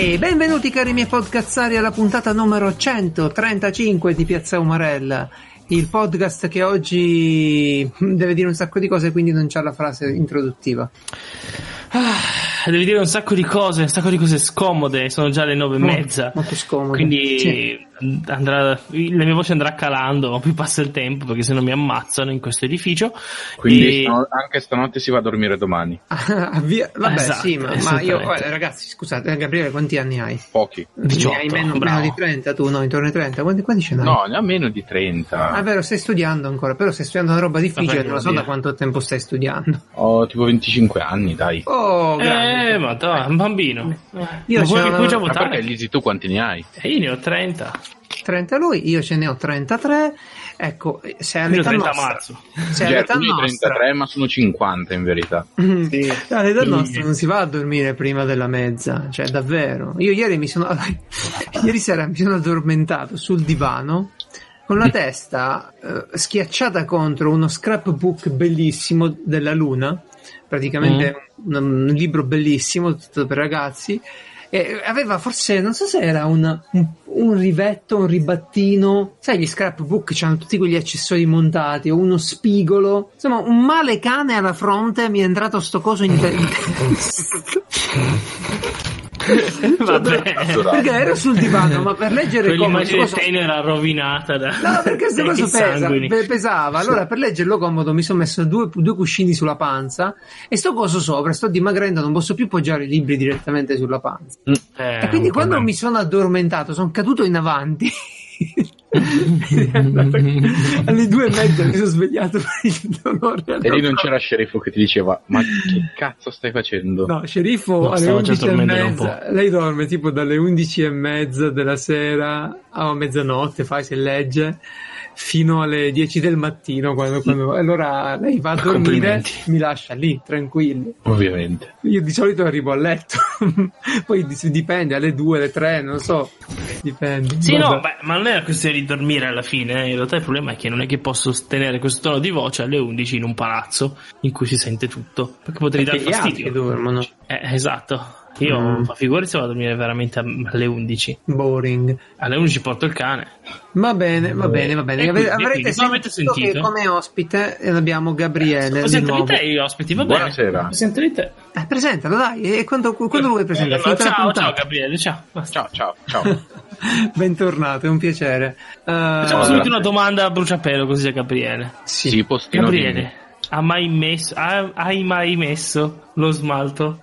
E benvenuti cari miei podcazzari alla puntata numero 135 di Piazza Umarella, il podcast che oggi deve dire un sacco di cose quindi non c'ha la frase introduttiva. Ah, devi dire un sacco di cose, un sacco di cose scomode, sono già le nove e mezza. Molto scomodo. Quindi Sì. Andrà, la mia voce andrà calando, più passa il tempo perché se no mi ammazzano in questo edificio. Quindi E- stano- anche stanotte si va a dormire domani. Ah, via- Vabbè, Esatto, sì, ma, ma io, guarda, ragazzi, scusate, eh, Gabriele, quanti anni hai? Pochi. 18, Ne hai meno, meno di 30, tu no, intorno ai 30. Quanti, quanti ce n'hai? No, ne ha meno di 30. Ah, vero, stai studiando ancora, però stai studiando una roba difficile, non lo so via. da quanto tempo stai studiando. Ho tipo 25 anni, dai. Oh, grande. Eh, ma dai, un bambino. Io ma ce vuoi che puoi già Ma votare? perché Lisi tu quanti ne hai? Eh, io ne ho 30. 30 lui, io ce ne ho 33. Ecco, se ho all'età 30 a nostra, marzo. se all'età ne ho nostra, 33, ma sono 50 in verità. Mm. all'età Sì. nostra non si va a dormire prima della mezza, cioè davvero. Io ieri mi sono, ieri sera mi sono addormentato sul divano con la testa eh, schiacciata contro uno scrapbook bellissimo della Luna, praticamente un, un libro bellissimo, tutto per ragazzi. E aveva forse, non so se era un, un, un rivetto, un ribattino, sai, gli scrapbook hanno tutti quegli accessori montati, o uno spigolo, insomma, un male cane alla fronte mi è entrato sto coso in testa. Vabbè. Perché ero sul divano, ma per leggere comodo, coso- tenera rovinata da No, perché questo dai coso pesa, pe- pesava. Allora, per leggerlo comodo, mi sono messo due, due cuscini sulla panza e sto coso sopra. Sto dimagrendo, non posso più poggiare i libri direttamente sulla panza. Eh, E quindi un quando po' mi sono addormentato, sono caduto in avanti. Alle due e mezza mi sono svegliato per il dolore. alle E lì non c'era sceriffo che ti diceva, ma che cazzo stai facendo? No, sceriffo No, alle stavo già 11 e mezza. Lei dorme tipo dalle 11 e mezza della sera a mezzanotte, fai se legge, fino alle 10 del mattino. Quando, quando- allora lei va a dormire, mi lascia lì, tranquillo. Ovviamente. Io di solito arrivo a letto, poi di- dipende alle 2, alle 3, non so, dipende. Sì, no, beh, ma non è una questione di dormire alla fine. eh. In realtà il problema è che non è che posso tenere questo tono di voce alle 11 in un palazzo in cui si sente tutto. Perché potrei dar Perché gli altri fastidio. dormono. Eh, esatto. Io, Mm. ma figurati se vado a dormire veramente alle 11. Boring. Alle 11 porto il cane. Va bene, va bene, va bene. Quindi- Avrete avete sentito che sentito? come ospite abbiamo Gabriele di Presentali nuovo. te gli ospiti, va bene. Buonasera. Presentali te. Eh, presentalo, dai. E quando, quando vuoi presentare? Eh, ciao, puntata. ciao Gabriele, ciao. Ciao, ciao, ciao. Bentornato, è un piacere. Eh, Facciamo subito una domanda a bruciapelo così a Gabriele. sì. Sì, Gabriele, dimmi. ha mai messo, ha- hai mai messo lo smalto?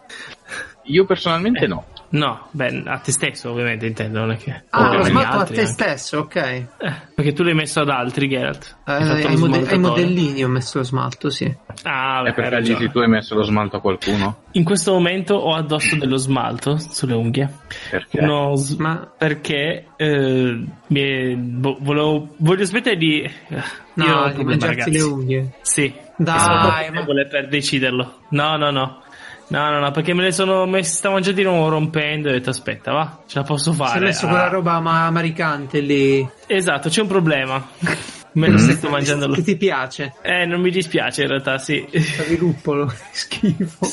Io personalmente no. No, beh, a te stesso ovviamente intendo, non è che... Ah, lo Ovviamente smalto a te anche. stesso, ok. Eh, Eh, perché tu l'hai messo ad altri, Geralt. Fatto ai, mode- ai modellini ho messo lo smalto, sì. Ah, beh, È perché. Lisi tu hai messo lo smalto a qualcuno? In questo momento ho addosso dello smalto sulle unghie. Perché? Uno s- Ma perché eh, mi è- vo- volevo, voglio smettere di... eh, no, io ho di mangiarti ragazzi. le unghie. Sì. Dai, ma- per deciderlo. No, no, no. No, no, no, perché me le sono messi, stavo già di nuovo rompendo e ho detto aspetta, va, ce la posso Si è fare. messo Ah, quella roba ma- maricante lì. Esatto, c'è un problema. Me lo sto mangiando lo... Che ti piace? Eh, non mi dispiace in realtà, sì. Stavi luppolo, schifo.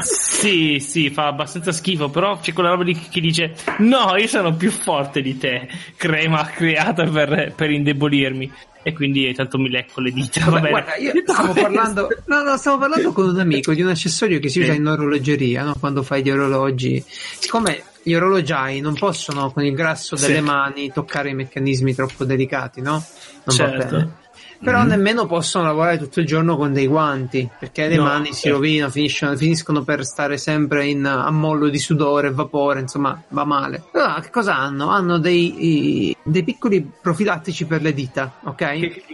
Sì, sì, fa abbastanza schifo, però c'è quella roba lì che dice no, io sono più forte di te, crema creata per, per indebolirmi. E quindi tanto mi lecco le dita. va Vabbè, bene. guarda, io stavo parlando, no, no, stavo parlando con un amico di un accessorio che si usa Sì. in orologeria, no? quando fai gli orologi. Siccome gli orologiai non possono con il grasso delle Sì. mani toccare i meccanismi troppo delicati, no? Non Certo. Però nemmeno possono lavorare tutto il giorno con dei guanti, perché le No, mani si certo. rovinano, finiscono, finiscono per stare sempre in ammollo di sudore, vapore, insomma, va male. Allora, che cosa hanno? Hanno dei, i- dei piccoli profilattici per le dita, ok?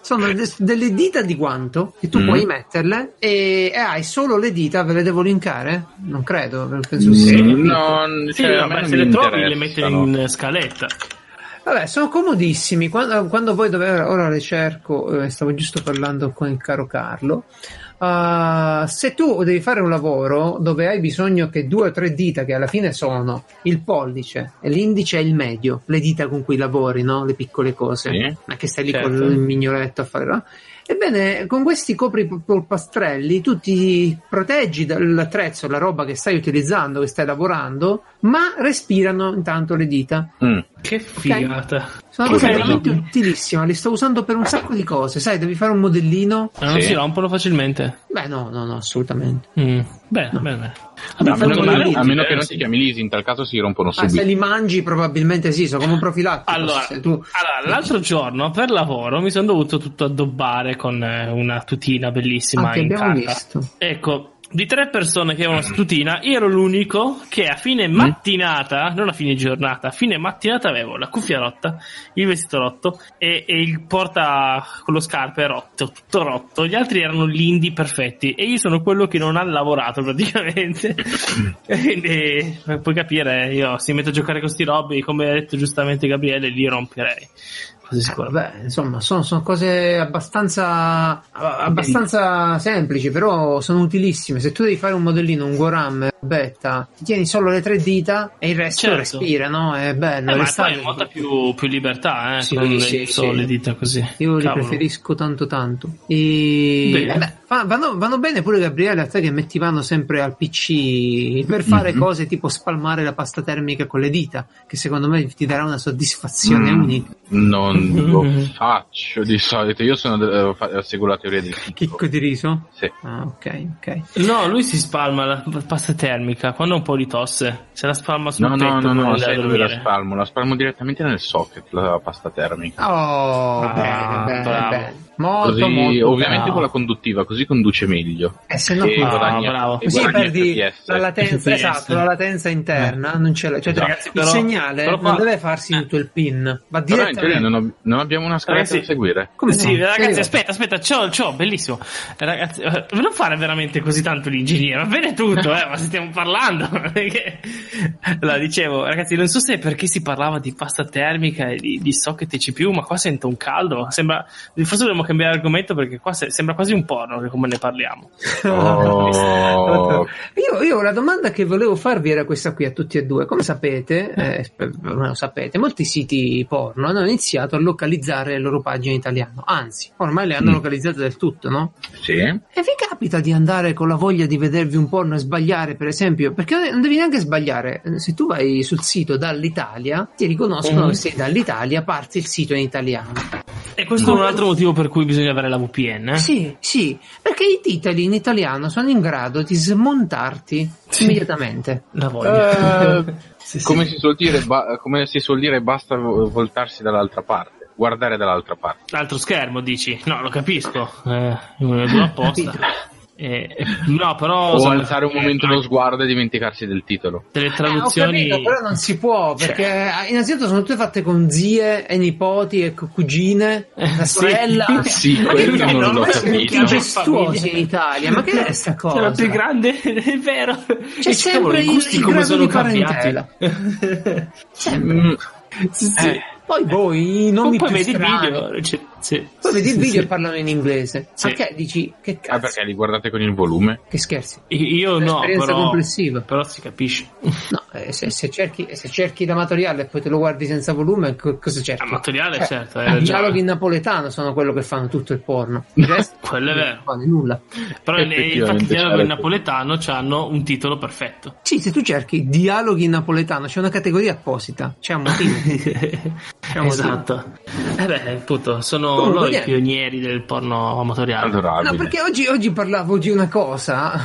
Sono de- delle dita di guanto che tu Mm. puoi metterle e, e hai solo le dita, ve le devo linkare? Non credo, penso di sì. Sì. No, Sì, cioè, me non se le trovi le metti in scaletta. Vabbè, sono comodissimi. Quando, quando voi dove ora le cerco, eh, stavo giusto parlando con il caro Carlo. Uh, se tu devi fare un lavoro dove hai bisogno che due o tre dita, che alla fine sono il pollice, e l'indice e il medio, le dita con cui lavori, no? le piccole cose, Sì. è che stai lì Certo. con il mignoletto a fare. no? Ebbene, con questi copri polpastrelli tu ti proteggi dall'attrezzo, la roba che stai utilizzando, che stai lavorando, ma respirano intanto le dita. Mm. Che figata. Sono una cosa veramente utilissima, li sto usando per un sacco di cose. Sai, devi fare un modellino? Ma non Sì. si rompono facilmente. Beh, no, no, no, assolutamente. Mm. Bene, bene, bene. Vabbè, a meno, che, male, a meno che non sì. ti chiami Lisi, in tal caso si rompono Ah, subito. se li mangi, probabilmente sì, sono come un profilattico. Allora, tu... allora, l'altro giorno per lavoro mi sono dovuto tutto addobbare con eh, una tutina bellissima Ah, che in abbiamo carta. visto. Ecco, di tre persone che avevano questa tutina, io ero l'unico che a fine Mm. mattinata, non a fine giornata, a fine mattinata avevo la cuffia rotta, il vestito rotto e, e il porta con lo scarpe rotto, tutto rotto. Gli altri erano lindi perfetti e io sono quello che non ha lavorato praticamente. Quindi eh, puoi capire, io se mi metto a giocare con sti robi, come ha detto giustamente Gabriele, li romperei. Quasi sicuro. vabbè, insomma, sono, sono cose abbastanza, abbastanza semplici, però sono utilissime. Se tu devi fare un modellino, un Goram, betta, ti tieni solo le tre dita e il resto Certo. respira, no? È bello. Eh, ma poi hai molta più, più libertà, eh, Sì, con le, sì, solo sì. le dita così. Io li Cavolo. preferisco tanto tanto. E... Bene. eh beh, vanno, vanno bene pure Gabriele a te che metti mano sempre al PC per fare Mhm. cose tipo spalmare la pasta termica con le dita, che secondo me ti darà una soddisfazione Mm. unica. Non lo Mm. faccio di solito. Io sono de- fa- seguo la teoria del chicco. Chicco di riso? Sì. Ah, ok, ok. No, lui si spalma la pasta termica quando ha un po' di tosse. Se la spalma sul No, no, no, no, di sai dove la spalmo? La spalmo direttamente nel socket, la pasta termica. Oh, Ah, bene, bene, bravo. bene. Molto, Così, molto ovviamente bravo. con la conduttiva, così conduce meglio. Eh, se no, Ah, guadagna- bravo. Così perdi FPS. la latenza, FPS. esatto, la latenza interna, non c'è la, cioè, Esatto. Ragazzi, il però- segnale però non deve farsi tutto il pin, teoria direttamente. non, ho- non abbiamo una scaletta Ragazzi, da seguire. Come sì, no? ragazzi, aspetta, aspetta, c'ho, c'ho, bellissimo. Ragazzi, eh, non fare veramente così tanto l'ingegnere, va bene tutto, eh, ma stiamo parlando. Perché- allora, dicevo, ragazzi, non so se è perché si parlava di pasta termica e di, di socket e CPU, ma qua sento un caldo. Sembra, forse dobbiamo cambiare argomento perché qua se- sembra quasi un porno che come ne parliamo. Oh. Io, io la domanda che volevo farvi era questa qui a tutti e due. Come sapete, eh, lo sapete, molti siti porno hanno iniziato a localizzare le loro pagine in italiano. Anzi, ormai le hanno Mm. localizzate del tutto, no? Sì? E vi capita di andare con la voglia di vedervi un porno e sbagliare, per esempio? Perché non devi neanche sbagliare. Se tu vai sul sito dall'Italia, ti riconoscono che sei dall'Italia, parti il sito in italiano. E questo è un altro motivo per cui bisogna avere la VPN. eh? Sì, sì, perché i titoli in italiano sono in grado di smontarti immediatamente. La voglio. Eh, Sì, sì. come, si suol dire, ba- come si suol dire, basta vo- voltarsi dall'altra parte, guardare dall'altra parte. L'altro schermo dici? No, lo capisco. Eh, uno due apposta. Eh, eh, no, però O alzare un momento lo sguardo e dimenticarsi del titolo. delle Eh, ho traduzioni. capito, però non si può, perché eh, innanzitutto sono tutte fatte con zie e nipoti e cugine, la sì. sorella. Sì, Ma quello che- non l'ho ormai sono capito. in Italia, ma che è sta cosa? C'è la più grande, è vero. C'è E sempre cavolo, i il- gusti il come grado sono di cambiati. parentela. Sempre. Mm, Sì, sì. Eh. Poi voi nomi poi più vedi il strani. video. cioè, sì. Poi vedi il video sì. e parlano in inglese. Sì. Che dici? Che Ah, cazzo? perché li guardate con il volume? Che scherzi? Io no, Esperienza però, complessiva. però si capisce. No, eh, se, se cerchi, se cerchi l'amatoriale e poi te lo guardi senza volume, co- cosa cerchi? Amatoriale, Eh, certo, I dialoghi in napoletano sono quello che fanno tutto il porno. Il resto Quello è vero. non fanno nulla. Però infatti i dialoghi in certo. napoletano hanno un titolo perfetto. Sì, se tu cerchi dialoghi in napoletano, c'è una categoria apposita, c'è un motivo. C'è un motivo. esatto. Eh beh, appunto, sono Comunque, loro i pionieri del porno amatoriale. Adorabile. No, perché oggi, oggi parlavo di una cosa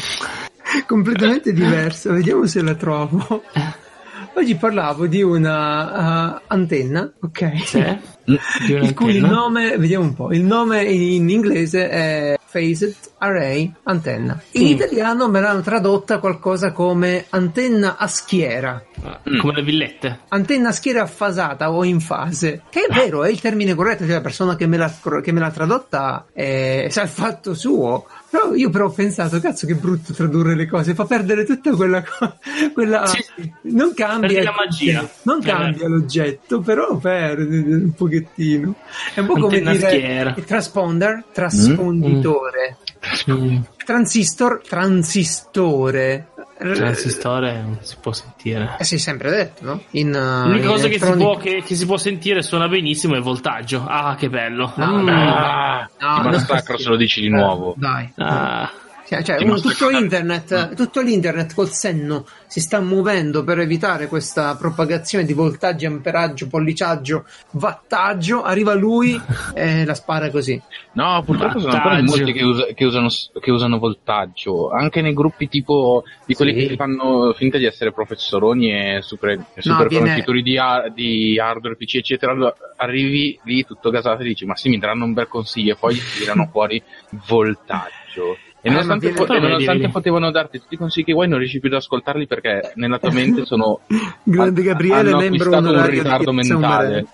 completamente diversa, vediamo se la trovo. Oggi parlavo di una uh, antenna, ok? Sì? Di Il cui un'antenna? nome, vediamo un po', il nome in inglese è Phased Array Antenna. In Mm. italiano me l'hanno tradotta qualcosa come antenna a schiera. Mm. Come le villette. Antenna a schiera fasata o in fase, che è vero, è il termine corretto, cioè la persona che me l'ha, che me l'ha tradotta eh, sa il fatto suo. Però io però ho pensato, cazzo che brutto tradurre le cose, fa perdere tutta quella cosa, quella... Sì. non cambia... La magia. Non Eh, cambia l'oggetto, però perde un pochettino. È un po' come dire il transponder, trasponditore, Mm. transistor, transistore. Transistore non si può sentire. Eh, si è sempre detto, no? In, uh, L'unica cosa che si, può, che, che si può sentire suona benissimo è il voltaggio. Ah, che bello. No, Mm. no. Ah, No, no, sì. se lo dici di nuovo. Dai. Ah, Cioè, cioè, uno- tutto, l'internet, tutto l'internet col senno si sta muovendo per evitare questa propagazione di voltaggio, amperaggio, polliciaggio, wattaggio. Arriva lui e la spara così. No, purtroppo sono ancora molti che, usa- che usano, che usano voltaggio. Anche nei gruppi tipo di quelli Sì. che fanno finta di essere professoroni e super, e super viene- conoscitori di, di hardware, PC, eccetera. allora Arrivi lì tutto gasato e dici: Ma sì, mi daranno un bel consiglio. E poi ti tirano fuori voltaggio. E Eh, nonostante, ma viene- po- e nonostante potevano darti tutti i consigli che vuoi, non riesci più ad ascoltarli perché nella tua mente sono. Grande Gabriele, membro acquistato un ritardo mentale.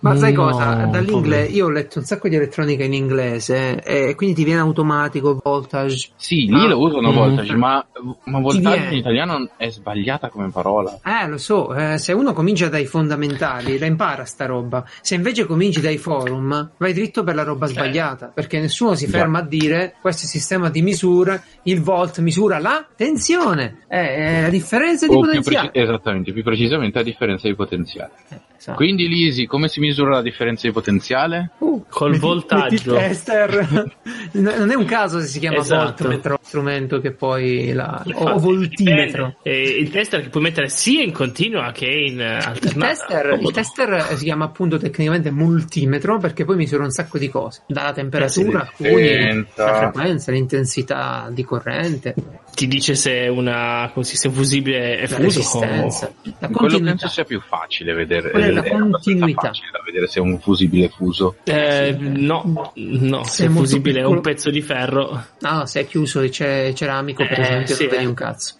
Ma sai No, cosa? Dall'inglese io ho letto un sacco di elettronica in inglese e quindi ti viene automatico voltage. Sì, lì Ah, lo usano mm. voltage, ma, ma voltaggio viene. in italiano è sbagliata come parola. Eh, lo so, eh, se uno comincia dai fondamentali, la impara sta roba. Se invece cominci dai forum, vai dritto per la roba sbagliata, perché nessuno si Già. ferma a dire questo è il sistema di misura, il volt misura la tensione, eh, è la differenza di O più potenziale. preci- esattamente, più precisamente la differenza di potenziale. Eh, esatto. Quindi Lisi, come si misura la differenza di potenziale? Uh, Col metti- voltaggio. metti il non è un caso se si chiama Esatto. voltmetro, strumento che poi la, o, o voltimetro. Bene. E il tester che puoi mettere sia in continua che in eh, Il alternata. tester, il tester si chiama appunto tecnicamente multimetro perché poi misura un sacco di cose, dalla temperatura, Eh la frequenza, l'intensità di corrente, Ti dice se una come si- se un fusibile è la fuso resistenza, o... la Quello continuità. penso sia più facile vedere. Quella è la è continuità. facile da vedere se è un fusibile fuso. Eh, no, no, Se se è è fusibile è un pezzo di ferro. No, se è chiuso e c'è ceramico, per Eh, esempio, sì, non vedi eh. un cazzo.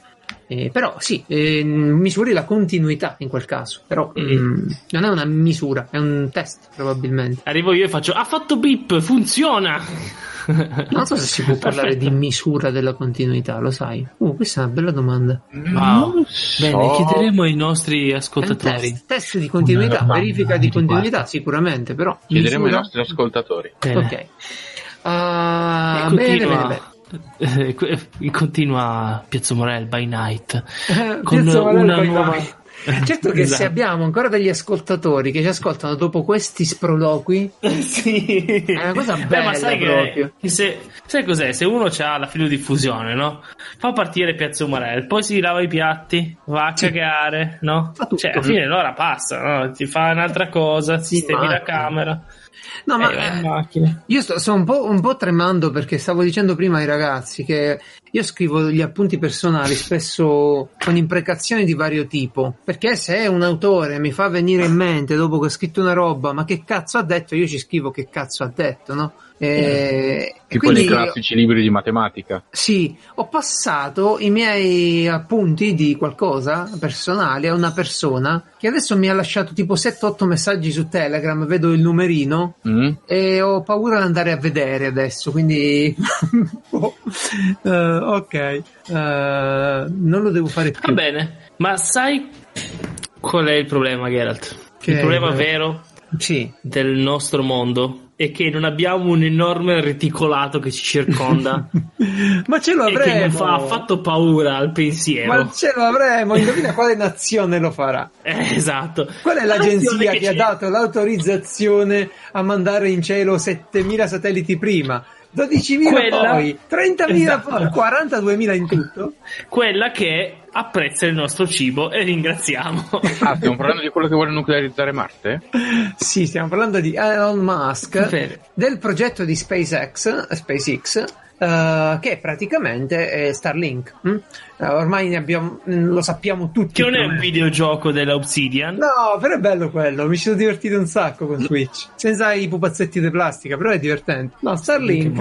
Eh, però sì, eh, misuri la continuità in quel caso, però Mm. mm, non è una misura, è un test probabilmente. Arrivo io e faccio ha fatto bip, funziona. Non so se si può parlare di misura della continuità, lo sai? Uh, questa è una bella domanda. Wow. So. Bene, chiederemo ai nostri ascoltatori. test, test di continuità, verifica di 24. continuità sicuramente, però Chiederemo ai misura- nostri ascoltatori. Bene. Ok. E bene, continua, bene, eh, continua Piazza Morel by night bene. con Morel una poi nuova vai. Certo che se Esatto. abbiamo ancora degli ascoltatori che ci ascoltano dopo questi sproloqui, sì. è una cosa Beh, bella ma sai proprio. che, se, sai cos'è? Se uno ha la filodiffusione, no? Fa partire Piazza Umarell, poi si lava i piatti, va a cagare, no? Cioè, alla fine l'ora passa, no? Ti fa un'altra cosa, Sì, sistemi la camera. No, ma Eh, eh, macchina. io sto, sto un, po', un po' tremando perché stavo dicendo prima ai ragazzi che io scrivo gli appunti personali spesso con imprecazioni di vario tipo. Perché se un autore mi fa venire in mente dopo che ha scritto una roba, ma che cazzo ha detto, io ci scrivo che cazzo ha detto, no? E, Tipo quindi nei classici libri di matematica. sì, ho passato i miei appunti di qualcosa personale a una persona che adesso mi ha lasciato tipo 7-8 messaggi su Telegram, vedo il numerino Mm? e ho paura di andare a vedere adesso, quindi oh, eh, ok, eh, non lo devo fare Va più. bene, ma sai qual è il problema, Geralt? Che il problema è- vero Sì, del nostro mondo è che non abbiamo un enorme reticolato che ci circonda ma ce lo e che avremo. fa affatto paura al pensiero. Ma ce lo avremo, indovina quale nazione lo farà? Eh, esatto. Qual è La l'agenzia nazione che, ha dato l'autorizzazione a mandare in cielo 7000 satelliti prima? 12.000 Quella- poi, 30.000 Esatto. poi, 42.000 in tutto? Quella che apprezza il nostro cibo e ringraziamo. Ah, stiamo parlando di quello che vuole nuclearizzare Marte? Sì, stiamo parlando di Elon Musk, Bene. del progetto di SpaceX, SpaceX eh, che praticamente è Starlink. hm? Eh, ormai ne abbiamo, mm, lo sappiamo tutti. che non è un videogioco della Obsidian. No, però è bello quello, mi ci sono divertito un sacco con Switch. Senza i pupazzetti di plastica, però è divertente. No, Starlink.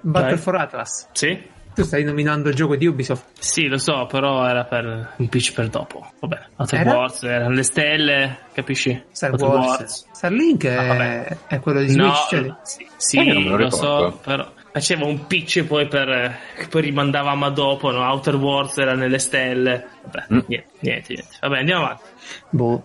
Battle Dai. for Atlas. Sì? Tu stai nominando il gioco di Ubisoft. Sì, lo so, però era per un pitch per dopo. Vabbè, Outer Era? Wars, erano le stelle, capisci? Star Outer Wars. Starlink è, Ah, è quello di No, Switch. cioè- sì, sì, Eh, lo lo ricordo. so, però faceva un pitch poi per eh, che poi rimandavamo a dopo, no? Outer Wars era nelle stelle. Vabbè, Mm. niente, niente, niente. Vabbè, andiamo avanti. Boh.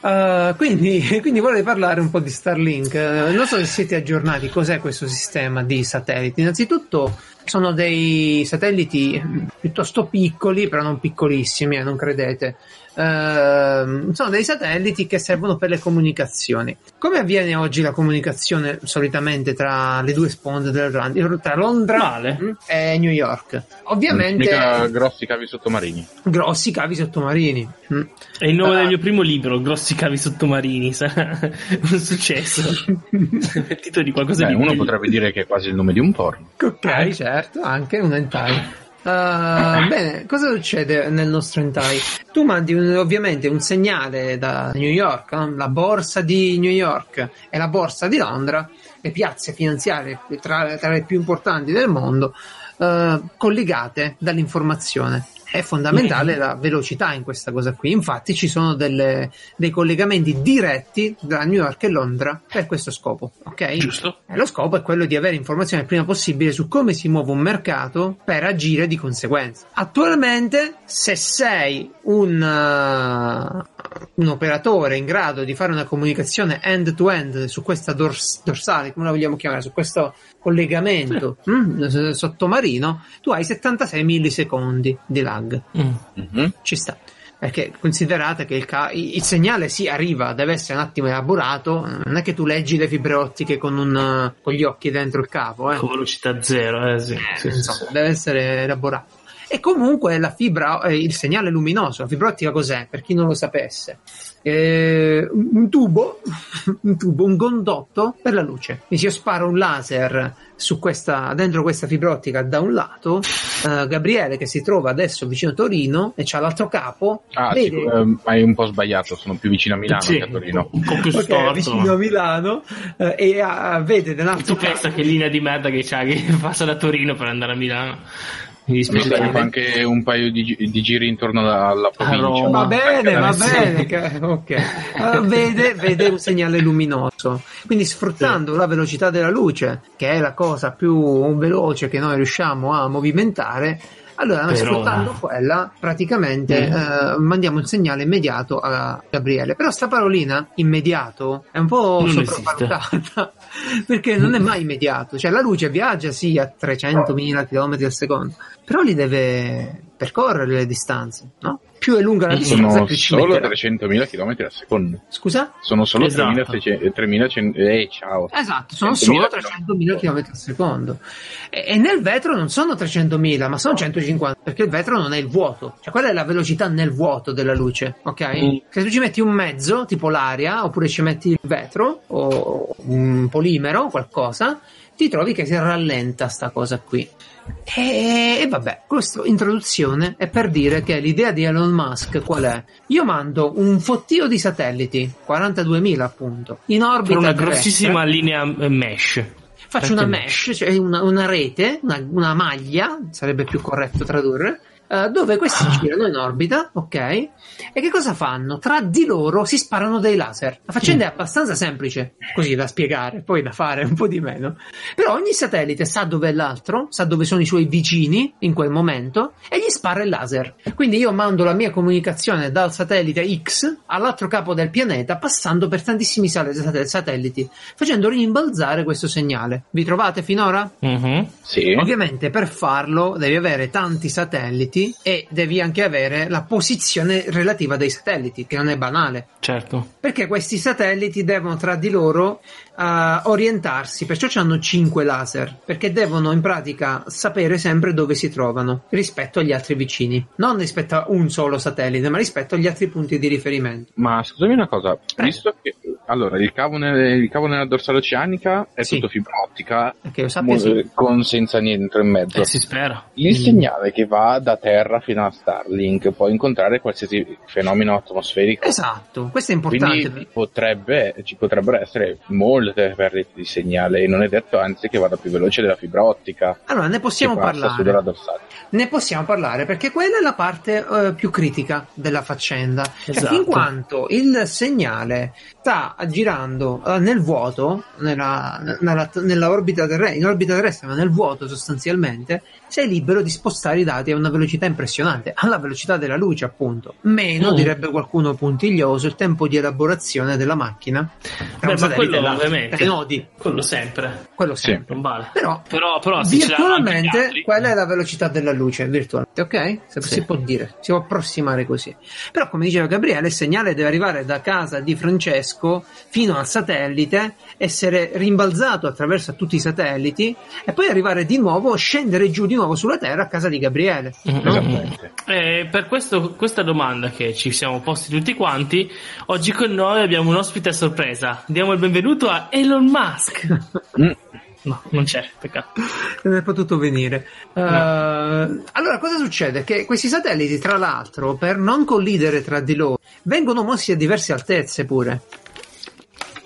Uh, quindi, quindi vorrei parlare un po' di Starlink. Eh, non so se siete aggiornati. Cos'è questo sistema di satelliti? Innanzitutto, sono dei satelliti piuttosto piccoli, però non piccolissimi, eh, non credete. Uh, ehm, sono dei satelliti che servono per le comunicazioni. Come avviene oggi la comunicazione solitamente tra le due sponde dell'Atlantico, tra Londra Male. e New York? Ovviamente Mica grossi cavi sottomarini. grossi cavi sottomarini. Mm. È il nome Ah. del mio primo libro, Grossi cavi sottomarini. Sarà un successo. il titolo di qualcosa Beh, di uno potrebbe dire che è quasi il nome di un porno. Ok, certo, anche un hentai. Uh, bene, cosa succede nel nostro hentai? Tu mandi un- ovviamente un segnale da New York, no? la borsa di New York e la borsa di Londra, le piazze finanziarie tra, tra le più importanti del mondo, uh, collegate dall'informazione. È fondamentale la velocità in questa cosa qui. Infatti, ci sono delle- dei collegamenti diretti tra New York e Londra per questo scopo. Ok? Giusto. E lo scopo è quello di avere informazioni il prima possibile su come si muove un mercato per agire di conseguenza. Attualmente, se sei un, uh, un operatore in grado di fare una comunicazione end-to-end su questa dors- dorsale, come la vogliamo chiamare, su questo collegamento mm, s- sottomarino, tu hai 76 millisecondi di lag. Mm. Mhm. Ci sta. Perché considerate che il, ca- il segnale si arriva, deve essere un attimo elaborato, non è che tu leggi le fibre ottiche con, un, con gli occhi dentro il capo, eh. Con velocità zero, eh sì. Sì, sì, Insomma, sì. deve essere elaborato. E comunque la fibra, eh, il segnale luminoso, la fibra ottica cos'è? Per chi non lo sapesse, Eh, un tubo, un tubo, un condotto per la luce. Quindi se io sparo un laser su questa, dentro questa fibra ottica da un lato, eh, Gabriele che si trova adesso vicino a Torino e c'ha l'altro capo, Ah, vede, sì, ehm, hai un po' sbagliato, sono più vicino a Milano Sì, che a Torino. Po' più ok, storto. vicino a Milano eh, e ah, vede nell'altro Tu pensa che linea di merda che c'ha che passa da Torino per andare a Milano. Mi fa anche un paio di, di giri intorno alla provincia. Roma. Va bene, va sì. bene, che- ok. Eh, vede, vede un segnale luminoso. Quindi sfruttando la velocità della luce, che è la cosa più veloce che noi riusciamo a movimentare, allora Per sfruttando ora. quella praticamente Mm. eh, mandiamo un segnale immediato a Gabriele. Però sta parolina immediato è un po' Non sopravvalutata perché non è mai immediato. Cioè la luce viaggia sì a 300.000 km al secondo, però li deve percorrere le distanze, no? Più è lunga la distanza, Sono più ci solo metterà. 300.000 km al secondo. Scusa? Sono solo Esatto. 3.600 3.100 eh, ciao. Esatto, sono 100.000 solo 300.000 km al secondo. E, e nel vetro non sono 300.000, ma sono 150, perché il vetro non è il vuoto. Cioè, quella è la velocità nel vuoto della luce, ok? Mm. Se tu ci metti un mezzo, tipo l'aria, oppure ci metti il vetro, o un polimero, qualcosa, ti trovi che si rallenta sta cosa qui. E, e vabbè, questa introduzione è per dire che l'idea di Elon Musk qual è? Io mando un fottio di satelliti, 42.000 appunto, in orbita Per una terrestre. grossissima linea eh, mesh. Faccio una Perché mesh, cioè una, una rete, una, una maglia, sarebbe più corretto tradurre, eh, dove questi girano in orbita, ok? E che cosa fanno? Tra di loro si sparano dei laser. La faccenda è abbastanza semplice, così da spiegare, poi da fare un po' di meno. Però ogni satellite sa dove è l'altro, sa dove sono i suoi vicini in quel momento e gli spara il laser. Quindi io mando la mia comunicazione dal satellite X all'altro capo del pianeta passando per tantissimi sal- sat- satelliti, facendo rimbalzare questo segnale. Vi trovate finora? Mhm. Sì. Ovviamente per farlo devi avere tanti satelliti e devi anche avere la posizione relativa dei satelliti, che non è banale. Certo. Perché questi satelliti devono tra di loro eh, orientarsi, perciò hanno 5 laser, perché devono in pratica sapere sempre dove si trovano rispetto agli altri vicini, non rispetto a un solo satellite, ma rispetto agli altri punti di riferimento. Ma scusami una cosa, visto che allora il cavo, nel- il cavo nella dorsale oceanica è Sì. tutto fibra ottica io sappia sì. con senza niente in mezzo. Eh, si spera. Il segnale che va da terra fino a Starlink può incontrare qualsiasi fenomeno atmosferico. Esatto, questo è importante. Quindi potrebbe, ci potrebbero essere molte perdite di segnale e non è detto anzi che vada più veloce della fibra ottica Allora, ne possiamo parlare. Ne possiamo parlare perché quella è la parte eh, più critica della faccenda. Cioè, Esatto. fin quanto il segnale sta girando eh, nel vuoto, nella, nella, nella orbita terrestre, in orbita terrestre, ma nel vuoto sostanzialmente, sei libero di spostare i dati a una velocità impressionante, alla velocità della luce appunto. Meno, Mm. direbbe qualcuno puntiglioso, il tempo di elaborazione della macchina. Beh, ma quello l'altro. ovviamente. Nodi, Quello sempre. quello Sì. sempre. Non vale. Però, Però, però virtualmente quella è la velocità della luce, virtualmente, ok? Se Sì. si può dire, si può approssimare così. Però, come diceva Gabriele, il segnale deve arrivare da casa di Francesco fino al satellite, essere rimbalzato attraverso tutti i satelliti e poi arrivare di nuovo, scendere giù di nuovo sulla Terra a casa di Gabriele. Mhm. Esattamente. Eh, per questo- questa domanda che ci siamo posti tutti quanti, oggi con noi abbiamo un ospite a sorpresa. Diamo il benvenuto a Elon Musk. Mm. No, non c'è, peccato. Non è potuto venire. Eh, allora, cosa succede? Che questi satelliti, tra l'altro, per non collidere tra di loro, vengono mossi a diverse altezze pure.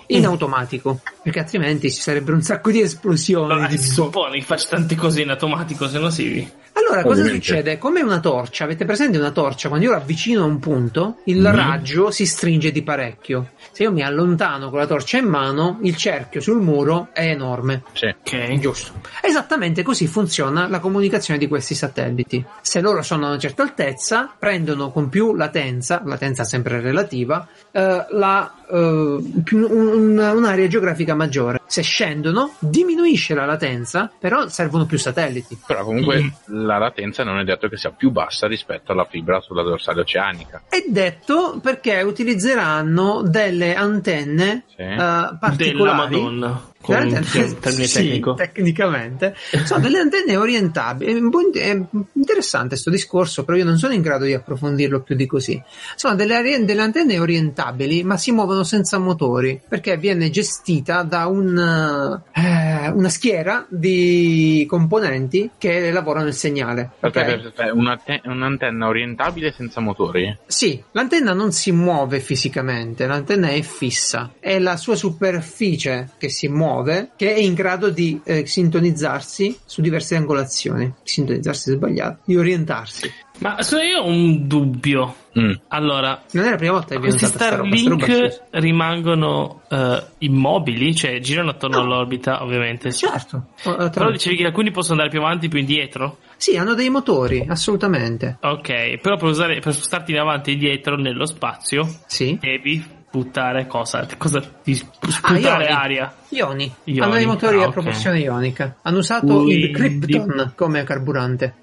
In Mm. automatico, perché altrimenti ci sarebbero un sacco di esplosioni. No, di si suppone che faccia tante cose in automatico, se no si... Allora, cosa Ovviamente. succede? Come una torcia, avete presente una torcia? Quando io la avvicino a un punto, il Mhm. raggio si stringe di parecchio. Se io mi allontano con la torcia in mano, il cerchio sul muro è enorme. Sì. Ok. Giusto. Esattamente così funziona la comunicazione di questi satelliti. Se loro sono a una certa altezza, prendono con più latenza, latenza sempre relativa, eh, la, eh, un- un'area geografica maggiore. Se scendono, diminuisce la latenza, però servono più satelliti. Però comunque Mm. La latenza non è detto che sia più bassa rispetto alla fibra sulla dorsale oceanica. È detto perché utilizzeranno delle antenne Sì. Della particolari. Madonna. Con un termine sì, tecnico. tecnicamente sono delle antenne orientabili. È interessante questo discorso, però io non sono in grado di approfondirlo più di così. Sono delle, delle antenne orientabili, ma si muovono senza motori perché viene gestita da un, eh, una schiera di componenti che lavorano il segnale. Aspetta, ok? aspetta, aspetta, un'ante- un'antenna orientabile senza motori? Sì, l'antenna non si muove fisicamente, l'antenna è fissa, è la sua superficie che si muove che è in grado di eh, sintonizzarsi su diverse angolazioni. Sintonizzarsi è sbagliato, di orientarsi. Ma se io ho un dubbio. Mm. Allora, Non è la prima volta che questi Starlink rimangono eh, immobili, cioè girano attorno all'orbita, ovviamente. Certo. Oh, eh, tra- Però dicevi che alcuni possono andare più avanti, più indietro. Sì, hanno dei motori, assolutamente. Ok, però per, usare, per spostarti in avanti e indietro nello spazio Sì. devi buttare cosa? cosa di Ah, sputare ioni. aria. Ioni. Ioni, Hanno dei motori ah, a propulsione ionica. Hanno usato il Quindi- Krypton come carburante.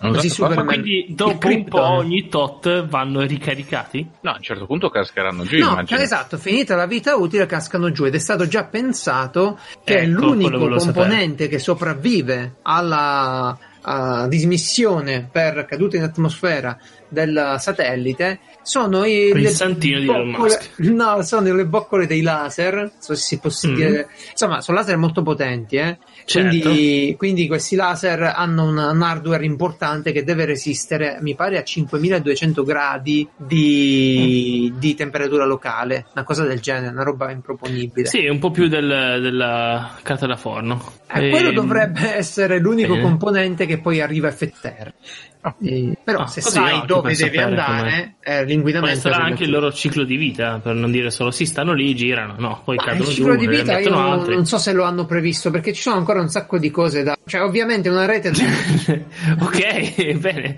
Così? Superman- Quindi il dopo un po' ogni tot vanno ricaricati? No, a un certo punto cascheranno giù, No, immagino. esatto, finita la vita utile cascano giù ed è stato già pensato che Ecco, l'unico componente che sopravvive alla a dismissione per caduta in atmosfera del satellite sono i, Il santino di Elon Musk. no, sono le boccole dei laser so se si può Mm. dire insomma sono laser molto potenti eh? Certo. quindi, quindi questi laser hanno un, un hardware importante che deve resistere mi pare a 5200 gradi di, di temperatura locale una cosa del genere una roba improponibile Sì, un po' più del- della carta da forno. eh, quello Ehm, dovrebbe essere l'unico bene. componente che poi arriva a effetterra. Ah. Eh, però Ah, se sai dove devi andare, eh, Poi l'inquinamento sarà anche il loro ciclo di vita, per non dire solo si stanno lì, girano, no, poi Ma il cadono giù, ciclo di ne vita io altri. non so se lo hanno previsto perché ci sono ancora un sacco di cose da... Cioè ovviamente una rete... ok, bene.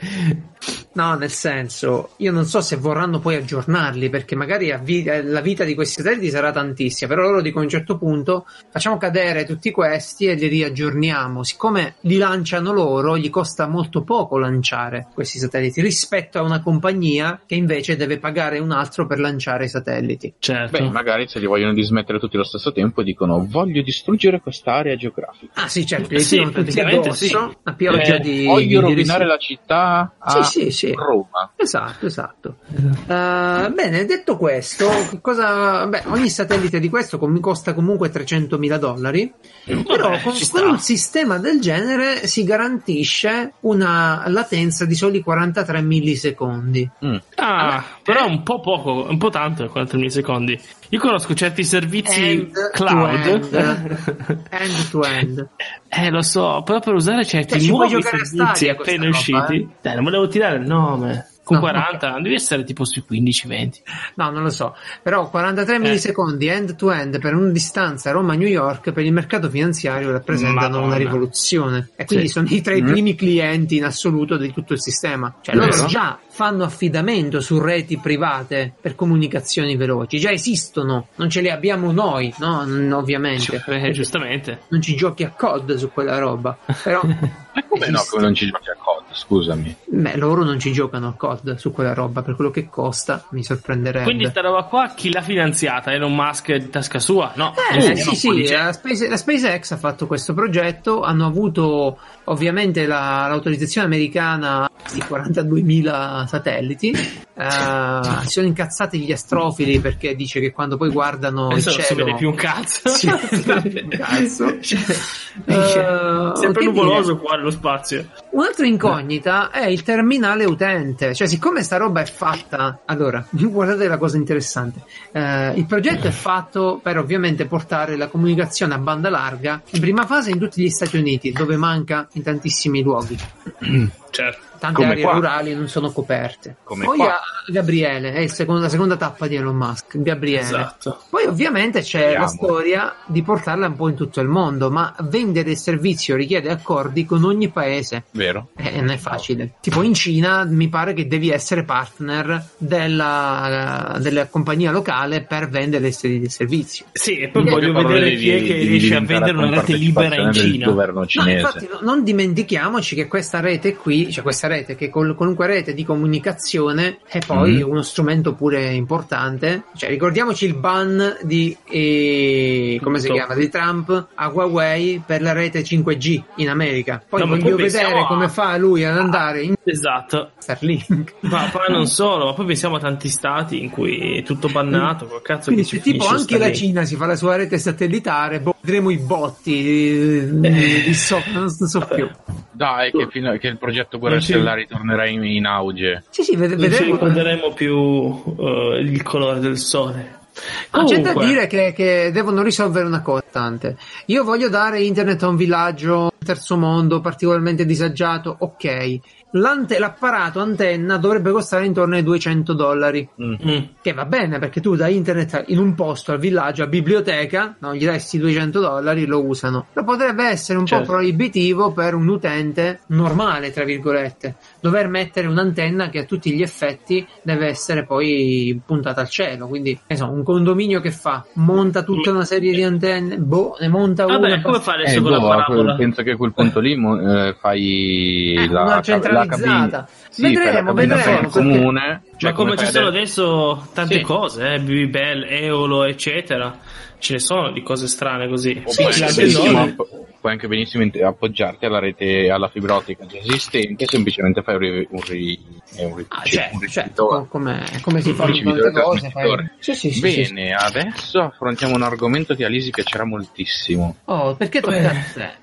No, nel senso, io non so se vorranno poi aggiornarli perché magari eh, la vita di questi satelliti sarà tantissima, però loro dicono a un certo punto facciamo cadere tutti questi e li riaggiorniamo. Siccome li lanciano loro, gli costa molto poco lanciare questi satelliti rispetto a una compagnia che invece deve pagare un altro per lanciare i satelliti. Certo. Beh, magari se li vogliono dismettere tutti allo stesso tempo dicono voglio distruggere quest'area geografica. Ah sì, certo, li Sì, tirano tutti praticamente addosso, sì. a pioggia Eh, di... voglio di rovinare la città a Sì, sì, sì. Roma. Esatto, esatto. Uh, bene, detto questo, cosa, beh, ogni satellite di questo com- costa comunque 300.000 dollari, però con, con un sistema del genere si garantisce una latenza di soli 43 millisecondi. Mm. Ah, però un po' poco, un po' tanto, 40 millisecondi. Io conosco certi servizi End cloud. end. End to end. eh, lo so, però per usare certi Cioè, nuovi servizi appena roba, usciti. Dai, non volevo tirare il nome. Con No, 40, devi essere tipo sui 15-20. No, non lo so. Però 43 Eh. millisecondi end to end per una distanza Roma-New York per il mercato finanziario rappresentano Madonna. una rivoluzione. E quindi Sì. sono i tra i Mm. primi clienti in assoluto di tutto il sistema. Cioè loro già fanno affidamento su reti private per comunicazioni veloci. Già esistono, non ce le abbiamo noi, no? N- Ovviamente. Eh, giustamente. Non ci giochi a COD su quella roba. Però come no, come non ci giochi a COD, scusami. Beh, loro non ci giocano a COD su quella roba per quello che costa, mi sorprenderebbe. Quindi sta roba qua chi l'ha finanziata? Elon Musk di tasca sua? No. Eh, Tu, sì, sì, dice- la, Space- la SpaceX ha fatto questo progetto, hanno avuto ovviamente la- l'autorizzazione americana di 42.000 satelliti, si sono incazzati gli astrofili perché dice che quando poi guardano Adesso il non si cielo... vede più un cazzo. Sì, non si un cazzo. Dice, Eh, Sempre nuvoloso qua nello spazio. Un'altra incognita è il terminale utente, cioè siccome sta roba è fatta, allora guardate la cosa interessante, Eh, il progetto è fatto per ovviamente portare la comunicazione a banda larga in prima fase in tutti gli Stati Uniti dove manca in tantissimi luoghi, Certo. tante Come aree qua. rurali non sono coperte. Come Poi qua. a Gabriele, è secondo- la seconda tappa di Elon Musk, Gabriele. Esatto. Poi ovviamente c'è Speriamo. la storia di portarla un po' in tutto il mondo, ma vendere il servizio richiede accordi con ogni paese. Vero? Eh, non è facile. Tipo in Cina mi pare che devi essere partner della, della compagnia locale per vendere il ser- il servizio. Sì, e poi In voglio vedere chi è che riesce a vendere una rete libera in Cina. governo No, cinese. infatti no- non dimentichiamoci che questa rete qui, cioè questa rete che col- qualunque rete di comunicazione è poi Mhm. uno strumento pure importante. Cioè ricordiamoci il ban di, eh, come si chiama, di Trump a Huawei per la rete 5G in America. Poi No, voglio vedere a- come fa lui ad andare in Esatto. Starlink. Ma poi non solo, ma poi pensiamo a tanti stati in cui è tutto bannato, col cazzo Quindi che tipo anche la Starlink. Cina si fa la sua rete satellitare, boh, vedremo i botti eh, di so, non so più. Dai, che, fino- che il progetto ci- Stellari tornerà in, in auge. Sì, sì, ved- vedremo. Ricorderemo più eh, il colore del sole. No, c'è da dire che, che devono risolvere una cosa tante. Io voglio dare internet a un villaggio terzo mondo particolarmente disagiato, ok. L'ante- l'apparato antenna dovrebbe costare intorno ai 200 dollari. Mm. mm, Che va bene perché tu dai internet in un posto al villaggio, a biblioteca, no, gli dai sti 200 dollari lo usano. Però potrebbe essere un Certo. po' proibitivo per un utente normale, tra virgolette, dover mettere un'antenna che a tutti gli effetti deve essere poi puntata al cielo. Quindi, so, un condominio che fa? Monta tutta una serie di antenne, boh, ne monta una. Vabbè, come fa adesso Eh, con la boh, parabola? penso che a quel punto lì eh, fai Eh, la, una cabina, sì, Vedremo, vedremo, perché- comune. cioè Ma come fai ci sono adesso- tante Sì. cose, eh, BB Bell, Eolo, eccetera. Ce ne sono di cose strane così. Sì, sì, anche sì, sì. Puoi anche benissimo appoggiarti alla rete, alla fibra ottica già esistente, semplicemente fai un, ri- un, ri- eh, un, ri- Ah, cioè, un certo, ricevitore. come, come si Un fa con ricevitore tante cose. fai-. Sì, sì, sì, sì, sì. Bene, adesso affrontiamo un argomento che a Lisi piacerà moltissimo. Oh, perché tocca a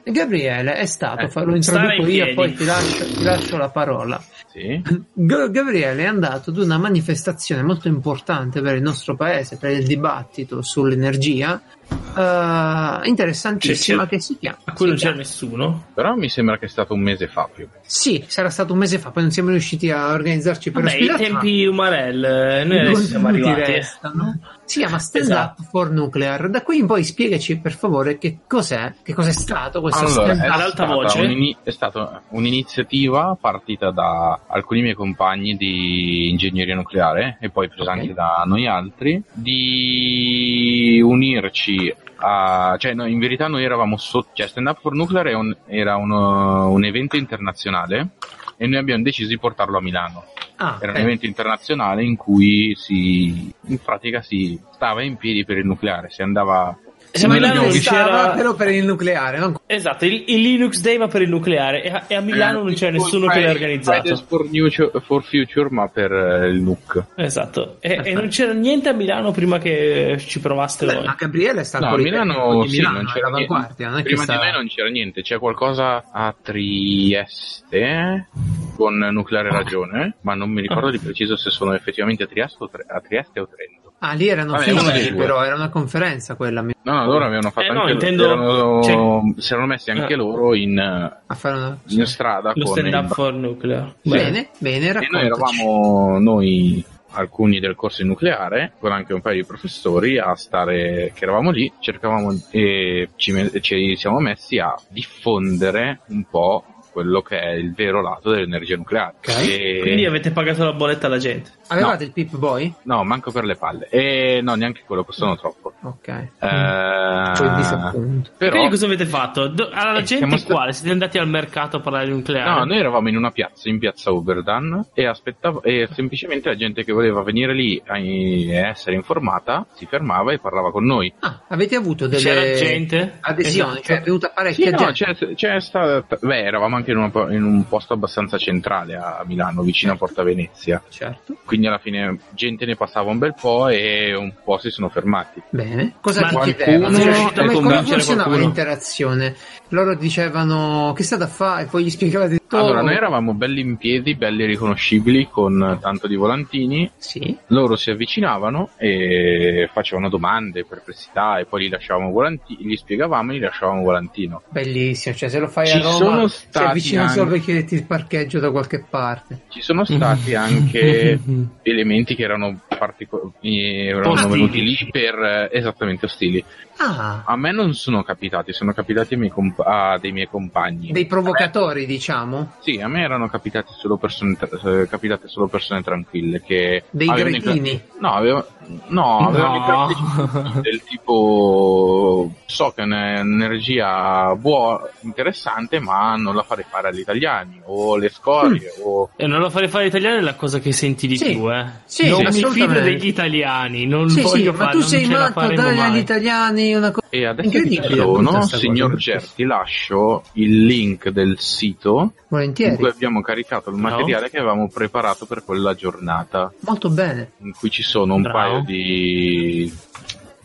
te? Gabriele è stato, Eh, lo introduco in io e poi ti lascio, ti lascio la parola. Sì? G- Gabriele è andato ad una manifestazione molto importante per il nostro paese, per il dibattito sull'energia, eh, interessantissima C'è- c'è- che si chiama. A cui non chiama- nessuno. Però mi sembra che è stato un mese fa più. Sì, sarà stato un mese fa, poi non siamo riusciti a organizzarci per Vabbè, i ospitarti, ma tempi Umarell, eh, noi adesso siamo arrivati. restano. Si chiama Stand Esatto. Up for Nuclear. Da qui in poi spiegaci per favore che cos'è, che cos'è stato questo Allora, stand up. ad alta voce? un'ini- è stata un'iniziativa partita da alcuni miei compagni di ingegneria nucleare e poi presa Ok. anche da noi altri di unirci a, cioè no, in verità noi eravamo sotto, cioè Stand Up for Nuclear è un- era uno- un evento internazionale e noi abbiamo deciso di portarlo a Milano. Ah, Era un evento internazionale in cui si, in pratica si stava in piedi per il nucleare, si andava Se a Noi Milano non Stava c'era... però per il nucleare, non Esatto, il, il Linux Day ma per il nucleare e a, e a Milano non c'era Eh, nessuno che l'ha organizzato. For, Future, for Future, ma per eh, il NUC. Esatto, e, e non c'era niente a Milano prima che ci provaste Beh, voi. ma Gabriele sta al No, a Milano, di sì, Milano, non è c'era all'avanguardia, non è Prima sta... di me non c'era niente, c'è qualcosa a Trieste con Nucleare Ragione, ma non mi ricordo di preciso se sono effettivamente a Trieste o, Tre- a Trieste o Trento. Ah, lì erano Vabbè, fisici, però era una conferenza quella No, no, loro avevano fatto Eh, no, anche intendo- erano- cioè- si erano messi anche Eh. loro in, a fare una... in strada Lo con stand il up for nuclear. Bene, bene, E noi eravamo noi alcuni del corso di nucleare, con anche un paio di professori a stare, che eravamo lì, cercavamo e ci, ci siamo messi a diffondere un po' quello che è il vero lato dell'energia nucleare. Ok. E- Quindi avete pagato la bolletta alla gente. Avevate il Pip Boy? No, manco per le palle. E no, neanche quello, costano troppo. Ok. Eh, disappunto. però, Quindi cosa avete fatto? Do- alla Eh, gente sta- quale? Siete andati al mercato a parlare di nucleare? No, noi eravamo in una piazza, in piazza Oberdan, e aspettavo, e semplicemente la gente che voleva venire lì a e essere informata si fermava e parlava con noi. Ah, avete avuto delle C'era gente? adesioni, Esatto. cioè è venuta parecchia Sì, no, gente. c'è, c'è stata, beh, eravamo anche in, una- in un posto abbastanza centrale a Milano, vicino a Porta Venezia. Certo. Quindi alla fine gente ne passava un bel po' e un po' si sono fermati. Bene. Cosa Ma ti qualcuno- chiedevano? Cioè, come, funzionava qualcuno? l'interazione? Loro dicevano che state a fare e poi gli spiegavate tutto. Allora, noi eravamo belli in piedi, belli riconoscibili, con tanto di volantini. Sì. Loro si avvicinavano e facevano domande, perplessità, e poi gli lasciavamo volantino, gli spiegavamo e gli lasciavamo volantino. Bellissimo, cioè se lo fai Ci a Roma stati avvicina solo anche- per chiederti il parcheggio da qualche parte. Ci sono stati anche elementi che erano, partico- erano venuti lì per eh, esattamente ostili. Ah, A me non sono capitati, sono capitati comp- a dei miei compagni. dei provocatori, diciamo. Sì, a me erano capitati solo persone, tra- eh, capitate solo persone tranquille che Dei gretini. cla- No, avevo- no, avevano i No. classici del tipo so che è un'energia buona, interessante, ma non la farei fare agli italiani o le scorie o E non lo farei fare italiano è la cosa che senti di Sì. più, eh. Sì, non mi assolutamente. fido degli italiani, non Sì, sì, voglio ma fare, tu non sei la matto, dai mai. agli italiani una cosa. E adesso ti sta signor. Ger, ti lascio il link del sito in Volentieri. cui abbiamo caricato il No. materiale che avevamo preparato per quella giornata, Molto bene. in cui ci sono un Bravo. paio di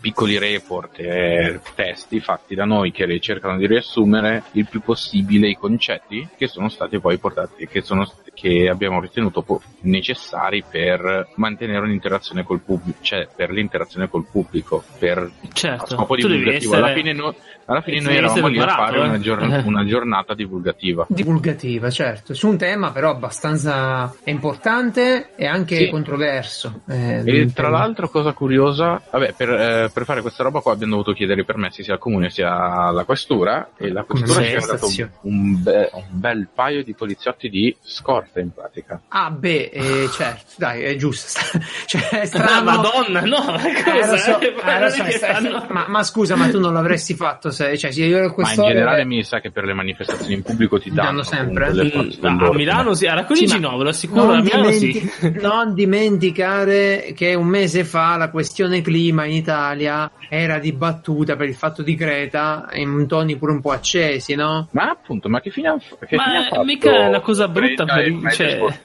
piccoli report e testi fatti da noi che cercano di riassumere il più possibile i concetti che sono stati poi portati, che, sono, che abbiamo ritenuto po- necessari per mantenere un'interazione col pubblico, cioè per l'interazione col pubblico, per a Certo, scopo divulgativo. essere... Alla fine, no- alla fine noi eravamo lì a fare una, eh. giorn- una giornata divulgativa. Divulgativa, certo. Su un tema però abbastanza importante e anche Sì. controverso. eh, E tra l'altro, cosa curiosa, vabbè, per, eh, per fare questa roba qua abbiamo dovuto chiedere i permessi sia al comune sia alla questura e la questura ci ha dato un, be- un bel paio di poliziotti di scorta in pratica. Ah, beh, eh, certo, dai, è giusto. cioè, è Ah, strano. Madonna, no, ma Eh, lo so, Eh, eh, lo so, è fanno- ma, ma scusa, ma tu non l'avresti fatto se, cioè, se io ero Ma in generale mi sa che per le manifestazioni in pubblico ti danno, danno sempre? Mm, a. Milano sì, a Racconigi Sì, no, ve lo assicuro, a Milano dimenti- sì. non dimenticare che un mese fa la questione clima in Italia era dibattuta per il fatto di Greta in toni pure un po' accesi, no? Ma appunto, ma che fine ha, che Ma fine ha fatto mica è una cosa brutta per- cioè-?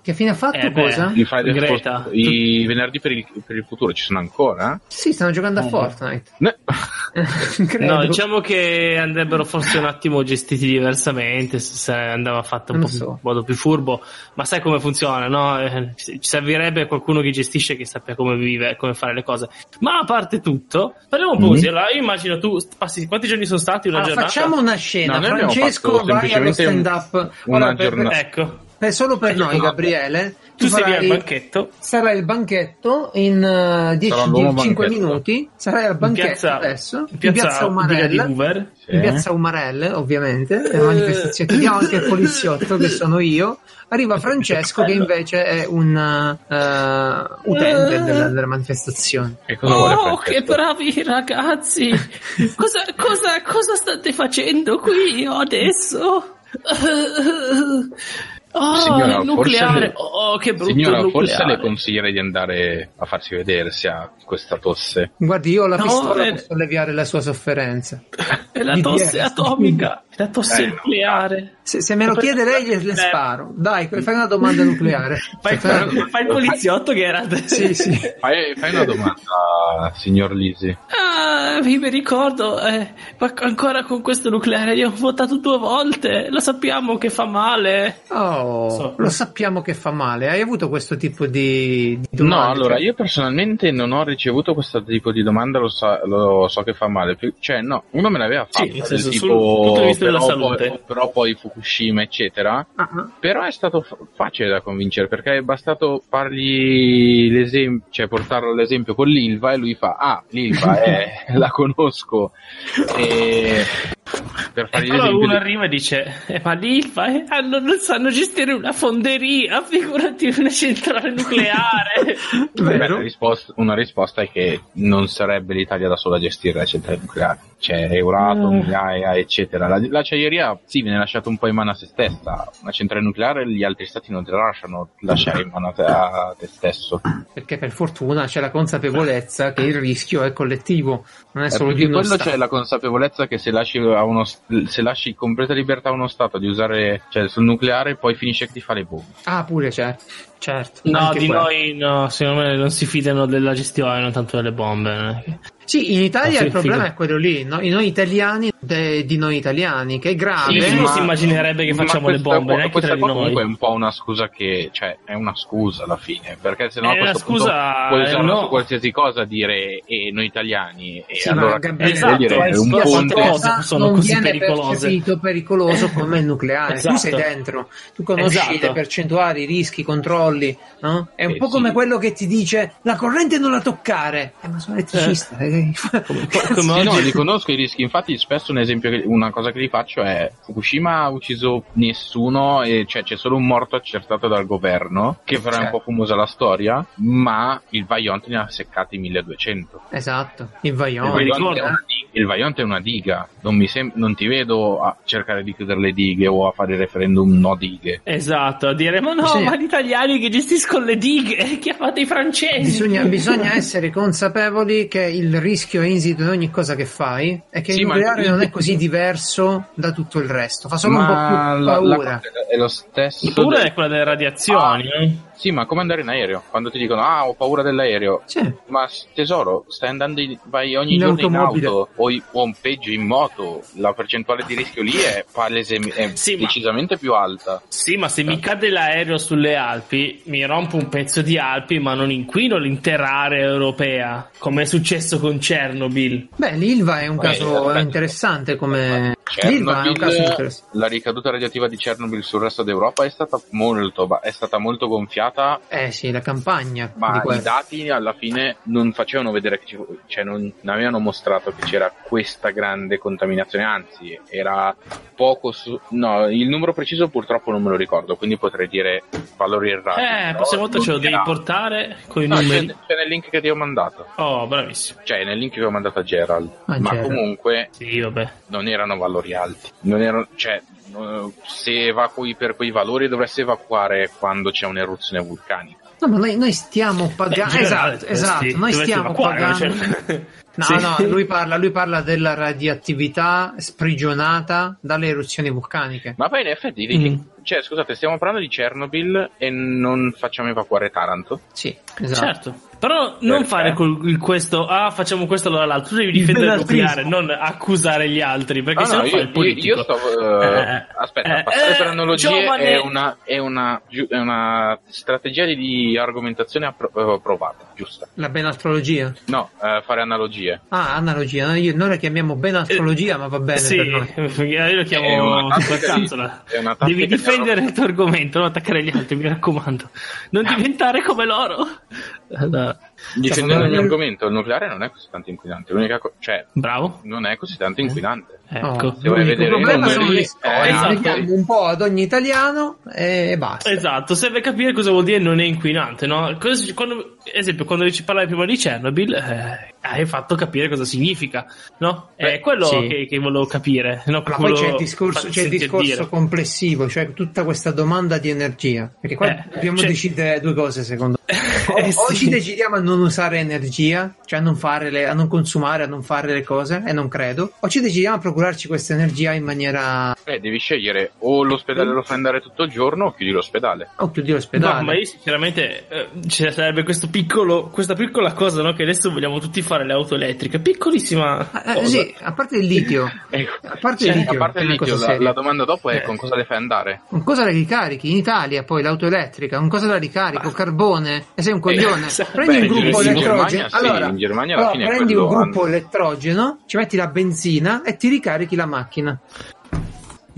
Che fine ha fatto? Eh, beh. cosa? I, Greta. i venerdì per il, per il futuro ci sono ancora? Sì, stanno giocando a Eh. Fortnite. Credo. No, diciamo che andrebbero forse un attimo gestiti diversamente, se andava fatto un Non po' so. in modo più furbo, ma sai come funziona, no? Eh, Ci servirebbe qualcuno che gestisce, che sappia come vive, come fare le cose. Ma a parte tutto, parliamo un po' Mhm. così. Allora, io immagino tu passi quanti giorni sono stati una Allora, giornata? facciamo una scena. No, Francesco, vai allo stand up. una giornata. Ecco, solo per noi, Gabriele. tu sei lì al banchetto. Sarai al banchetto in Sarà 10 l'uomo 5 banchetto. minuti. Sarai al in banchetto piazza, adesso. in piazza, piazza di. Hoover. Sì. In piazza Umarelle, ovviamente, le manifestazioni. Chiediamo anche il poliziotto, che sono io. Arriva Francesco, che invece è un eh, utente della, della manifestazione. E cosa Oh, che bravi ragazzi! cosa, cosa, cosa state facendo qui adesso? Oh, Signora, il nucleare! forse- Oh, che brutto Signora, il forse nucleare! le consiglierei di andare a farsi vedere se ha questa tosse. Guardi, io ho la No, pistola, eh. posso alleviare la sua sofferenza. È la tosse atomica, è la tosse no. nucleare. Se, se me lo chiede lei, le, le sparo. Dai, fai una domanda nucleare. Fai, Fai una- fai il poliziotto che era... Sì, sì. Fai, fai una domanda, signor Lisi. Ah, io mi ricordo, eh, ma ancora con questo nucleare io ho votato due volte, lo sappiamo che fa male. Oh, So. lo sappiamo che fa male. Hai avuto questo tipo di, di No, domande? allora io personalmente non ho ricevuto questo tipo di domanda, lo, sa- lo so che fa male. Cioè, no, uno me l'aveva fatto, Sì, nel senso, del sul della però salute. Poi, però poi Fukushima, eccetera. ah, ah. Però è stato fa- facile da convincere perché è bastato fargli l'esempio, cioè portarlo all'esempio con l'Ilva e lui fa: Ah, l'Ilva è, la conosco. E per fargli E allora uno di- arriva e dice, eh, ma l'ILFA eh, hanno- non sanno gestire una fonderia, figurati una centrale nucleare. Beh, Vero? la risposta- una risposta è che non sarebbe l'Italia da sola a gestire le centrali nucleari. C'è Euratom, Eh. l'AEA, eccetera. La- l'acciaieria sì, viene lasciata un po' in mano a se stessa. Una centrale nucleare gli altri stati non te la lasciano lasciare in mano a te, a te stesso. Perché per fortuna c'è la consapevolezza che il rischio è collettivo, non è Eh, solo di perché uno quello Stato. c'è la consapevolezza che se lasci, a uno, se lasci completa libertà a uno Stato di usare cioè, sul nucleare, poi finisce che ti fa le bombe. Ah, pure certo. Certo. No, anche di quello. noi no, secondo me non si fidano della gestione, non tanto delle bombe. non è che- Sì, in Italia Ah, il problema figo. è quello lì, no? Noi italiani de- di noi italiani, che è grave. Sì, ma- si immaginerebbe che facciamo le questa- bombe, neanche questa tra di qua noi. comunque è un po' una scusa che, cioè, è una scusa alla fine, perché se no È a questo scusa, punto puoi usarla no. qualsiasi cosa, dire e noi italiani, e Sì, allora Gabriele, Esatto, dire eh, un punto... cose sono non così viene pericolose. pericoloso come il nucleare. Esatto. Tu sei dentro, tu conosci Esatto. le percentuali, i rischi, i controlli, no? È un Eh, po' sì. come quello che ti dice la corrente non la toccare. Eh, ma sono elettricista. eh. come Sì, oggi- no, li conosco i rischi. Infatti, spesso un esempio, che- una cosa che li faccio è: Fukushima ha ucciso nessuno, e cioè c'è solo un morto accertato dal governo, che però è un po' fumosa la storia. Ma il Vajont ne ha seccati 1200. Esatto, il Il Vajont. mi Vajont, è una il è una diga. Non, mi sem- non ti vedo a cercare di chiudere le dighe o a fare il referendum no dighe. Esatto, a dire ma no, Bisogna- ma gli italiani che gestiscono le dighe, chiamate i francesi. Bisogna, bisogna essere consapevoli che il rischio è insito in ogni cosa che fai e che Sì, il ma nucleare il- non è così diverso da tutto il resto, fa solo un po' più Ma la, la paura. è lo stesso. Il paura del- è quella delle radiazioni. eh. Sì, ma come andare in aereo? Quando ti dicono, ah, ho paura dell'aereo. Sì. Ma tesoro, stai andando in- vai ogni In giorno automobile. in auto o, o peggio in moto, la percentuale di rischio lì è, palese, è Sì, ma- decisamente più alta. Sì, ma se mi cade l'aereo sulle Alpi, mi rompo un pezzo di Alpi, ma non inquino l'intera area europea, come è successo con Chernobyl. Beh, l'Ilva è un Beh, caso aspetta. interessante come... Chernobyl, la ricaduta radioattiva di Chernobyl sul resto d'Europa è stata molto, è stata molto gonfiata, Eh sì, la campagna di ma i guerra. dati alla fine non facevano vedere che ci, cioè non, non avevano mostrato che c'era questa grande contaminazione, anzi era poco su, no, il numero preciso purtroppo non me lo ricordo, quindi potrei dire valori errati. Eh, prossima volta ce lo devi portare con i No, c'è, numeri. c'è nel link che ti ho mandato. Oh, bravissimo. Cioè, nel link che ho mandato a Gerald. Ah, ma Gerald. comunque Sì, vabbè. non erano valori alti. Non erano, cioè, se evacui per quei valori dovresti evacuare quando c'è un'eruzione vulcanica. No, ma noi, noi stiamo pagando... Beh, in generale, esatto, esatto, dovresti- noi stiamo pagando... cioè. No, Sì. no, lui parla, lui parla della radioattività sprigionata dalle eruzioni vulcaniche. Ma poi in effetti, Mm. Cioè, scusate, stiamo parlando di Chernobyl e non facciamo evacuare Taranto? Sì, esatto. Certo. Però non Perché? fare col- il questo, ah, facciamo questo allora l'altro. Tu devi difendere il nucleare, non accusare gli altri, perché Ah, se no, no fai io, il politico. io stavo. eh, Eh, aspetta, eh, passare eh, per analogie è, una, è, una, è una strategia di, di argomentazione appro- eh, provata, giusta. La benastrologia. No, eh, fare analogie. Ah, analogia. Noi, io- noi la chiamiamo benastrologia, ma va bene sì, per noi. io lo È chiamo una super tattica di- è una tattica Devi di difendere il tuo argomento, non attaccare gli altri, mi raccomando. Non diventare come loro. No. Il mio Cioè, argomento, il nucleare non è così tanto inquinante. L'unica co- cioè, Bravo. non è così tanto inquinante. Ecco. Oh, Se vuoi vedere i problema numeri, sono le eh, storie. esatto. Un po' ad ogni italiano e basta. Esatto, serve capire cosa vuol dire non è inquinante, no? Cosa- quando, esempio, quando ci parlavi prima di Chernobyl, eh, hai fatto capire cosa significa, no? È Beh, quello sì. che, che volevo capire. No? Ma poi c'è il discorso, c'è il discorso complessivo, cioè tutta questa domanda di energia. Perché qua Eh, dobbiamo cioè- decidere due cose, secondo me. O, Eh, o sì. ci decidiamo a non usare energia, cioè a non, fare le, a non consumare, a non fare le cose, e non credo, o ci decidiamo a procurarci questa energia in maniera... Eh, devi scegliere o l'ospedale lo fai andare tutto il giorno o chiudi l'ospedale. o chiudi l'ospedale. No, ma io sinceramente eh, ci sarebbe questo piccolo, questa piccola cosa no, che adesso vogliamo tutti fare le auto elettriche, piccolissima. Ah, eh, cosa. sì, a parte il litio, Ecco. a parte Cioè, il litio, a parte il litio, la, la domanda dopo è Eh. con cosa le fai andare? Con cosa la ricarichi? In Italia poi l'auto elettrica, con cosa la ricarico? Carbone? E sei un coglione. esatto. Prendi Beh, un gruppo in elettrogeno. Germania sì, allora, in Germania alla allora, fine prendi un gruppo hanno. elettrogeno, ci metti la benzina e ti ricarichi la macchina.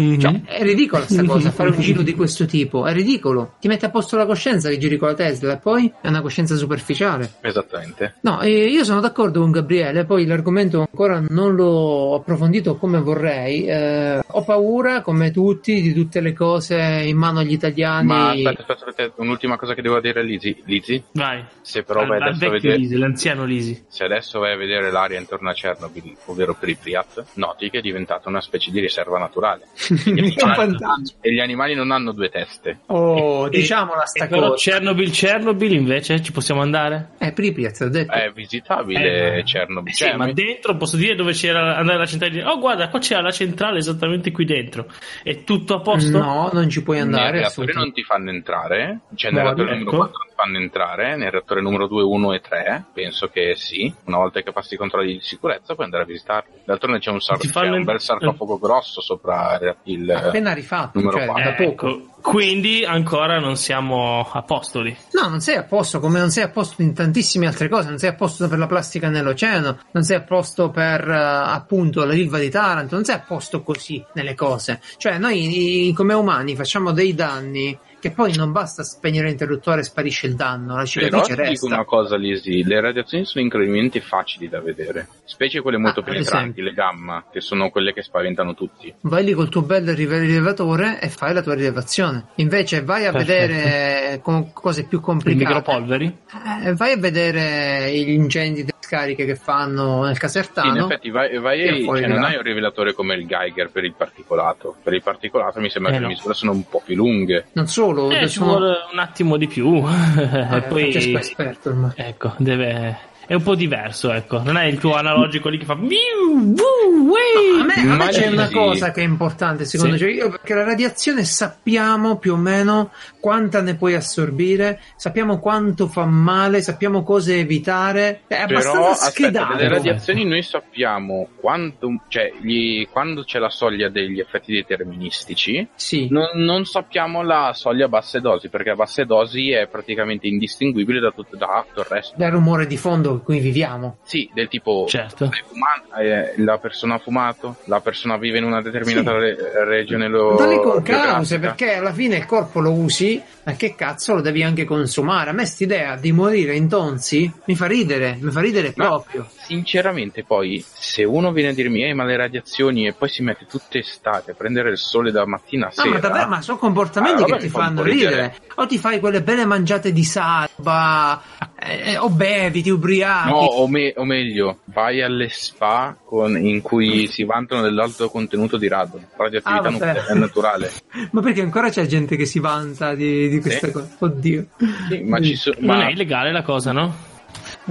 Mhm. Cioè, è ridicola sta cosa, fare un giro di questo tipo. È ridicolo. Ti mette a posto la coscienza che giri con la Tesla e poi è una coscienza superficiale. Esattamente. No, io sono d'accordo con Gabriele, poi l'argomento ancora non l'ho approfondito come vorrei. Eh, ho paura, come tutti, di tutte le cose in mano agli italiani. Ma aspetta, aspetta, aspetta, un'ultima cosa che devo dire a Lizzy. Lizzy, Vai. se però vai adesso a vedere... Lisi, l'anziano Lisi. Se adesso vai a vedere l'aria intorno a Chernobyl, ovvero Pripyat, noti che è diventata una specie di riserva naturale. Un vantaggio. E gli animali non hanno due teste. Oh, diciamola sta E cosa. Chernobyl, Chernobyl invece ci possiamo andare? Eh, Pripyat, ho detto. È visitabile Eh, Chernobyl. Eh sì, Cioè, ma dentro posso dire dove c'era andare alla centrale. di- Oh, guarda, qua c'era la centrale esattamente qui dentro. È tutto a posto? No, non ci puoi andare. assolutamente. non ti fanno entrare, cioè nel No, reattore ecco. numero 4 non ti fanno entrare, nel reattore numero 2, 1 e 3 penso che sì, una volta che passi i controlli di sicurezza puoi andare a visitarli. D'altronde c'è un, sar- c'è un bel sarcofago grosso sopra il... Appena rifatto, Numero cioè, quattro. da Eh, poco. ecco. Quindi ancora non siamo apostoli. No, non sei a posto come non sei a posto in tantissime altre cose, non sei a posto per la plastica nell'oceano, non sei a posto per eh, appunto la Ilva di Taranto, non sei a posto così nelle cose. Cioè noi i- come umani facciamo dei danni che poi non basta spegnere l'interruttore e sparisce il danno, la Però cicatrice ti dico resta. una cosa, Lisi, le radiazioni sono incredibilmente facili da vedere, specie quelle molto Ah, penetranti, le gamma, che sono quelle che spaventano tutti. Vai lì col tuo bel rilevatore e fai la tua rilevazione. Invece vai a Perfetto. vedere con cose più complicate. micropolveri? Eh, vai a vedere gli incendi delle scariche che fanno nel Sì, casertano. in effetti vai, vai fuori cioè, non hai un rivelatore come il Geiger per il particolato. Per il particolato mi sembra Eh, che no. le misure sono un po' più lunghe. Non solo, Eh, ci sono... vuole un attimo di più. Eh, e poi, esperto ormai. ecco, deve. È un po' diverso, ecco. Non è il tuo analogico lì che fa. "Miu, vu, wey". A me, a me c'è una cosa che è importante secondo Sì. me, cioè io, perché la radiazione sappiamo più o meno quanta ne puoi assorbire, sappiamo quanto fa male, sappiamo cosa evitare, è Però abbastanza aspetta, schedato. delle radiazioni noi sappiamo quando, cioè, gli- quando c'è la soglia degli effetti deterministici, Sì. non, non sappiamo la soglia a basse dosi, perché a basse dosi è praticamente indistinguibile da tutto, da tutto il resto. Dal rumore di fondo in cui viviamo. Sì, del tipo Certo. fumato, eh, la persona ha fumato, la persona vive in una determinata Sì. re- regione lo Dalle con geografica. cause, perché alla fine il corpo lo usi, ma che cazzo lo devi anche consumare? A me st'idea di morire in tonsi mi fa ridere, mi fa ridere Ma- proprio. Sinceramente, poi, se uno viene a dirmi, eh, ma le radiazioni, e poi si mette tutte estate a prendere il sole da mattina a No, sera. ma davvero, ma sono comportamenti Ah, che ti fanno ridere. ridere. O ti fai quelle belle mangiate di salva, eh, o bevi, ti ubriachi. No, o, me- o meglio, vai alle spa con- in cui si vantano dell'alto contenuto di radon, radioattività Ah, nucleare naturale. Ma perché ancora c'è gente che si vanta di, di queste Sì. cose? Oddio. Sì, ma ci so- Non ma- è illegale la cosa, no?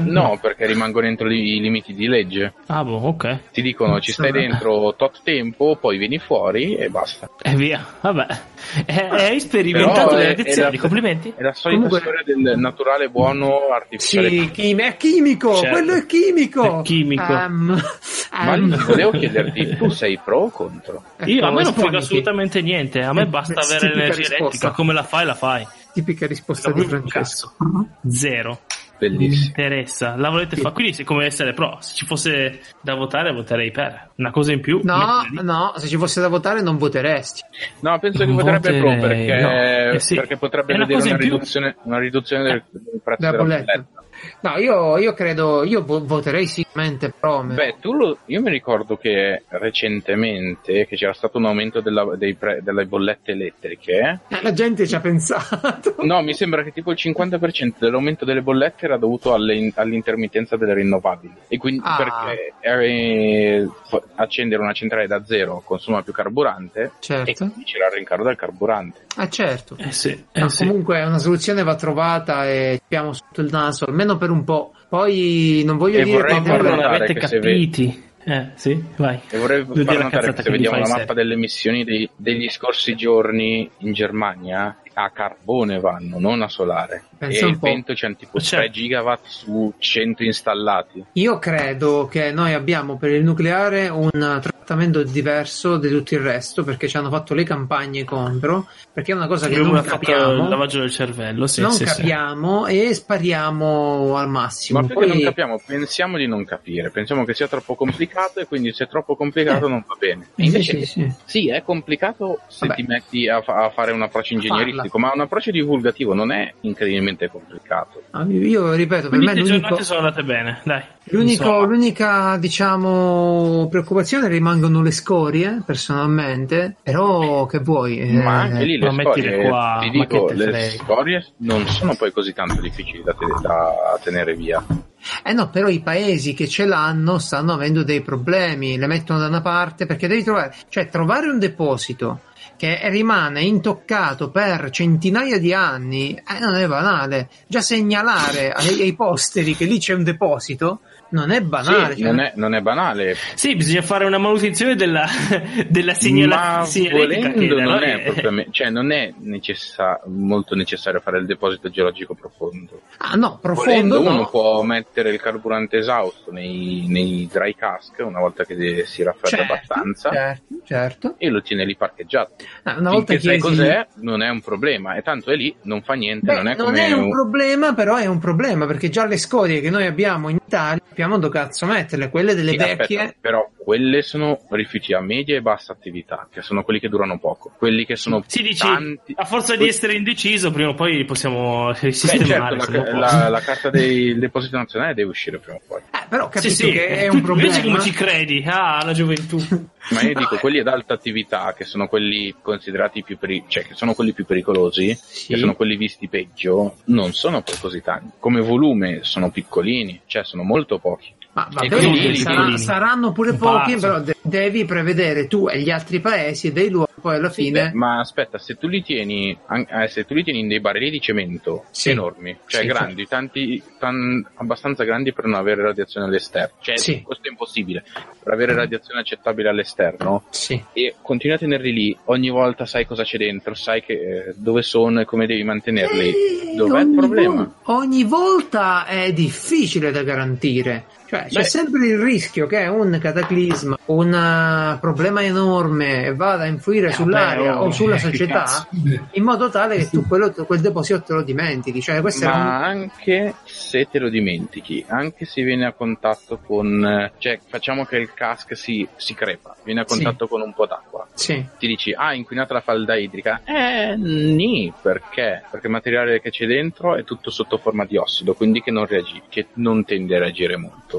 No, perché rimangono entro i i limiti di legge. Ah, boh, ok. Ti dicono ci stai dentro tot tempo, poi vieni fuori e basta. E via. Vabbè. Eh, Hai sperimentato le la- complimenti. È la solita Comunque- storia del naturale buono artificiale. Sì, chim- è chimico, Certo. quello è chimico. È chimico. Ehm, Ma ehm, volevo chiederti, tu sei pro o contro? Io a me non frega assolutamente niente. A me Eh, basta avere risposta. elettrica. Come la fai, la fai. Tipica risposta di Francesco. Zero. Bellissimo. interessa. La volete Sì. fare? Quindi, se come essere pro, se ci fosse da votare, voterei per. Una cosa in più. No, no, se ci fosse da votare non voteresti. No, penso che voterebbe pro voterei, perché, no. Eh sì. perché potrebbe una vedere una riduzione, una riduzione del, del prezzo della bolletta. bolletta. No, io, io credo, io vo- voterei sicuramente pro. me. Beh, tu lo- io mi ricordo che recentemente che c'era stato un aumento della- dei pre- delle bollette elettriche. Eh, La gente ci ha pensato. No, mi sembra che tipo il 50% dell'aumento delle bollette era dovuto alle- all'intermittenza delle rinnovabili. E quindi Ah. perché eh, accendere una centrale da zero consuma più carburante Certo. e quindi c'era il rincaro del carburante. Ah, certo. Eh sì, eh Ma sì. comunque una soluzione va trovata e abbiamo sotto il naso, almeno per un po'. Poi non voglio E dire che non ve- capiti. Eh, sì, vai. E vorrei far notare che se vediamo la mappa delle emissioni dei- degli scorsi giorni in Germania, a carbone vanno, non a solare. Pensa e il vento c'hanno tipo Certo. 3 gigawatt su 100 installati. Io credo che noi abbiamo per il nucleare un trattamento diverso di tutto il resto perché ci hanno fatto le campagne contro, perché è una cosa che Abbiamo non fatto il capiamo, lavaggio del cervello, sì, non sì, sì. capiamo e spariamo al massimo. Ma più Poi- non capiamo, pensiamo di non capire, pensiamo che sia troppo complicato e quindi se è troppo complicato Eh. non va bene. Sì, Invece sì, sì. sì, è complicato se Vabbè. ti metti a, fa- a fare un approccio ingegneristico, ma un approccio divulgativo non è incredibilmente complicato. Ah, Io ripeto, per Quindi me le giornate sono andate bene, dai. l'unico- l'unica diciamo preoccupazione rimangono le scorie personalmente, però che vuoi? eh, ma anche lì le scorie, qua, ti ma dico, le frega. scorie non sono poi così tanto difficili da, te- da tenere via. Eh no, però i paesi che ce l'hanno stanno avendo dei problemi, le mettono da una parte perché devi trovare, cioè trovare un deposito che rimane intoccato per centinaia di anni, eh, non è banale. Già segnalare ai, ai posteri che lì c'è un deposito non è banale. Sì, cioè, non, è, non è banale, Sì, bisogna fare una manutenzione della, della segnala- ma segnaletica che volendo non è, propriamente- cioè non è necessa- molto necessario fare il deposito geologico profondo. Ah no, profondo Volendo uno no. può mettere il carburante esausto nei, nei dry cask una volta che si raffredda Certo, abbastanza certo, certo. e lo tiene lì parcheggiato. Ah, una volta Finché sai cos'è, non è un problema, e tanto è lì, non fa niente, Beh, non è non come è un un- problema, però è un problema perché già le scorie che noi abbiamo in Italia sappiamo dove cazzo metterle, quelle delle Sì, vecchie. aspetta, però quelle sono rifiuti a media e bassa attività, che sono quelli che durano poco. Quelli che sono Si dici, tanti. a forza di essere indeciso, prima o poi possiamo Beh, risistemare. certo, se non la, può. la- la carta dei depositi nazionali deve uscire prima o poi. Eh, però capisco Sì, sì. che è un problema. Invece come ci credi? Ah, la gioventù. Ma io dico, quelli ad alta attività, che sono quelli considerati più peri- cioè che sono quelli più pericolosi, Sì. che sono quelli visti peggio, non sono poi così tanti. Come volume sono piccolini, cioè sono molto pochi. Ma va E bene, quindi- sarà- saranno pure pochi, però de- devi prevedere tu e gli altri paesi e dei luoghi poi alla fine. Ma aspetta, se tu li tieni, eh, se tu li tieni in dei barili di cemento Sì. enormi, cioè Sì, grandi, tanti, tan- abbastanza grandi per non avere radiazione all'esterno, cioè Sì. questo è impossibile, per avere radiazione accettabile all'esterno, Sì. e continui a tenerli lì, ogni volta sai cosa c'è dentro, sai che, eh, dove sono e come devi mantenerli. Dov'è il problema? vol- ogni volta è difficile da garantire. Cioè, c'è Beh. sempre il rischio che un cataclisma, un eh, problema enorme vada a influire sull'aria vabbè, oh, o sulla che società in modo tale che tu quello- quel deposito te lo dimentichi. Cioè, era un- Ma anche se te lo dimentichi, anche se viene a contatto con, eh, cioè facciamo che il cask si, si crepa, viene a Sì. contatto con un po' d'acqua. Sì. ti dici ah inquinata la falda idrica eh nì perché perché il materiale che c'è dentro è tutto sotto forma di ossido quindi che non reagisce che non tende a reagire molto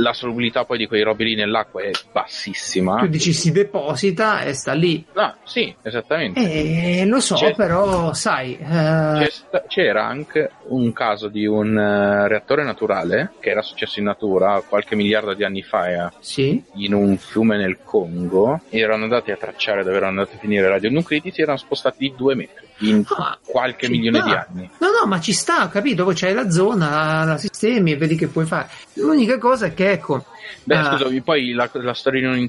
la solubilità poi di quei robi lì nell'acqua è bassissima Tu dici si deposita e sta lì. no sì esattamente Eh, lo so, C'è- però, sai, eh, C'è c'era anche un caso di un eh, reattore naturale che era successo in natura qualche miliardo di anni fa eh, sì, in un fiume nel Congo erano andati a tracciare dove erano andati a finire i radionuclidi si erano spostati di due metri in Ah, qualche milione sta. di anni No, no, ma ci sta, capito? C'hai la zona, la sistemi e vedi che puoi fare. L'unica cosa è che, ecco, Beh, Ah. scusami, poi la, la storia di non,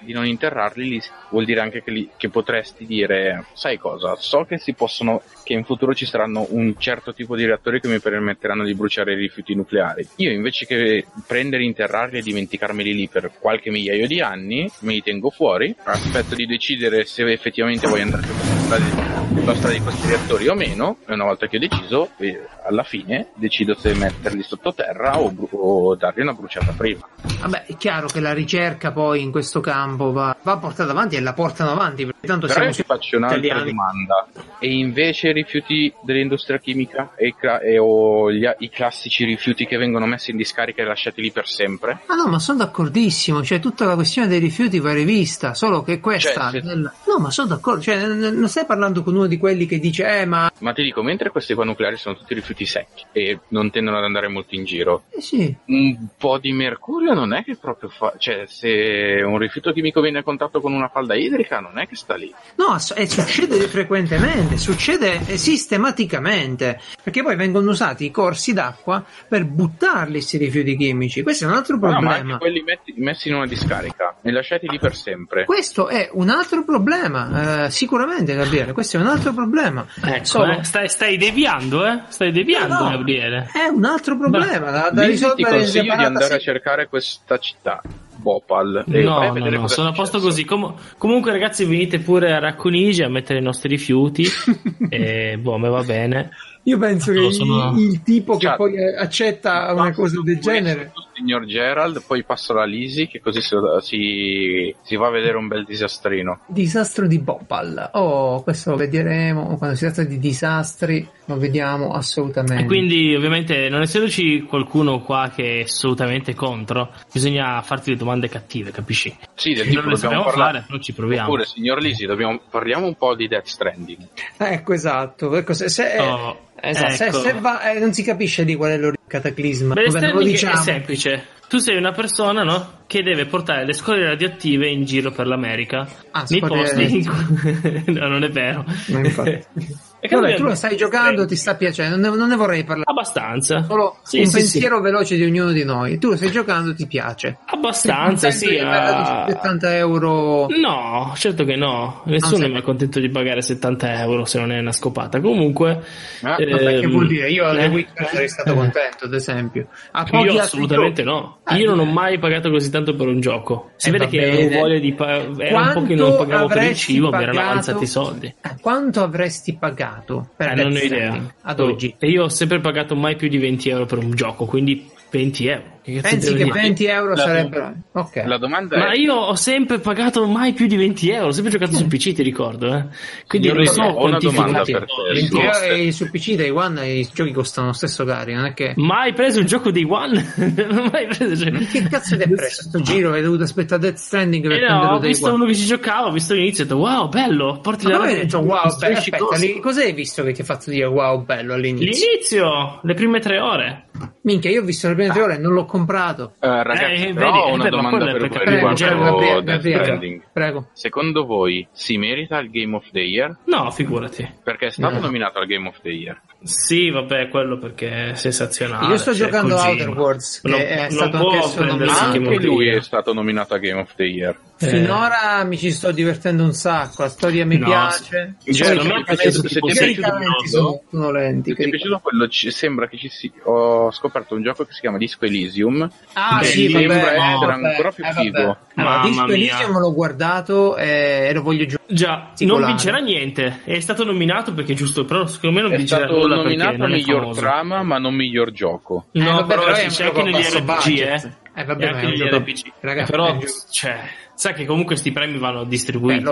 di non interrarli lì vuol dire anche che, li- che potresti dire, sai cosa, so che si possono, che in futuro ci saranno un certo tipo di reattori che mi permetteranno di bruciare i rifiuti nucleari. Io invece che prendere, interrarli e dimenticarmeli lì per qualche migliaio di anni, me li tengo fuori, aspetto di decidere se effettivamente voglio andare questa strada di, questi reattori o meno, e una volta che ho deciso, eh, alla fine decido se metterli sottoterra o, bru- o dargli una bruciata prima. Vabbè, è chiaro che la ricerca poi in questo campo va, va portata avanti e la portano avanti, tanto Però siamo io ti faccio un'altra italiani. domanda. E invece i rifiuti dell'industria chimica e, e- o gli- i classici rifiuti che vengono messi in discarica e lasciati lì per sempre? Ah no, ma sono d'accordissimo, cioè tutta la questione dei rifiuti va rivista, solo che questa... Cioè, se- nel- No, ma sono d'accordo, cioè non stai parlando con uno di quelli che dice, eh ma... Ma ti dico, mentre questi qua nucleari sono tutti rifiuti secchi e non tendono ad andare molto in giro, Eh sì, un po' di mercurio non è che proprio fa, cioè se un rifiuto chimico viene a contatto con una falda idrica non è che sta lì. No, s- eh, succede frequentemente, succede eh, sistematicamente, perché poi vengono usati i corsi d'acqua per buttarli questi rifiuti chimici. Questo è un altro No, ma problema. anche quelli metti- messi in una discarica e lasciati lì per sempre. Questo è un altro problema, eh, sicuramente Gabriele, questo è un altro problema. Ecco, Solo- eh, stai, stai deviando, eh? Stai deviando, No, no, Gabriele. È un altro problema da, da ti risolvere in consiglio di andare a cercare questa città, Bhopal. e No, no, no, sono a posto così. Com- comunque, ragazzi, venite pure a Racconigi a mettere i nostri rifiuti. e boh, a me va bene. Io penso che No, sono- il, il tipo che Cioè, poi accetta una Passo cosa del questo, genere. Signor Gerald, poi passo la Lisi, che così si, si, si va a vedere un bel disastrino. Disastro di Bhopal. Oh, questo lo vedremo quando si tratta di disastri, lo vediamo assolutamente. E quindi, ovviamente, non essendoci qualcuno qua che è assolutamente contro, bisogna farti le domande cattive, capisci? Sì, del Non tipo le dobbiamo parlare. fare, però ci proviamo. Oppure, signor Lisi, dobbiamo, parliamo un po' di Death Stranding. Ecco, esatto. Ecco, se, se- Oh, esatto, se- ecco. se va- eh, non si capisce di qual è l'origine cataclisma. Beh, Vabbè, non lo diciamo. è semplice. Tu sei una persona, no? Che deve portare le scorie radioattive in giro per l'America. Ah, nei posti no, non è vero. Ma infatti. E Vabbè, tu lo stai giocando, ti sta piacendo, non ne, non ne vorrei parlare. Abbastanza. Solo Sì, un sì, pensiero veloce di ognuno di noi. Tu lo stai giocando, ti piace. sì. Abbastanza, sì. ah. 70 euro. No, certo che no. Nessuno sei- è mai contento di pagare 70 euro se non è una scopata. Comunque, Ah, eh, Vabbè, che vuol dire? Io eh, alle weekend sarei stato eh. contento, ad esempio. A Io assolutamente no. Eh, Io non ho mai pagato così tanto per un gioco. Si Eh, vede che avevo voglia di pa- era un po' che Quanto non pagavo per il avresti cibo, mi erano pagato? avanzati i soldi. Eh, Quanto avresti pagato per Eh, non ho idea. Ad Oh, oggi? E io ho sempre pagato mai più di 20 euro per un gioco, quindi 20 euro. Che Pensi che dire? 20 euro La- sarebbero. Ok. La domanda Ma è... io ho sempre pagato mai più di 20 euro, ho sempre giocato su PC, ti ricordo, eh. Quindi Signor non so ho una quanti domanda per te. 20 risposte. euro e su PC dai One i giochi costano lo stesso cari, non è che. Mai preso un gioco dei One? mai preso. Cioè... Che cazzo ti hai preso sto giro? Hai dovuto aspettare Death Stranding per Eh no, ho visto One. uno che ci giocava, ho visto l'inizio e ho detto wow, bello, porti Ma la come hai detto wow, bello, aspetta, lì- cos'hai visto che ti ha fatto dire wow, bello all'inizio? L'inizio, le prime tre ore. Minchia, io ho visto le prime tre ore e non l'ho comprato. Eh, ragazzi, Eh, però vedi, ho eh, una beh, ma domanda per voi Prego, riguardo Death Stranding. prego. Secondo voi si merita il Game of the Year? No, figurati. Perché è stato No. nominato al Game of the Year. Sì, vabbè, quello perché è sensazionale. Io sto cioè, giocando Kojima. Outer Worlds, che Non- è non stato prendersi nominato. Anche lui Year. è stato nominato a Game of the Year. Eh. Finora mi ci sto divertendo un sacco, la storia mi No, piace. Cioè, Poi non mi è se- piaciuto se- ti è piaciuto sono, sono lenti. Se ti è piaciuto quello, ci- sembra che ci sia. Ho scoperto un gioco che si chiama Disco Elysium. Ah, che sì, sembra vabbè, essere no, vabbè, ancora più eh, figo. Allora, Mamma Disco mia. Elysium l'ho guardato e lo voglio giocare. Già, non vincerà niente. È stato nominato perché è giusto, però secondo me non È vincerà stato nulla nominato miglior trama, ma non miglior gioco. No, Eh, vabbè, però, però è c'è un c'è gioco anche negli RPG, eh. Eh, vabbè, anche è un negli RPG. ragazzi, però, cioè, sai che comunque sti premi vanno distribuiti, Eh,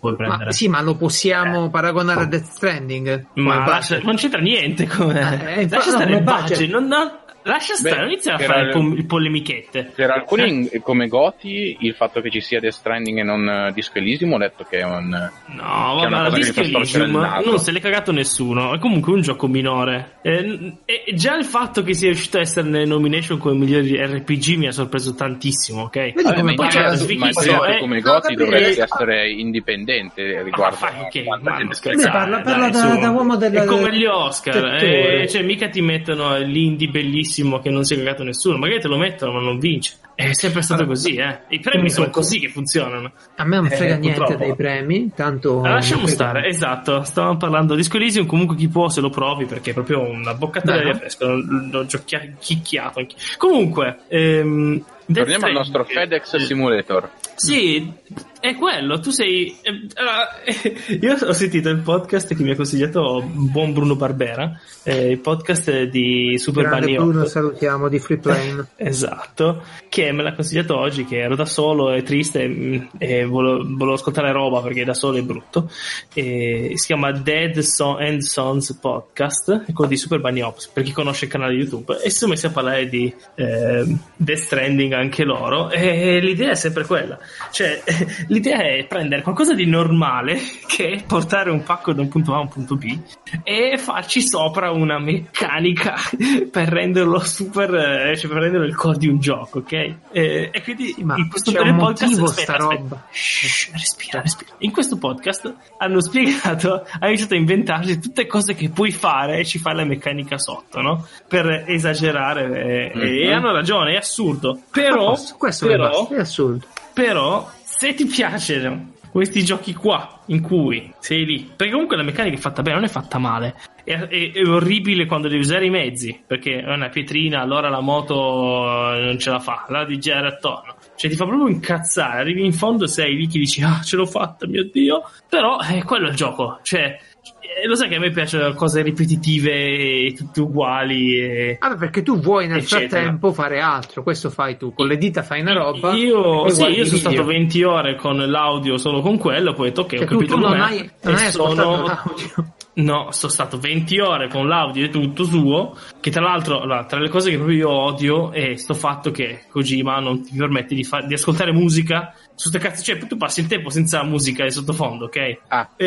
lo- ma, sì, ma lo possiamo paragonare a Death Stranding? Ma lascia- non c'entra niente. Come... Eh, eh, lascia no, stare come il budget. budget. Non, no, lascia stare, iniziare a fare pol- polemichette. Per alcuni, come Goti, il fatto che ci sia Death Stranding e non eh, Disco Elysium, ho letto che è un. No, Che vabbè, la Disco il Elysium non se l'è cagato nessuno. È comunque un gioco minore. Eh, E già il fatto che sia riuscito a essere nelle nomination come migliori RPG mi ha sorpreso tantissimo, ok? Vedi come ma poi c'è la genere eh, come Goti dovrebbe ah, essere indipendente riguardo fai a che quanta ma gente parla- dai, parla da- da uomo della- È come gli Oscar, eh, cioè mica ti mettono l'indie bellissimo che non si è cagato nessuno, magari te lo mettono ma non vince. È sempre stato così, eh. I premi sono così che funzionano. A me non frega Eh, niente purtroppo. dei premi, tanto... Allora, lasciamo non frega- stare, esatto. Stavamo parlando di Disco Elysium. Comunque, chi può se lo provi perché è proprio una boccata d'aria no? fresca. L'ho, l'ho giochia- chicchiato anche. Comunque, ehm, Torniamo al nostro FedEx Simulator. Sì, è quello. Tu sei. allora, io ho sentito il podcast che mi ha consigliato buon Bruno Barbera. eh, il podcast di Super Grande Bunny Bruno, 8. salutiamo, di Free Plane. Esatto, che me l'ha consigliato oggi, che ero da solo e triste e volevo, volevo ascoltare roba perché da solo è brutto. E si chiama Dead Son- and Sons Podcast, è quello di Super Bunny Ops, per chi conosce il canale YouTube. E si sono messi a parlare di eh, Death Stranding anche loro. E l'idea è sempre quella, cioè L'idea è prendere qualcosa di normale, che è portare un pacco da un punto A a un punto B, e farci sopra una meccanica per renderlo super, eh, cioè per renderlo il core di un gioco, ok? E, e quindi Ma in questo c'è un podcast, aspetta, aspetta. Shh, respira, respira. In questo podcast hanno spiegato, hanno iniziato a inventarsi tutte cose che puoi fare e ci fai la meccanica sotto, no? Per esagerare, eh, e Mhm. hanno ragione, è assurdo. Però, Questo- questo però, è assurdo. però, se ti piacciono questi giochi qua, in cui sei lì, perché comunque la meccanica è fatta bene, non è fatta male. È, è- è orribile quando devi usare i mezzi, perché è una pietrina, allora la moto eh, non ce la fa, la devi girare attorno. Cioè ti fa proprio incazzare, arrivi in fondo sei lì che dici ah ce l'ho fatta, mio dio, però è quello è il gioco, cioè eh, lo sai che a me piacciono cose ripetitive e tutte uguali e... Vabbè, perché tu vuoi nel Eccetera. frattempo fare altro, questo fai tu, con le dita fai una roba. Io, sì, io sono stato 20 ore con l'audio solo con quello, poi ho detto ok, Cioè, ho tu, capito tu non com'è, hai, non hai sono- l'audio. No, sono stato 20 ore con l'audio e tutto suo, che tra l'altro, tra le cose che proprio io odio è sto fatto che Kojima non ti permette di, fa- di ascoltare musica ste cazzo, cioè tu passi il tempo senza musica di sottofondo, ok? Ah. E,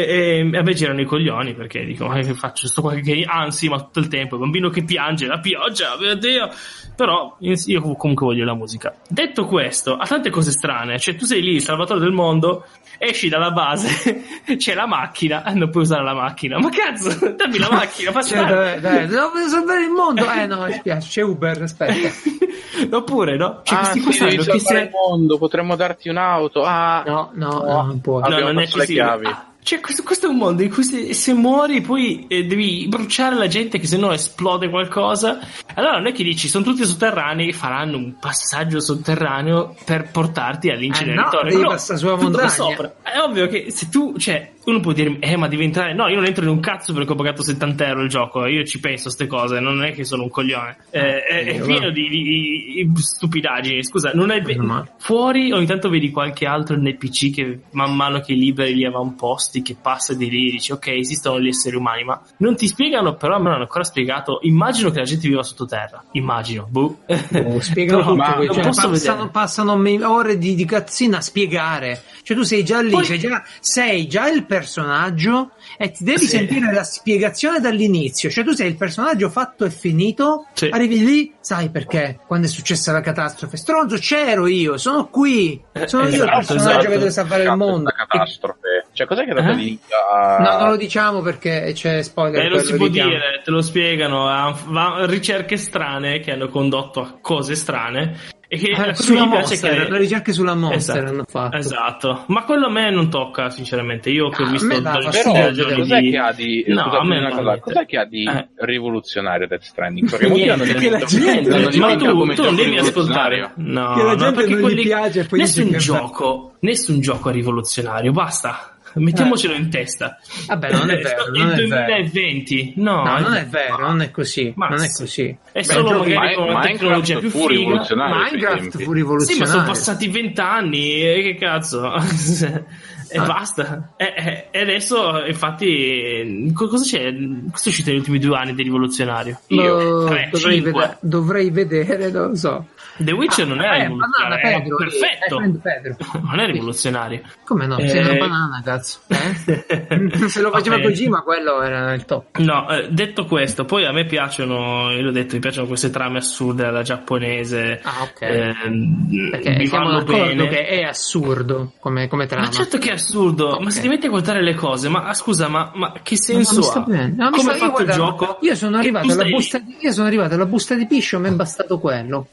e a me girano i coglioni perché dico, ma che faccio? Sto qua che anzi, ma tutto il tempo, il bambino che piange, la pioggia, mio Dio. Però io comunque voglio la musica. Detto questo, ha tante cose strane, cioè tu sei lì, il salvatore del mondo, esci dalla base, c'è la macchina, e non puoi usare la macchina. Ma cazzo, dammi la macchina, fa Cioè, dai, dai, devo salvare il mondo. Eh no, mi spiace, c'è Uber, aspetta. Oppure, no? Cioè, ah, questi sì, devi se... il mondo, potremmo darti un'auto. Ah, No, no, No. no, non può. Ah, No, non è possibile. chiavi. Ah, Cioè, questo, questo è un mondo in cui se, se muori poi eh, devi bruciare la gente che se no esplode qualcosa. Allora non è che dici, sono tutti sotterranei, faranno un passaggio sotterraneo per portarti all'inceneritore. Eh no, devi passare sulla montagna. sopra. È ovvio che se tu, cioè, uno può dire, eh, ma devi entrare. No, io non entro in un cazzo perché ho pagato 70 euro il gioco. Io ci penso a queste cose, non è che sono un coglione. Eh, è, è pieno di, di- di stupidaggini. Scusa, non è male. Fuori ogni tanto vedi qualche altro NPC che man mano che liberi gli avamposti, che passa di lì, dici ok, esistono gli esseri umani, ma non ti spiegano, però a me non hanno ancora spiegato. Immagino che la gente viva sottoterra. Immagino. Boh. Oh, spiegano tutto, cioè, passano, passano ore di, di cazzina a spiegare. Cioè, tu sei già lì, Poi- sei, già, sei già il personaggio e ti devi Sì. sentire la spiegazione dall'inizio. Cioè, tu sei il personaggio fatto e finito, Sì. arrivi lì, sai perché? Quando è successa la catastrofe, stronzo, c'ero io, sono qui, sono io il Esatto, personaggio esatto. che deve salvare il mondo. catastrofe. Cioè, cos'è che dato Eh? l'inizio a... No, non lo diciamo perché c'è spoiler. Eh, lo si può richiamo. dire, te lo spiegano, va- ricerche strane che hanno condotto a cose strane e che Eh, sulla mi piace Monster, che le ricerche sulla Monster Esatto, hanno fatto. Esatto, ma quello a me non tocca sinceramente, io che ho Ah, visto dà dal- Però, cos'è di- che ha di... No, scusate, a me una cosa, cos'è che ha di Eh. rivoluzionario Death Stranding? Perché Niente, perché la gente- ma tu, come tu non devi ascoltare. No, Che la no, gente perché non gli quelli- piace e poi nessun che- gioco, nessun gioco è rivoluzionario, basta. Mettiamocelo in testa. Vabbè, non è Eh, vero, il non è vero. 2020, no, No, non eh, è vero, non è così. Ma non è sì. così. È Beh, solo giochi- magari con una tecnologia più fu rivoluzionario Minecraft fu Sì, ma rivoluzionario. sono passati vent'anni e che cazzo. e Ah. basta. E, e- adesso, infatti, co- cosa c'è? Cosa è uscito negli ultimi due anni di rivoluzionario? Boh, Tre, dovrei, vedere, dovrei vedere, non lo so. The Witcher non era Eh, rivoluzionario, banana, Pedro, perfetto. eh. Non è rivoluzionario. Come no? Eh, Sei una banana, cazzo. Eh? Se lo faceva Ok. Kojima, quello era il top. No, eh, detto questo, poi a me piacciono, io l'ho detto, mi piacciono queste trame assurde alla giapponese. Ah, ok. ehm, Perché mi siamo d'accordo bene. che è assurdo come, come trama. Ma certo che è assurdo, Ok. ma se ti metti a guardare le cose, ma ah, scusa, ma, ma che Ma senso sta ha? bene. No, Come è fatto io, il guarda, gioco? Io sono, arrivato alla busta di, io sono arrivato alla busta di piscio, mi è bastato quello.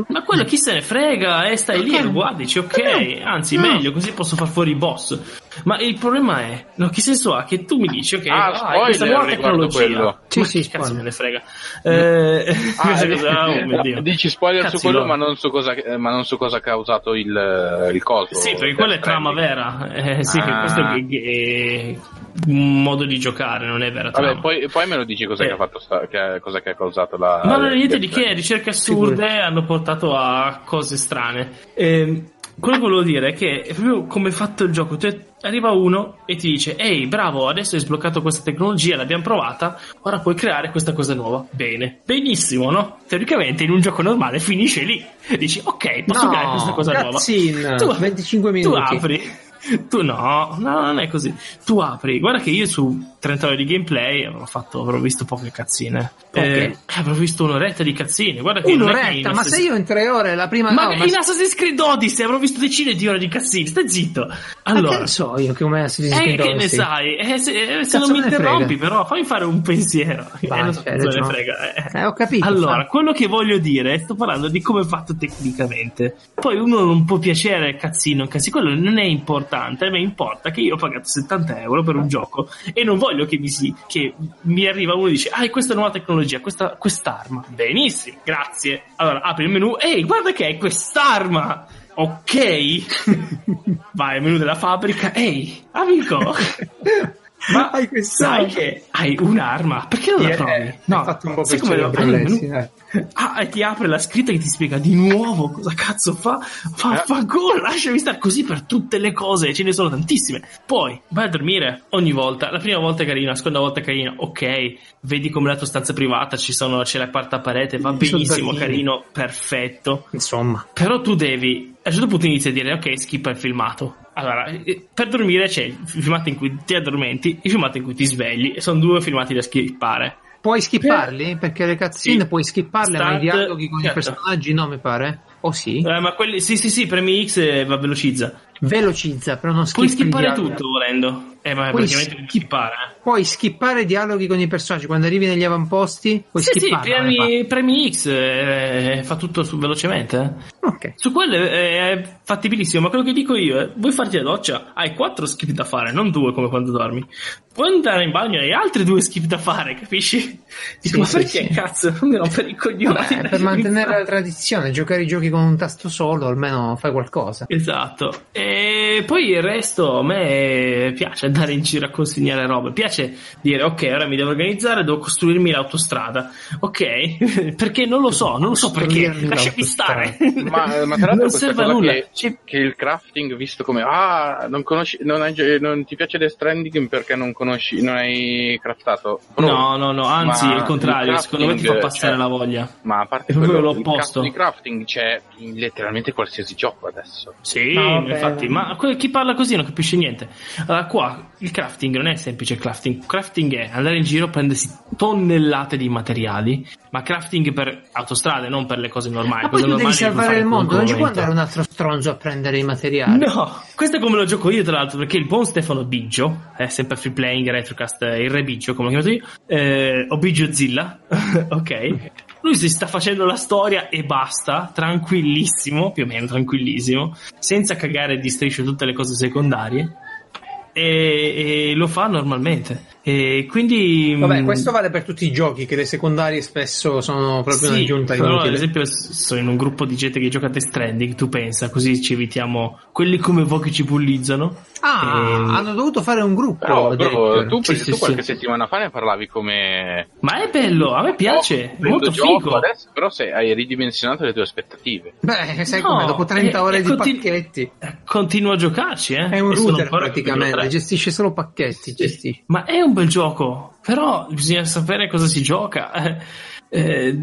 Eh, Ma quello chi se ne frega e stai lì Eh. e guardi, dici ok, Eh. anzi No. meglio, così posso far fuori i boss. Ma il problema è, no, che senso ha che tu mi dici ok, Ah, ah, questa nuova tecnologia. quello. Sì, ma sì, che cazzo spoiler. me ne frega. Eh, Ah, questa eh, cosa- oh mio Dio. Dici spoiler Cazzi su quello, ma non, so cosa, eh, ma non so cosa ha causato il, il coso. Sì, perché quella è trama vera. Eh, sì, che Ah. questo è, è un modo di giocare, non è vera trama. Vabbè, poi, poi me lo dici cos'è Eh. che ha fatto sta, che, cosa che ha causato la. No, no, niente di che, ricerche assurde hanno portato a cose strane. Ehm, quello che volevo dire è che è proprio come è fatto il gioco. Cioè, arriva uno e ti dice: Ehi, bravo, adesso hai sbloccato questa tecnologia, l'abbiamo provata, ora puoi creare questa cosa nuova. Bene, benissimo, no? Teoricamente in un gioco normale finisce lì. Dici, ok, posso No, creare questa cosa nuova. cutscene, 25 Tu minuti. apri. tu no, no, non è così. Tu apri, guarda che io su 30 ore di gameplay avrò, fatto, avrò visto poche cazzine. Ok. Eh, avrò visto un'oretta di cazzine. Guarda che non che Un'oretta, ma Assassin's- se io in tre ore la prima... Ma no, in Assassin's Creed Odyssey avrò visto decine di ore di cazzine, stai zitto. Ma Allora, che ne so io come Assassin's eh, Creed che ne sai? Eh, se eh, se non mi interrompi, frega. però, fammi fare un pensiero. Vai, Eh, non so cioè, cosa me ne no. frega. eh. Eh, ho capito. Allora, fa. quello che voglio dire, sto parlando di come è fatto tecnicamente. Poi uno non può piacere cazzino, cazzino, quello non è importante. A me importa che io ho pagato 70 euro per un gioco e non voglio che mi, si, che mi arriva uno e dice: Ah, questa è nuova tecnologia, questa, quest'arma. Benissimo, grazie. Allora apri il menu, ehi, guarda che è quest'arma. Ok, vai al menu della fabbrica. Ehi, amico, ma Hai sai che hai un'arma? Perché non la Eh, provi? eh, ha fatto un po' sai come lo- menu? dai. Ah, e ti apre la scritta che ti spiega di nuovo cosa cazzo fa. Fa, Eh. fa gol, lasciami stare così per tutte le cose, ce ne sono tantissime. Poi vai a dormire ogni volta. La prima volta è carina, la seconda volta è carina, ok. Vedi come la tua stanza privata, ci sono, c'è la quarta parete, va benissimo, carino, perfetto. Insomma. Però tu devi, a un certo punto inizi a dire, ok, skippa il filmato. Allora, eh, per dormire c'è il filmato in cui ti addormenti, il filmato in cui ti svegli, e sono due filmati da skippare. Puoi skipparli? Perché le cazzine Sì. puoi skipparle, ma i Start- dialoghi con certo. i personaggi no, mi pare. O sì? Eh, ma quelli, sì, sì, sì, premi X e va velocizza. Velocizza, però non Puoi skippi il skippare tutto volendo. Eh, ma Puoi praticamente skippare. Eh. Puoi skippare i dialoghi con i personaggi. Quando arrivi negli avamposti, puoi Sì, sì, premi, premi X eh, fa tutto su- velocemente. eh. Ok. Su quello è, è fattibilissimo, ma quello che dico io è: vuoi farti la doccia? Hai quattro skip da fare, non due come quando dormi. Puoi andare in bagno e hai altri due skip da fare, capisci? Dico, Sì, ma sì, perché sì. cazzo? Non mi rompere i coglioni. Vabbè, per mantenere la tradizione, giocare i giochi con un tasto solo, almeno fai qualcosa. Esatto, e poi il resto a me piace andare in giro a consegnare robe, piace dire ok, ora mi devo organizzare, devo costruirmi l'autostrada, ok? perché non lo so, non lo so perché, lasciami stare. Ma, ma tra l'altro non serve a nulla. che, che il crafting visto come ah non conosci non, hai- non ti piace Death Stranding perché non conosci non hai craftato Bro, No, no, no, anzi, il contrario, il secondo me ti fa crafting, passare cioè, la voglia. ma a parte È proprio quello, l'opposto. il crafting c'è in letteralmente qualsiasi gioco adesso Sì, No, infatti, ma chi parla così non capisce niente. Allora, qua il crafting non è semplice crafting. Crafting è andare in giro, prendersi tonnellate di materiali, ma crafting per autostrade, non per le cose normali. Ma poi tu devi salvare il mondo, non ci può andare un altro stronzo a prendere i materiali. No, questo è come lo gioco io, tra l'altro, perché il buon Stefano Biggio, è sempre free playing, retrocast, eh, il re Biggio, come lo chiamato io, eh, o Biggio Zilla, ok? Lui si sta facendo la storia e basta, tranquillissimo, più o meno tranquillissimo, senza cagare di striscio tutte le cose secondarie. E, e lo fa normalmente. E quindi. Vabbè, mm, questo vale per tutti i giochi, che le secondarie spesso sono proprio sì, un'aggiunta però, ad inutile. esempio, s- sono in un gruppo di gente che gioca a Death Stranding. Tu pensa, così ci evitiamo quelli come voi che ci bullizzano. Ah, Ehm, hanno dovuto fare un gruppo. però, però tu, Sì, tu sì, qualche sì. settimana fa ne parlavi come Ma è bello, a me piace, è Prendo molto gioco figo. adesso però se hai ridimensionato le tue aspettative Beh, sai No, come dopo 30 eh, ore eh, di continu- pacchetti. Eh, Continuo a giocarci, eh. È un E router praticamente, gestisce solo pacchetti. Gestisce. Ma è un bel gioco, però bisogna sapere cosa si gioca. Eh,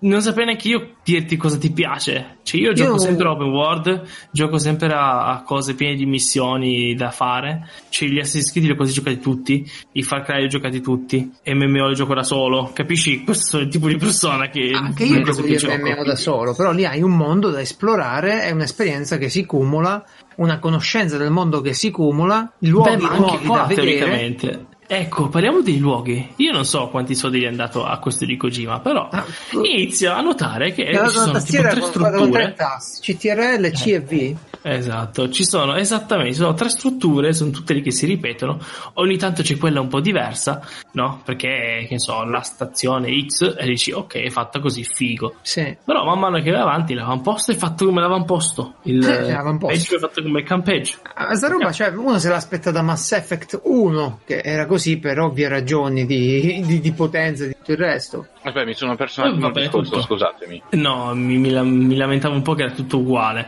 non saprei neanche io dirti cosa ti piace. Cioè, io gioco Io- sempre open world, gioco sempre a, a cose piene di missioni da fare. Cioè, gli Assassin's Creed li ho quasi giocati tutti, i Far Cry li ho giocati tutti, MMO li gioco da solo. Capisci? Questo sono il tipo di persona che. Anche io gioco gli. MMO da solo, però lì hai un mondo da esplorare, è un'esperienza che si cumula, una conoscenza del mondo che si cumula, luoghi Beh, nuovi da vedere. Ecco, parliamo dei luoghi. Io non so quanti soldi gli è andato a questo di Kojima, però Ah, inizio a notare che ci sono tipo tre con, con tre strutture. tasti, CTRL, C e V. Esatto, ci sono esattamente, ci sono tre strutture, sono tutte lì che si ripetono. Ogni tanto c'è quella un po' diversa, no? Perché, che ne so, la stazione X e dici, ok, è fatta così, figo. Sì. Però man mano che vai avanti, l'avamposto è fatto come l'avamposto. Il Eh, campeggio è fatto come il campeggio. Ah, Questa roba, cioè, uno se l'aspetta da Mass Effect 1, che era così per ovvie ragioni di, di, di potenza di tutto il resto. Aspetta, mi sono perso un Eh, attimo il vabbè, discorso, scusatemi. No, mi, mi mi lamentavo un po' che era tutto uguale.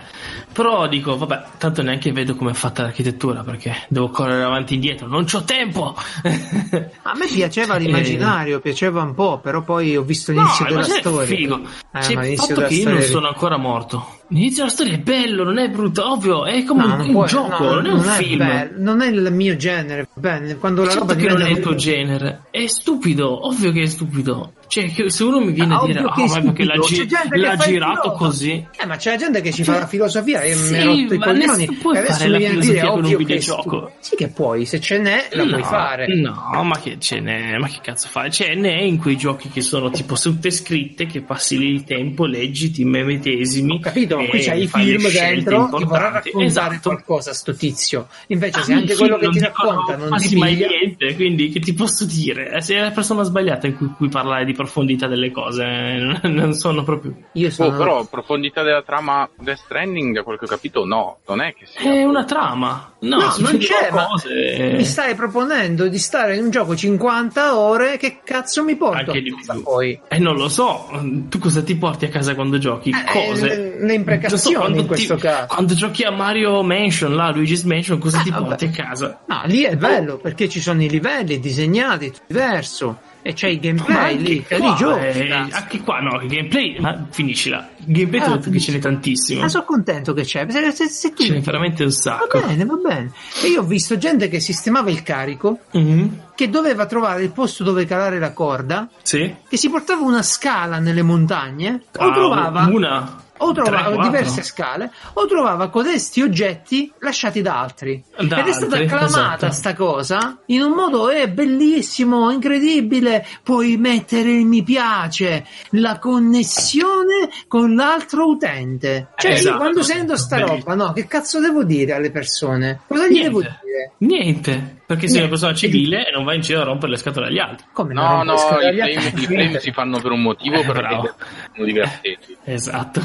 Però dico, vabbè, tanto neanche vedo com'è fatta l'architettura perché devo correre avanti e indietro, non c'ho tempo. A me piaceva l'immaginario, piaceva un po', però poi ho visto No, l'inizio ma della storia. figo. Eh, C'è ma il fatto che io non sono ancora morto. L'inizio della storia è bello, non è brutto, ovvio, è come No, un, non un può- gioco, no, non è un film. bello, non è il mio genere, bene. Quando la Certo roba che non è il tuo genere, è stupido, ovvio che è stupido. Cioè, che se uno mi viene Ah, a dire, ah, che è ma perché l'ha, gi- che l'ha il girato così. Eh, ma c'è la gente che ci fa la filosofia e Sì, ha rotto i ma coglioni. puoi e adesso fare mi la viene a dire filosofia con un ovvio che. Sì che puoi, se ce n'è la puoi No, fare. No, ma che ce n'è? Ma che cazzo fai? Ce n'è in quei giochi che sono tipo tutte scritte, che passi lì il tempo, leggi, ti medesimi. Ho capito, e qui c'hai i film dentro che vorrà raccontare Esatto. qualcosa sto tizio. Invece Ah, se anche quello che ti racconta non ti quasi mai niente, quindi che ti posso dire? Eh, Sei la persona sbagliata in cui, cui parlare di profondità delle cose, eh, non sono proprio... io Oh, sono però profondità della trama Death Stranding, da quel che ho capito, no, non è che sia. È una trama. No, No, non c'è, cose. mi stai proponendo di stare in un gioco 50 ore, che cazzo mi porto Anche a di casa più. poi? Eh, non lo so, tu cosa ti porti a casa quando giochi? Eh, Cose. le- le imprecazioni quando in questo ti- caso. Quando giochi a Mario Mansion, là, Luigi's Mansion, cosa Eh, ti vabbè. porti a casa? No, lì è bello perché ci sono i livelli disegnati, tutto diverso. E c'è il gameplay lì, che qua, lì giochi. eh, cazzo. anche qua no, il gameplay, ma finiscila. Il gameplay Ah, che ce n'è tantissimo. Ma sono contento che c'è. Se, se- se tu- Ce n'è veramente un Va sacco. bene, va bene. E io ho visto gente che sistemava il carico, Mhm. che doveva trovare il posto dove calare la corda, Sì. che si portava una scala nelle montagne, o Ah, trovava, una. O trovava diverse scale, o trovava codesti oggetti lasciati da altri. Da Ed è stata altri, acclamata esatto. sta cosa in un modo è bellissimo, incredibile. Puoi mettere il mi piace, la connessione con l'altro utente. Cioè, Esatto. io quando sento sta Bellissimo. roba, no, che cazzo devo dire alle persone? Cosa gli devo Niente. dire? Niente. Perché sei una Niente. persona civile e non vai in giro a rompere le scatole agli altri. Come No, non no, i frame, i frame si fanno per un motivo, Eh, perché sono divertenti. Esatto.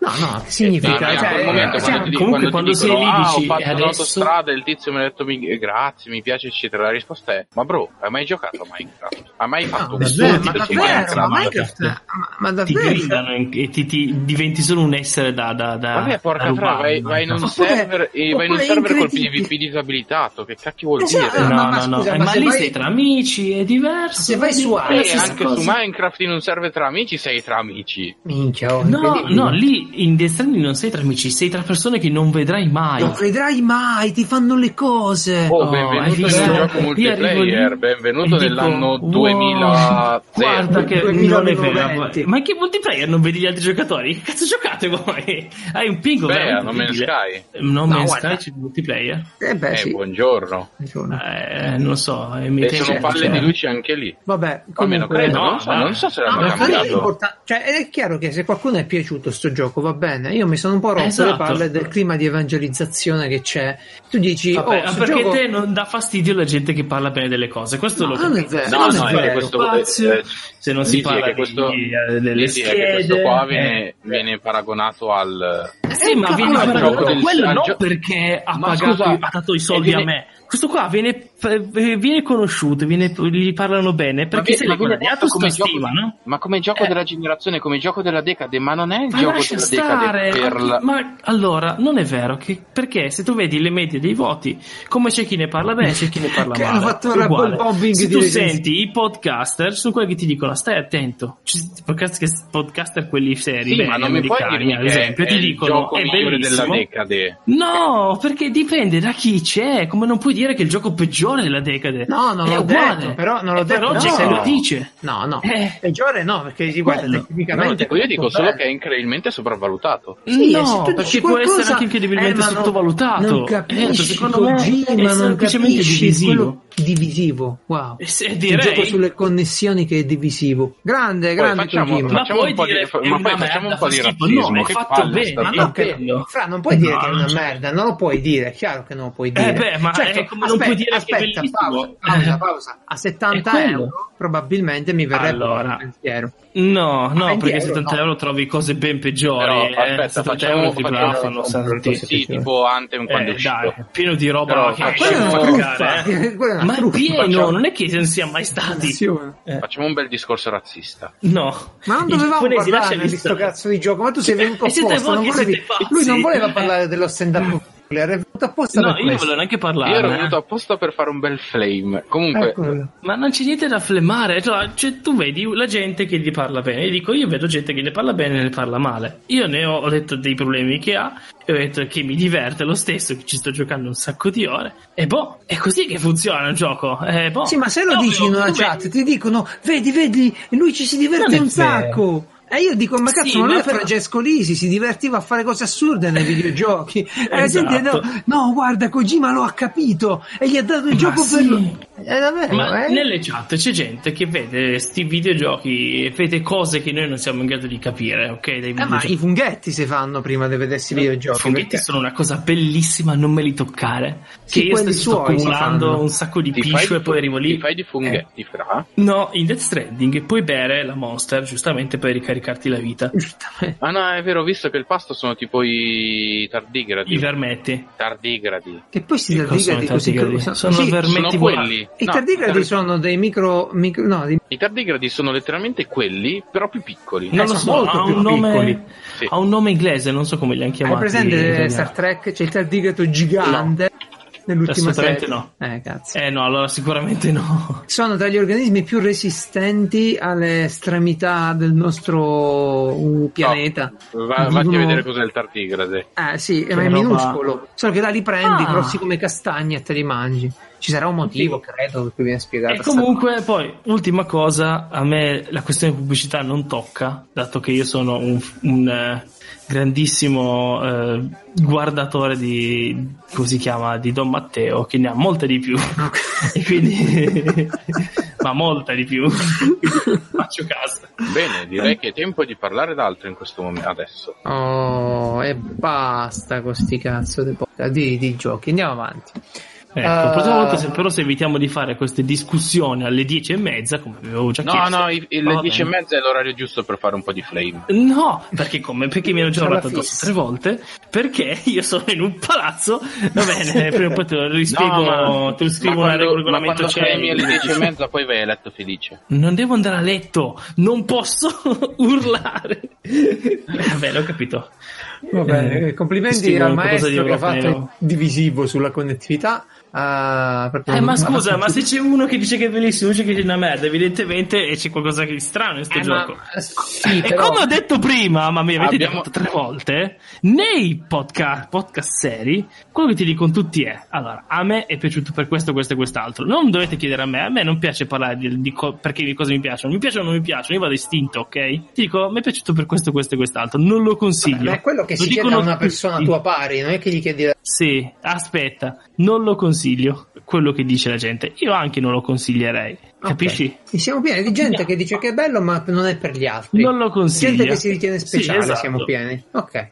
No, no, che significa? In Cioè, momento eh, quando ti, comunque quando ti quando sei dicono, lì ah, dici, ho fatto "E adesso?" un'autostrada e il tizio mi ha detto mi- eh, grazie, mi piace eccetera la risposta è ma bro hai mai giocato a Minecraft? hai mai fatto No, un davvero, ma davvero, ma Minecraft? Minecraft, ma, ma Ti davvero? gridano in- e ti, ti diventi solo un essere da. da, da Vabbè, porca fra, vai, vai in un Oppure- server e vai in un server col. PvP disabilitato, che cacchio vuol Esatto. dire? ma- No, ma no, no, scusa, eh, ma lì vai- sei tra amici, è diverso. Se vai su Eh, anche su Minecraft in un server tra amici sei tra amici. Minchia, oh, No, no, lì in Death Stranding non sei tra amici, sei tra persone che non vedrai mai. Non vedrai mai, ti fanno le cose. Oh, Oh, benvenuto visto? nel gioco Io multiplayer, lì benvenuto dico, nell'anno wow, 2000. Guarda che 2020. non è vero. Ma che multiplayer non vedi gli altri giocatori? Che cazzo giocate voi? Hai un pingo Beh, veramente a No Man's incredibile. Sky. No No, Man's guarda. Sky c'è il multiplayer? Eh beh, Eh, sì. buongiorno. Eh, non lo so. eh, mi E sono palle cioè- di luce anche lì. Vabbè, Almeno comunque... credo, no, non so, non se No, l'hanno è cambiato. importa- cioè, è chiaro che se qualcuno è piaciuto sto gioco va bene. Io mi sono un po' rotto Esatto. le palle del clima di evangelizzazione che c'è. Tu dici, Vabbè, oh, perché gioco... te non dà fastidio la gente che parla bene delle cose? Questo No, lo non è vero, Se No, non non si no, è questo, spazio, eh, se non si parla che questo, di, eh, delle che questo schede, qua eh. viene, viene paragonato al... Sì, ma viene paragonato quello non perché ha Ma pagato, scusa, ha dato i soldi viene- a me. Questo qua viene, eh, viene conosciuto, viene, gli parlano bene perché Ma se viene guadagnato come sta gioco- stima, no? Ma come gioco Eh. della generazione, come gioco della decade, ma non è il Ma gioco della stare, decade per la... ma allora non è vero che, perché se tu vedi le medie dei voti, come c'è chi ne parla bene, c'è chi ne parla male. fatto È uguale. bombing Se tu senti i podcaster, sono quelli che ti dicono stai attento. Ci- podcast- che- podcaster quelli seri, Sì, bene, ma non mi puoi ad esempio, è ti il dicono gioco è migliore della bellissimo. decade. No, perché dipende da chi c'è, come non puoi dire che è il gioco peggiore della decade. No, non è l'ho uguale. detto, però non l'ho Eh, però detto, c'è no. chi lo dice. No, no. Eh. Peggiore no, perché si guarda Quello. No, tecnicamente... no, dico, io dico solo bello. che è incredibilmente sopravvalutato. Sì, e no, se perché dici può qualcosa- essere anche incredibilmente eh, ma non- sottovalutato. Non capisci, Eh, secondo me è non semplicemente divisivo. divisivo. Wow. E se- Il direi- gioco sulle connessioni che è divisivo. Grande, Poi grande facciamo- Kojima. Ma Facciamo un po' di- dire ma poi facciamo un po' di razzismo, No, è che fatto bene, ma non. Fra, non puoi dire No, che è una merda, non lo puoi dire, è chiaro che non lo puoi dire. Eh beh, ma Certo, è come non puoi dire che aspetta, bellissimo. pausa, pausa, Eh. pausa. A 70 È quello. euro probabilmente mi verrebbe Allora. un pensiero. No, no, 20 perché euro, 70 no. euro trovi cose ben peggiori. Però, eh. aspetta, 70 facciamo- euro ti facciamo- plafano, santi. Sì, tipo Anthem quando è Eh, dai, pieno di roba Però che una Facciamo- truffa. eh. Ma pieno, Facciamo- non è che non sia mai stati. Eh, Facciamo un bel discorso razzista. No. Ma non dovevamo lasciali di sto stare. cazzo di gioco, ma tu sei venuto E siete apposta, non che volevi- lui non voleva Eh. parlare dello stand Era venuto apposta No, per io questo. volevo neanche parlare. Io ero venuto apposta per fare un bel flame. Comunque, Eccolo. Ma non c'è niente da flemmare, cioè, cioè, tu vedi la gente che gli parla bene, io dico io vedo gente che ne parla bene e ne parla male. Io ne ho, ho detto dei problemi che ha, e ho detto che mi diverte lo stesso, che ci sto giocando un sacco di ore, e boh, è così che funziona il gioco. Eh, boh. Sì, ma se lo No, dici in una chat, ti dicono, vedi, vedi, lui ci si diverte Non è un vero. sacco. E io dico, ma cazzo, Sì, ma lui ma è Francesco Lisi, si divertiva a fare cose assurde nei videogiochi. E la gente, Esatto. no, no, guarda, Kojima lo ha capito e gli ha dato il gioco sì. per lui. È davvero, Ma eh? nelle chat c'è gente che vede sti videogiochi, vede cose che noi non siamo in grado di capire, ok? Dei Eh, ma i funghetti si fanno prima di vedersi i I videogiochi. funghetti perché- sono una cosa bellissima, non me li toccare. Sì, che io sto si accumulando un sacco di piscio e poi arrivo lì. ti fai di funghetti, fra. No, in Death Stranding puoi bere la Monster giustamente per ricaricarti la vita. Giustamente. Ah no, è vero, ho visto che il pasto sono tipo i tardigradi. I vermetti. tardigradi. Che poi si tardigradi i così. tardigradi? so- Sono sì, vermetti sono quelli. I No, tardigradi i tar- sono dei micro, micro no, di- I tardigradi sono letteralmente quelli, però più piccoli. Non lo sono so, molto ha più un, nome. Sì. ha un nome inglese, non so come li hanno Hai chiamati. in presente. Star Trek? C'è il tardigrado gigante nell'ultima Assolutamente serie. no. Eh, cazzo. Eh no, allora sicuramente no. Sono tra gli organismi più resistenti alle estremità del nostro uh, pianeta. Va, vatti a vedere cos'è il tardigrade. Eh sì, ma è roba- minuscolo. Solo che là li prendi, Ah. grossi come castagne e te li mangi. Ci sarà un motivo, credo, per cui viene spiegato. E comunque, poi, ultima cosa, a me la questione di pubblicità non tocca, dato che io sono un, un, eh, grandissimo eh, guardatore di, come si chiama, di Don Matteo, che ne ha molte di più. e quindi, ma molta di più. Faccio caso. Bene, direi che è tempo di parlare d'altro in questo momento. Adesso. Oh, e basta con sti cazzo di, po- di, di giochi. Andiamo avanti. Ecco, la prossima volta se, però se evitiamo di fare queste discussioni alle dieci e mezza, come avevo già No, chiesto. no, i- va le 10 e bene. mezza è l'orario giusto per fare un po' di flame. No, perché come? Perché mi hanno già C'è la urlato addosso tre volte? Perché io sono in un palazzo. Va bene, prima o poi te lo rispiego, No, ma- te lo scrivo ma una quando, ma regolamento quando flami alle c'è. 10 e mezza poi vai a letto felice. Non devo andare a letto, non posso urlare. Vabbè, l'ho capito. Va bene, Eh, eh, complimenti scrivo al maestro che ha fatto divisivo sulla connettività. Ah, perché Eh, ma scusa, ma se c'è uno che dice che è bellissimo, dice che è una merda, evidentemente e c'è qualcosa di strano in sto Eh, ma- gioco. eh, sì, E però- come ho detto prima, ma mi avete Abbiamo- detto tre volte, nei podcast, podcast seri, quello che ti dicono tutti è, allora, a me è piaciuto per questo, questo e quest'altro. Non dovete chiedere a me, a me non piace parlare di, di co- perché di cosa mi piacciono. Mi piacciono o non mi piacciono, io vado istinto, ok? Ti dico, mi è piaciuto per questo, questo e quest'altro. Non lo consiglio. Ma è quello che Lo si chiede a una persona tutti. tua pari, non è che gli chiedi Sì, aspetta, non lo consiglio, quello che dice la gente. Io anche non lo consiglierei, capisci? Ok. E siamo pieni di gente che dice che è bello, ma non è per gli altri. Non lo consiglio. Gente che si ritiene speciale, Sì, esatto. siamo pieni. Ok.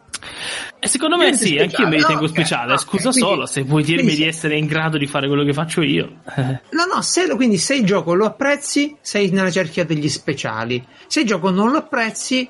E secondo me sì, speciale. anch'io mi ritengo Ok, speciale. ok, Scusa quindi- solo, se vuoi dirmi di se- essere in grado di fare quello che faccio io. Eh. No, no, se lo- quindi se il gioco lo apprezzi, sei nella cerchia degli speciali. Se il gioco non lo apprezzi,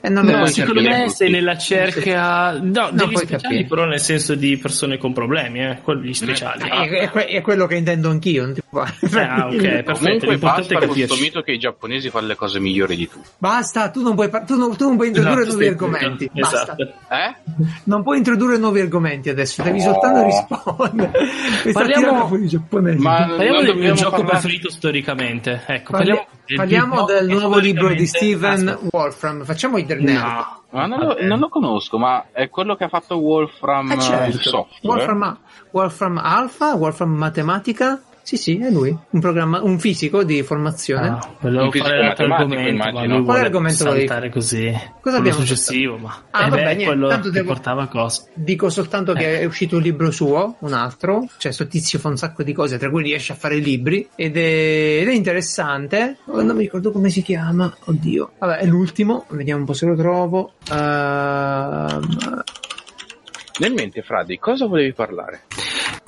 eh, non lo No, No, secondo me tutti. sei nella cerca no, degli puoi speciali, capire. però nel senso di persone con problemi, eh, quelli speciali. È, è que- è quello che intendo anch'io. Non ti preoccupare. Ah, ok, perfetto. Comunque basta è con questo mito che i giapponesi fanno le cose migliori di tu. Basta, tu non puoi, par- tu non, tu non puoi introdurre Esatto, nuovi sì, argomenti. Basta. Esatto. Eh? Non puoi introdurre nuovi argomenti adesso, devi soltanto rispondere. Parliamo- tirando fuori i giapponesi. Ma- Parliamo del mio gioco parlare- preferito storicamente. Ecco, Parli- parliamo, del parliamo del e nuovo libro di Steven Aspetta. Wolfram. Facciamo i nerd. No. Ma non lo, non lo conosco, ma è quello che ha fatto Wolfram Eh, certo. Software. Wolfram, Wolfram Alpha, Wolfram Matematica. Sì, sì, è lui, un, programma, un fisico di formazione. Ah, volevo fare l'altro argomento, ma immagino. lui Quale vuole argomento volevi saltare così. Cosa abbiamo successivo, ma Ah, eh vabbè, beh, niente, quello tanto che devo- portava a cosa. Dico soltanto che è uscito un libro suo, un altro, cioè sto tizio fa un sacco di cose, tra cui riesce a fare libri, ed è, ed è interessante, Oh, non mi ricordo come si chiama, oddio. Vabbè, è l'ultimo, vediamo un po' se lo trovo. Ehm, Nel mente, Fra, di cosa volevi parlare?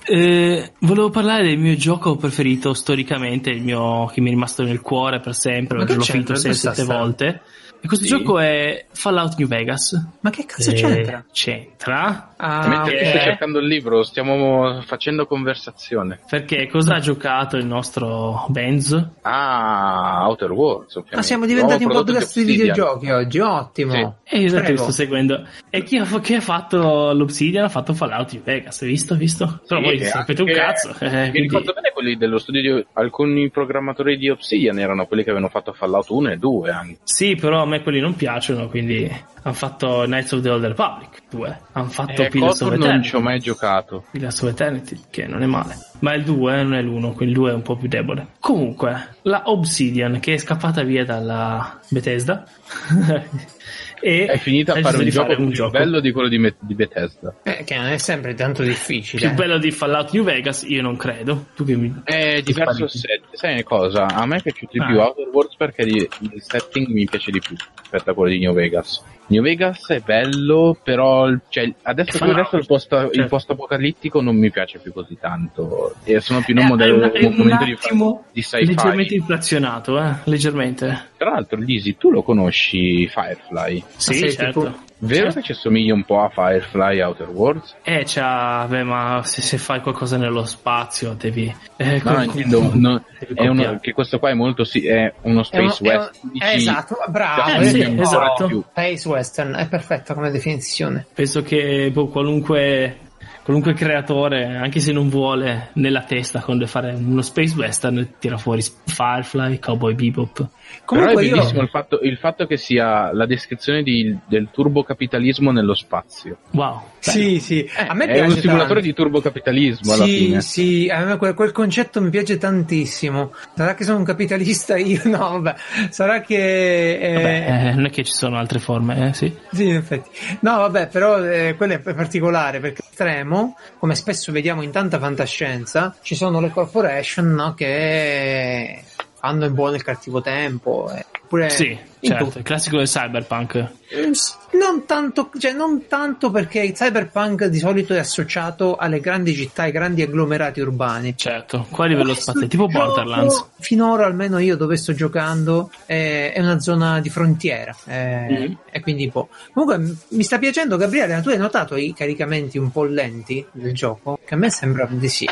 Eh, volevo parlare del mio gioco preferito storicamente, il mio che mi è rimasto nel cuore per sempre, l'ho finito c'entra? 6-7 Dove sta volte. E questo Sì. gioco è Fallout New Vegas. Ma che cazzo Eh, c'entra? C'entra. Ah, Mentre ok. sto cercando il libro, stiamo facendo conversazione. Perché cosa ha giocato il nostro Benz? Ah, Outer Worlds. ovviamente. Ma siamo diventati un podcast di Obsidian. videogiochi oggi, ottimo. Sì. E io esatto, Prego. sto seguendo. E chi ha, chi ha fatto l'Obsidian ha fatto Fallout New Vegas, hai visto? Visto? Però Sì, voi sapete un cazzo. eh, Mi quindi- ricordo bene quelli dello studio di alcuni programmatori di Obsidian erano quelli che avevano fatto Fallout 1 e 2 anche. Sì, però me quelli non piacciono, quindi hanno fatto Knights of the Old Republic 2. Hanno fatto Eh, Pillars of Kotor non Eternity. ci ho mai giocato. Pillars of Eternity, che non è male. Ma il 2 non è l'1, quel 2 è un po' più debole. Comunque, la Obsidian che è scappata via dalla Bethesda e È finita a fare un gioco più bello di quello di, Me- di Bethesda. Eh, che non è sempre tanto difficile. Più bello di Fallout New Vegas, io non credo. Tu che mi... È diverso Ti set. Sai cosa? A me è piaciuto di Ah. più Outer Worlds perché di- il setting mi piace di più rispetto a quello di New Vegas. New Vegas è bello, però cioè, adesso, Fallout. adesso il, post, il Certo. post-apocalittico non mi piace più così tanto. E sono più in un è modello un, è un momento di, attimo di sci-fi. leggermente inflazionato, eh? Leggermente. Tra l'altro, Lisi, tu lo conosci Firefly? Sì, sei certo. tipo- Vero Certo. che ci assomiglia un po' a Firefly Outer Worlds? Eh, c'ha, beh, ma se, se fai qualcosa nello spazio devi... Eh, No, intendo, no, è uno, che questo qua è molto sì, è uno È uno- Space è un- West. dici- esatto, bravo. già Eh, sì, esatto. Space Western è perfetta come definizione. Penso che boh, qualunque, qualunque creatore, anche se non vuole, nella testa quando deve fare uno space western, tira fuori Firefly, Cowboy Bebop. Comunque Però è io bellissimo il, fatto, il fatto che sia la descrizione di- del turbocapitalismo nello spazio. Wow. Sì, sì, a me è piace un simulatore tanto. di turbocapitalismo alla Sì, fine. sì, a me quel, quel concetto mi piace tantissimo. Sarà che sono un capitalista io? No, vabbè, sarà che... eh, Vabbè, eh, non è che ci sono altre forme, eh, sì. Sì, in effetti. No, vabbè, però eh, quello è particolare perché estremo, come spesso vediamo in tanta fantascienza, ci sono le corporation no, che fanno il buono e il cattivo tempo. eh, Oppure Sì, certo, tutto. il classico del cyberpunk. Mm, Non tanto, cioè non tanto perché il cyberpunk di solito è associato alle grandi città, ai grandi agglomerati urbani. Certo, qua a livello Questo spaziale, tipo Borderlands. Finora, almeno io dove sto giocando, è, è una zona di frontiera. eh, Mhm. E quindi boh. Comunque mi sta piacendo, Gabriele. Tu hai notato i caricamenti un po' lenti del gioco? Che a me sembra di sì.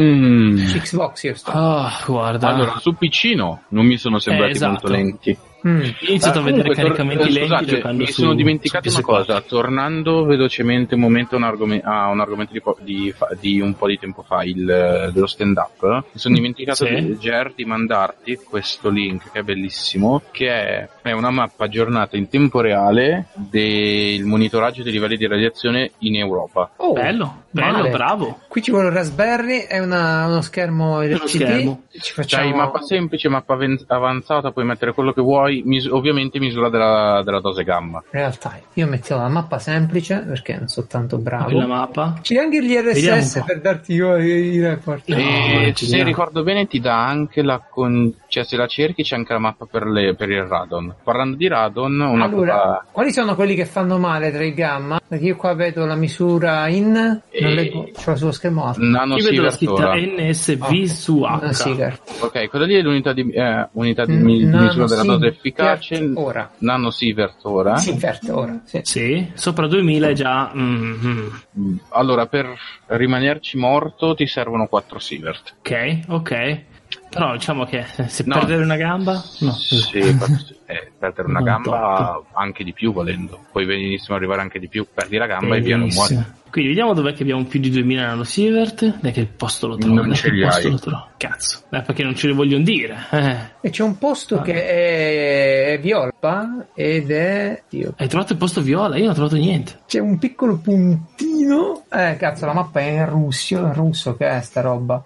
Mm. Xbox io sto. Ah, guarda. Allora, su PC no, non mi sono sembrati Eh, esatto. molto lenti. Mm. Io ho iniziato Ah, a vedere comunque, tor- caricamenti eh, lenti scusate, giocando mi su sono dimenticato una PS4. cosa, tornando velocemente un momento a un, argome- a un argomento di, po- di fa- di un po' di tempo fa, il, eh, dello stand up, mi sono dimenticato Sì. di, Ger di mandarti questo link che è bellissimo, che è, è una mappa aggiornata in tempo reale del monitoraggio dei livelli di radiazione in Europa. Oh, Bello, bello, male. bravo. Qui ci vuole il Raspberry e una- uno schermo LCD. schermo. Ci C'hai facciamo mappa semplice, mappa avanzata, puoi mettere quello che vuoi, mis- ovviamente misura della, della dose gamma. real time. Io mettevo la mappa semplice perché non sono tanto bravo. La mappa. C'è anche gli un RSS per darti io i, report. No, e se ricordo bene ti dà anche la con... cioè se la cerchi c'è anche la mappa per, le- per il radon. Parlando di radon, una allora, cosa- quali sono quelli che fanno male tra i gamma? Perché io qua vedo la misura in, non E- leggo, ce l'ho sullo schermo alto. Nano Io vedo la Sievert scritta. NSV su H. Ok, quella lì è l'unità di, eh, unità di misura della dose Sievert efficace. ora. Nano Sievert ora. Sigart ora, sì. Sì, sopra 2000 è già... mm, mm. Mm, Allora, per rimanerci morto ti servono 4 Sievert. Ok, ok. Però diciamo che se No. perdere una gamba... No. Sì, eh, perdere una Non gamba anche di più volendo. Puoi benissimo arrivare anche di più. Perdi la gamba e via non Benissimo. muori. Quindi vediamo dov'è che abbiamo più di 2000 nanosievert. Dai che il posto lo trovo. Non dai ce li posto hai. lo trovo. Cazzo. Eh, perché non ce li vogliono dire. Eh. E c'è un posto Ah. che è, è viola ed è... Dio, Hai trovato il posto viola? Io non ho trovato niente. c'è un piccolo puntino. Eh, cazzo, la mappa è in russo, in russo che è sta roba?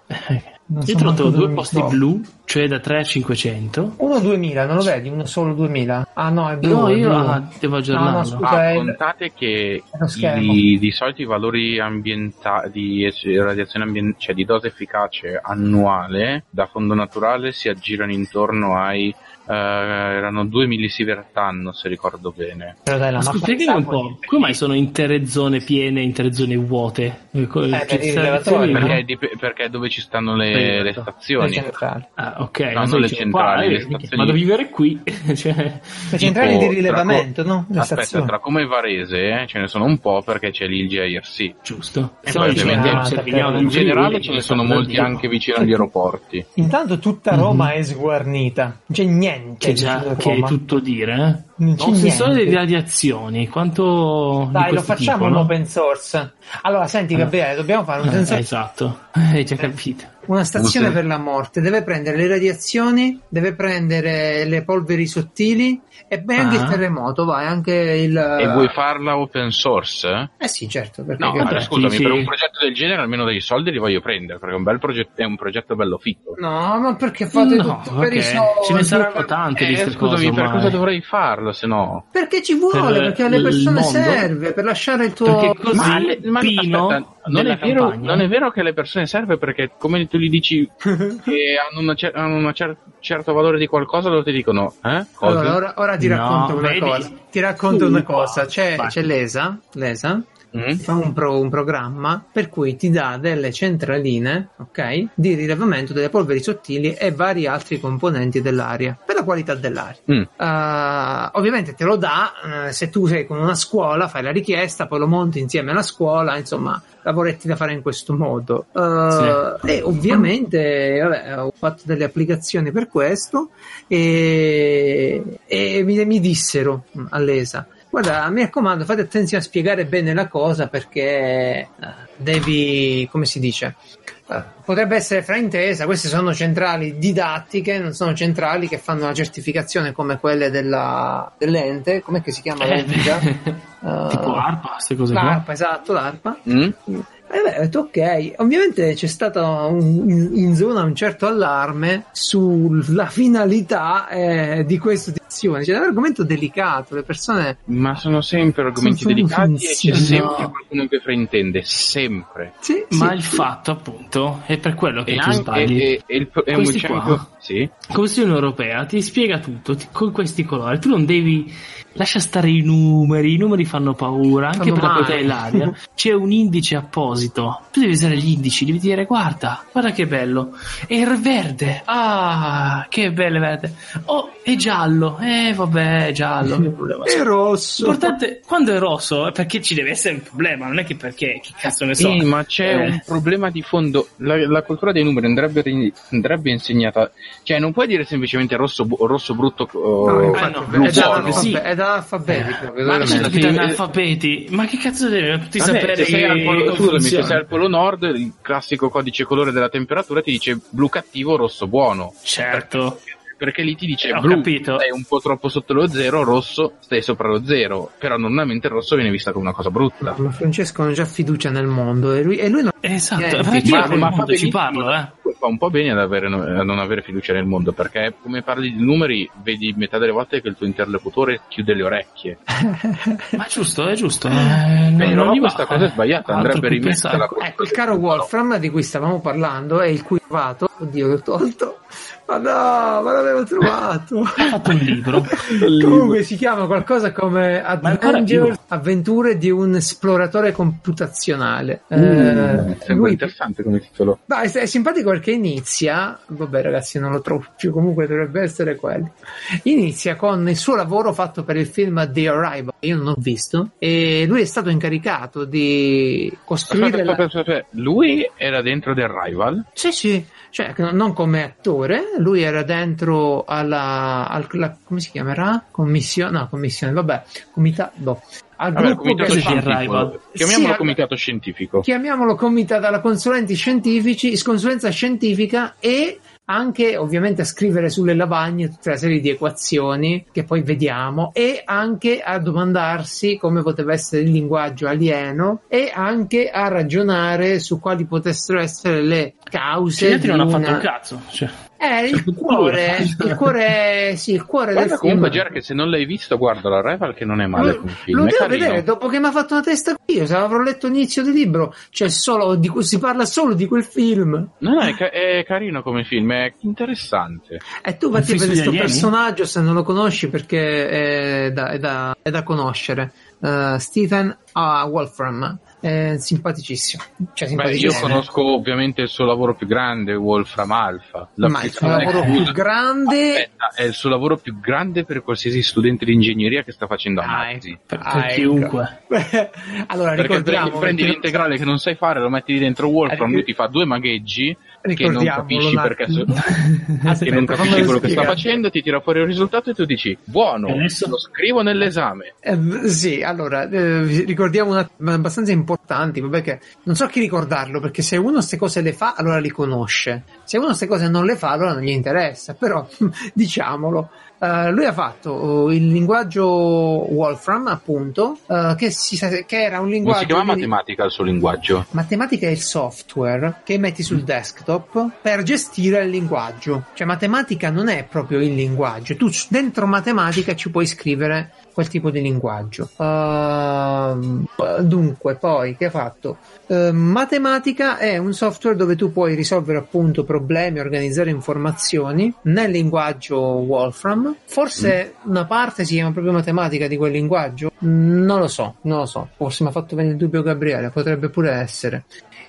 Non Io ho trovato due posti trovo. blu, cioè da 3 a 500. Uno 2000, non lo vedi? Uno solo 2000? Ah no, è blu. No, è io blu. ah, devo No, aggiornarlo. no, scusa. Ah, è il- contate che è lo schermo. i- di solito i valori ambientali di radiazione ambien- cioè di dose efficace annuale da fondo naturale si aggirano intorno ai Eh, erano 2 millisievert anno, se ricordo bene. Però dai, la Ma spiegami un po', come mai sono intere zone piene e intere zone vuote? Eh, co- per no? Perché, dip- perché è dove ci stanno le, le Le stazioni. Ah, ok, No, non le dicevo, centrali, qua, le eh, stazioni- Vado a vivere qui. cioè, Le centrali Tipo, di rilevamento, tra- no? Le Aspetta, stazioni. tra come Varese eh, ce ne sono un po' perché c'è l'Ilgia IRC. giusto. E no poi in generale ce ne sono molti anche vicino agli aeroporti. Intanto tutta. Roma è sguarnita, non c'è niente. Che già, che è tutto dire, eh? Non Un sensore niente. di radiazioni, quanto di Dai, lo facciamo tipo, in no? open source. Allora, senti, Gabriele, dobbiamo fare un Eh, sensore. esatto, hai già capito. Una stazione per la morte deve prendere le radiazioni, deve prendere le polveri sottili e beh, anche Ah. il terremoto, vai, anche il... E vuoi farla open source? eh? Eh sì, certo, perché... No, allora, scusami, sì, per un progetto del genere almeno dei soldi li voglio prendere, perché è un bel progetto, è un progetto bello figo. No, ma perché fate No, tutto per i soldi? ce ne saranno tante di Eh, queste scusami, cose per cosa dovrei farlo se no? Perché ci vuole, Per perché alle persone mondo? serve, per lasciare il tuo... Perché così Ma le- ma aspetta, non, è vero, non è vero che alle persone serve perché come tu gli dici che hanno, una cer- hanno un certo valore di qualcosa, loro ti dicono, eh? Allora, ora, ora ti No, racconto una vedi? cosa. Ti racconto una cosa. C'è, Vai. c'è l'ESA, l'ESA Mm? fa un, pro- un programma per cui ti dà delle centraline, ok, di rilevamento delle polveri sottili e vari altri componenti dell'aria per la qualità dell'aria. Mm. Uh, ovviamente te lo dà eh, se tu sei con una scuola, fai la richiesta, poi lo monti insieme alla scuola, insomma, lavoretti da fare in questo modo. Uh, E ovviamente vabbè, ho fatto delle applicazioni per questo e, e mi, mi dissero all'ESA. Guarda, mi raccomando, fate attenzione a spiegare bene la cosa perché eh, devi, come si dice, eh, potrebbe essere fraintesa, queste sono centrali didattiche, non sono centrali che fanno la certificazione come quelle della, dell'ente, com'è che si chiama Eh, l'entità? beh, Eh, tipo ARPA, queste cose qua. L'ARPA, esatto, l'ARPA. Mm? E beh, ho detto ok, ovviamente c'è stato un- in, in zona un certo allarme sulla finalità eh, di questa edizione, cioè è un argomento delicato, le persone... Ma sono sempre argomenti Sono delicati e c'è sempre No. qualcuno che fraintende, sempre. Sì, Ma sì. il fatto, appunto, è per quello che E tu anche sbagli. e- e il è un Questi esempio- qua. Sì. Commissione europea ti spiega tutto ti- con questi colori. Tu non devi. Lascia stare i numeri, i numeri fanno paura, anche Fanno per la male. qualità dell'aria. C'è un indice apposito. Tu devi usare gli indici, devi dire guarda, guarda che bello. È il verde. Ah, che bello è verde. Oh, è giallo. Eh, vabbè, è giallo. Problema c'è? È rosso. L'importante, quando è rosso, è perché ci deve essere un problema, non è che perché, che cazzo ne so. Sì, ma c'è Eh. un problema di fondo. La, la cultura dei numeri andrebbe, andrebbe insegnata. Cioè, non puoi dire semplicemente rosso, rosso brutto o No, Eh, no, blu è, da sì. è da alfabeti proprio, Ma da eh, analfabeti, ma che cazzo deve tutti Vabbè, sapere se sei al polo, scusami, se sei al polo nord, il classico codice colore della temperatura ti dice blu cattivo, rosso buono. Certo. Perché lì ti dice Eh, ho blu, capito. stai un po' troppo sotto lo zero, rosso, stai sopra lo zero. Però normalmente il rosso viene vista come una cosa brutta. Ma Francesco non ha già fiducia nel mondo e lui, e lui non... Esatto, perché io ma- ma mondo fa ci parlo, eh. Fa un po' bene ad avere, a non avere fiducia nel mondo, perché come parli di numeri, vedi metà delle volte che il tuo interlocutore chiude le orecchie. Ma è giusto, è giusto. Eh, non, Però non questa va, cosa è eh. sbagliata, andrebbe rimessa la Ecco, il caro Wolfram di cui stavamo parlando è il cui trovato, oddio l'ho tolto, ma no, ma l'avevo trovato. Ha fatto un libro. Comunque si chiama qualcosa come Adventures, avventure di un esploratore computazionale. Mm, Eh, sembra lui- interessante come titolo. Beh, è, è simpatico perché inizia, vabbè ragazzi non lo trovo più, comunque dovrebbe essere quello. Inizia con il suo lavoro fatto per il film The Arrival, io non ho visto, e lui è stato incaricato di costruire... Aspetta, la- aspetta, aspetta, aspetta. Lui era dentro The Rival. Sì, sì, cioè non- come attore, lui era dentro alla, al, la- come si chiamerà? Commissione, no, commissione, vabbè, comitato, boh, al Vabbè, comitato che scientifico. Chiamiamolo Sì, comitato scientifico. chiamiamolo comitato alla consulenti scientifici, consulenza scientifica e anche ovviamente a scrivere sulle lavagne tutta una serie di equazioni che poi vediamo e anche a domandarsi come poteva essere il linguaggio alieno e anche a ragionare su quali potessero essere le cause di non ha una- fatto un cazzo. Cioè. Eh, il Cioè, cuore, il cuore, sì, il cuore Guarda del comunque, film. Gerard, che se non l'hai visto, guarda la Reval che non è male lo, come film. lo è devo carino. vedere dopo che mi ha fatto una testa qui. Io se avrò letto l'inizio del libro, c'è solo di, cui- si parla solo di quel film. No, no, è, ca- è carino come film, è interessante. E tu vatti a vedere questo personaggio se non lo conosci perché è da, è da- è da conoscere. Uh, Stephen A. Wolfram è simpaticissimo. Cioè, Beh, io simpaticissimo. conosco ovviamente il suo lavoro più grande, Wolfram Alpha. Ma il suo lavoro più grande. Aspetta, è il suo lavoro più grande per qualsiasi studente di ingegneria che sta facendo Ah, analisi. Per, per Ah, ecco. chiunque. allora, Perché ricordiamo. prendi, prendi l'integrale che non sai fare, lo metti dentro Wolfram, Eh, lui ti fa due magheggi che non capisci perché so- che non capisci quello che sta facendo, ti tira fuori il risultato e tu dici buono, adesso? lo scrivo nell'esame. Eh, sì, allora, eh, ricordiamo una, abbastanza importanti, vabbè che non so chi ricordarlo, perché se uno queste cose le fa, allora li conosce. Se uno queste cose non le fa, allora non gli interessa, però diciamolo. Eh, lui ha fatto oh, il linguaggio Wolfram, appunto, eh, che, si che era un Non linguaggio... si chiama matematica il suo linguaggio. Matematica è il software che metti sul desktop per gestire il linguaggio. Cioè, matematica non è proprio il linguaggio. Tu dentro matematica ci puoi scrivere quel tipo di linguaggio. Ehm, dunque, poi, che ha fatto? Ehm, matematica è un software dove tu puoi risolvere appunto problemi, organizzare informazioni nel linguaggio Wolfram. Forse una parte si chiama proprio matematica di quel linguaggio? Non lo so, non lo so. Forse mi ha fatto venire il dubbio Gabriele, potrebbe pure essere.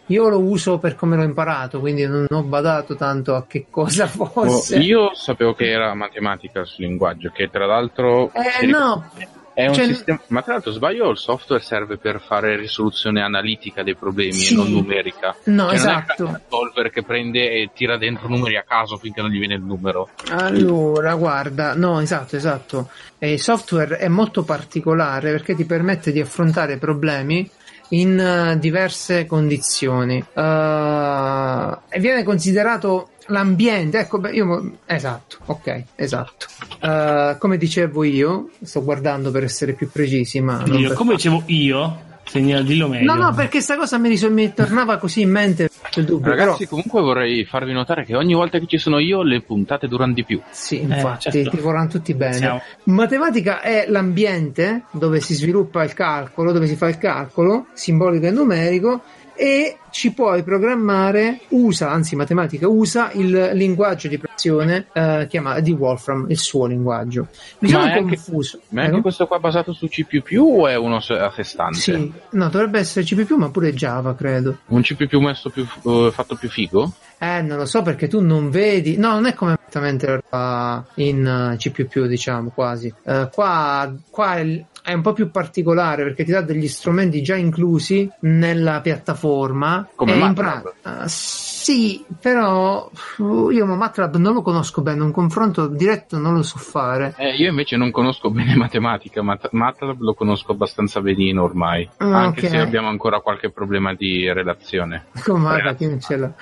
Io lo uso per come l'ho imparato, quindi non ho badato tanto a che cosa fosse. Oh, io sapevo che era matematica sul linguaggio, che tra l'altro Eh, no. un cioè- sistema. Ma tra l'altro sbaglio, il software serve per fare risoluzione analitica dei problemi Sì. e non numerica. No, Cioè, esatto. Non è un solver che prende e tira dentro numeri a caso finché non gli viene il numero. Allora, guarda, no, esatto, esatto. Il software è molto particolare perché ti permette di affrontare problemi in eh, diverse condizioni Eh, e viene considerato l'ambiente. Ecco, beh, io esatto, ok, esatto. Eh, come dicevo io, sto guardando per essere più precisi, ma Io, come dicevo io, segnalo, dillo meglio. No, no, perché sta cosa mi, ris- mi tornava così in mente il dubbio. Ragazzi, però- comunque vorrei farvi notare che ogni volta che ci sono io, le puntate durano di più. sì, infatti, certo. ti vorranno tutti bene. Siamo- Matematica è l'ambiente dove si sviluppa il calcolo, dove si fa il calcolo simbolico e numerico e ci puoi programmare, usa, anzi matematica usa il linguaggio di progressione eh, chiamato di Wolfram, il suo linguaggio. Mi Ma sono è anche- confuso. Ma è anche Ecco. questo qua basato su C o è uno a sé stante? Sì, no, dovrebbe essere C++, ma pure Java, credo. Un C messo più, eh, fatto più figo? Eh, non lo so perché tu non vedi. No, non è come esattamente in eh, C, diciamo quasi. Eh, qua qua il- è un po' più particolare perché ti dà degli strumenti già inclusi nella piattaforma. Come E in MATLAB? Sì, però uh, io ma MATLAB non lo conosco bene, un confronto diretto non lo so fare. Eh, io invece non conosco bene matematica, ma MATLAB lo conosco abbastanza benino ormai. Ah, anche se abbiamo ancora qualche problema di relazione. Ragazzi, chi non ce l'ha?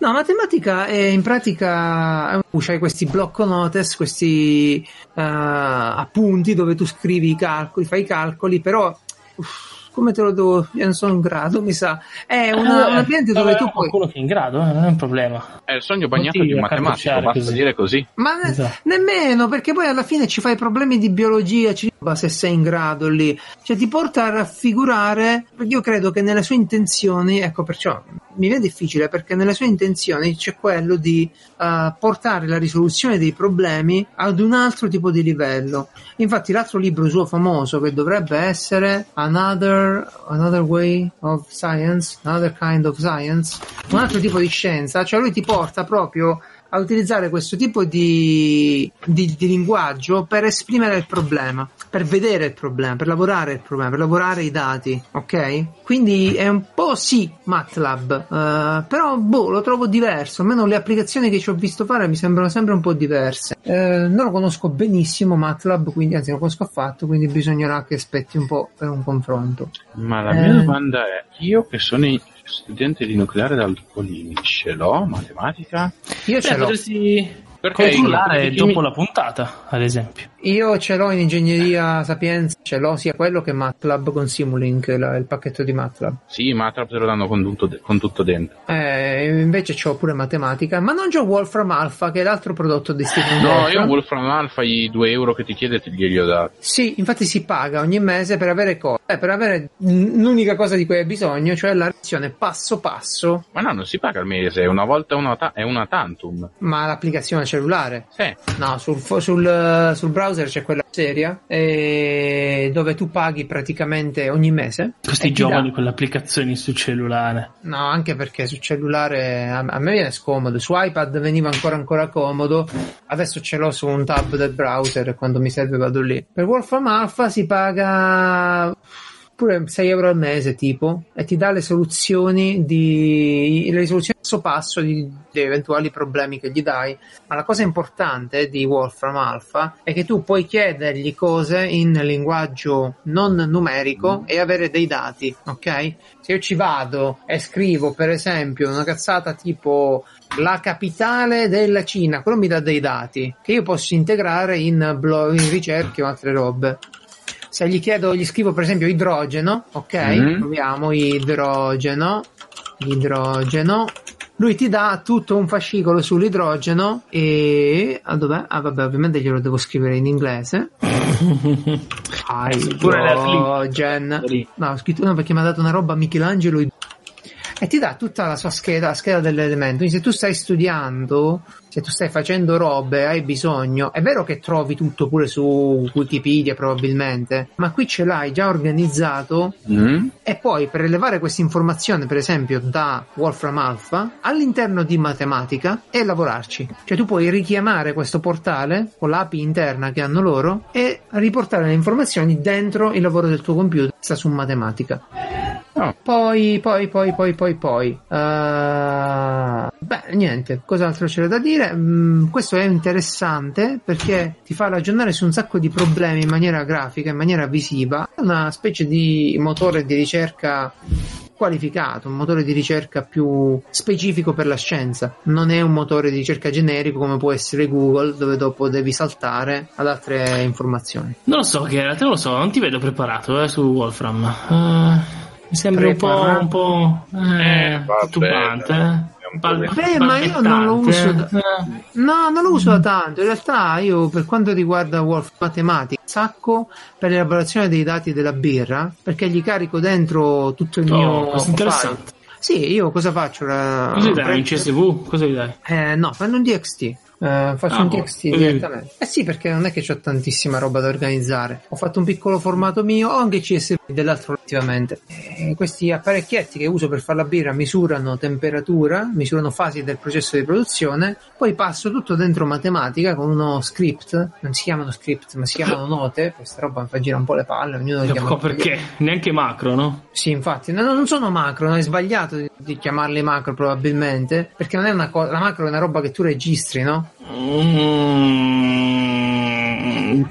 No, matematica è in pratica uh, c'hai questi block notes, questi eh, appunti dove tu scrivi i calcoli, fai i calcoli, però uff, come te lo devo, io non sono in grado, mi sa. È una- Eh, un ambiente dove tu puoi qualcuno che è in grado, eh, non è un problema. È il sogno bagnato Non di ti un matematico, basta così. dire così. Ma ne- Esatto. nemmeno, perché poi alla fine ci fai problemi di biologia, ci se sei in grado lì. Cioè ti porta a raffigurare, perché io credo che nelle sue intenzioni, ecco perciò mi viene difficile, perché nelle sue intenzioni c'è quello di eh, portare la risoluzione dei problemi ad un altro tipo di livello. Infatti l'altro libro suo famoso, che dovrebbe essere Another, Another Way of Science, Another Kind of Science, un altro tipo di scienza, cioè lui ti porta proprio a utilizzare questo tipo di, di- di linguaggio per esprimere il problema, per vedere il problema, per lavorare il problema, per lavorare i dati, ok? Quindi è un po' sì MATLAB, eh, però boh, lo trovo diverso, almeno le applicazioni che ci ho visto fare mi sembrano sempre un po' diverse. Eh, non lo conosco benissimo MATLAB, quindi anzi non lo conosco affatto, quindi bisognerà che aspetti un po' per un confronto. Ma la mia Eh. domanda è, io che sono in- studente di nucleare dal Polini, ce l'ho matematica? Io Beh, ce l'ho. potresti Perché controllare dopo la puntata, ad esempio. Io ce l'ho in ingegneria Sapienza, ce l'ho sia quello che MATLAB con Simulink, la- il pacchetto di MATLAB. Sì, MATLAB te lo danno con tutto, de- con tutto dentro. Eh, invece c'ho pure matematica, ma non c'ho Wolfram Alpha, che è l'altro prodotto di Stephen No, Wolfram. io Wolfram Alpha i 2 euro che ti chiede te glieli ho dati. Sì, infatti si paga ogni mese per avere cosa? Eh, per avere l'unica cosa di cui hai bisogno, cioè la lezione passo passo, Ma no, non si paga al mese, una volta una ta- è una tantum. ma l'applicazione cellulare. Sì. No, sul, sul, sul browser c'è quella seria eh, dove tu paghi praticamente ogni mese. Questi ti giovani dà- con le applicazioni su cellulare. No, anche perché su cellulare a, a me viene scomodo. Su iPad veniva ancora ancora comodo. Adesso ce l'ho su un tab del browser e quando mi serve vado lì. Per Wolfram Alpha si paga pure 6 euro al mese tipo e ti dà le soluzioni di le risoluzioni passo passo di, di eventuali problemi che gli dai. Ma la cosa importante di Wolfram Alpha è che tu puoi chiedergli cose in linguaggio non numerico e avere dei dati ok? Se io ci vado e scrivo per esempio una cazzata tipo la capitale della Cina quello mi dà dei dati che io posso integrare in, blo- in ricerche o altre robe se gli chiedo, gli scrivo per esempio idrogeno, ok? Mhm. Proviamo idrogeno, idrogeno. Lui ti dà tutto un fascicolo sull'idrogeno e... Ah, dov'è? Ah, vabbè, ovviamente glielo devo scrivere in inglese. Hydrogen. No, ho scritto no perché mi ha dato una roba Michelangelo e ti dà tutta la sua scheda, la scheda dell'elemento. Quindi se tu stai studiando, se tu stai facendo robe, hai bisogno, è vero che trovi tutto pure su Wikipedia probabilmente, ma qui ce l'hai già organizzato Mm? e poi per elevare questa informazione, per esempio, da Wolfram Alpha all'interno di matematica e lavorarci. Cioè tu puoi richiamare questo portale con l'API interna che hanno loro e riportare le informazioni dentro il lavoro del tuo computer, sta su matematica. Oh. Poi, poi, poi, poi, poi, poi. eh, beh, niente, cos'altro c'era da dire? Mm, questo è interessante perché ti fa ragionare su un sacco di problemi in maniera grafica, in maniera visiva. È una specie di motore di ricerca qualificato, un motore di ricerca più specifico per la scienza. Non è un motore di ricerca generico come può essere Google, dove dopo devi saltare ad altre informazioni. Non lo so, Geralt, non lo so, non ti vedo preparato eh, su Wolfram. Eh, mi sembra un po', un po' eh, Eh, eh. Bal- Beh, ma io non lo uso da- eh. No, non lo uso da tanto. In realtà, io per quanto riguarda Wolf Matematica, sacco per l'elaborazione dei dati della birra, perché gli carico dentro tutto il Oh, mio questo file. interessante. Sì, io cosa faccio? La- Cosa gli dai? prendo- Un CSV? Cosa gli dai? Eh, no, prendo un DXT. Eh, faccio Ah, un boh. TXT Così. direttamente. Eh sì, perché non è che ho tantissima roba da organizzare. Ho fatto un piccolo formato mio, ho anche CSV dell'altro relativamente. Eh, questi apparecchietti che uso per fare la birra misurano temperatura, misurano fasi del processo di produzione, poi passo tutto dentro matematica con uno script, non si chiamano script, ma si chiamano note. Questa roba mi fa girare un po' le palle, ognuno le chiama perché? Neanche macro, no? sì, infatti, no, no, non sono macro, no, è sbagliato di, di chiamarle macro probabilmente, perché non è una cosa, la macro è una roba che tu registri, no? Mm,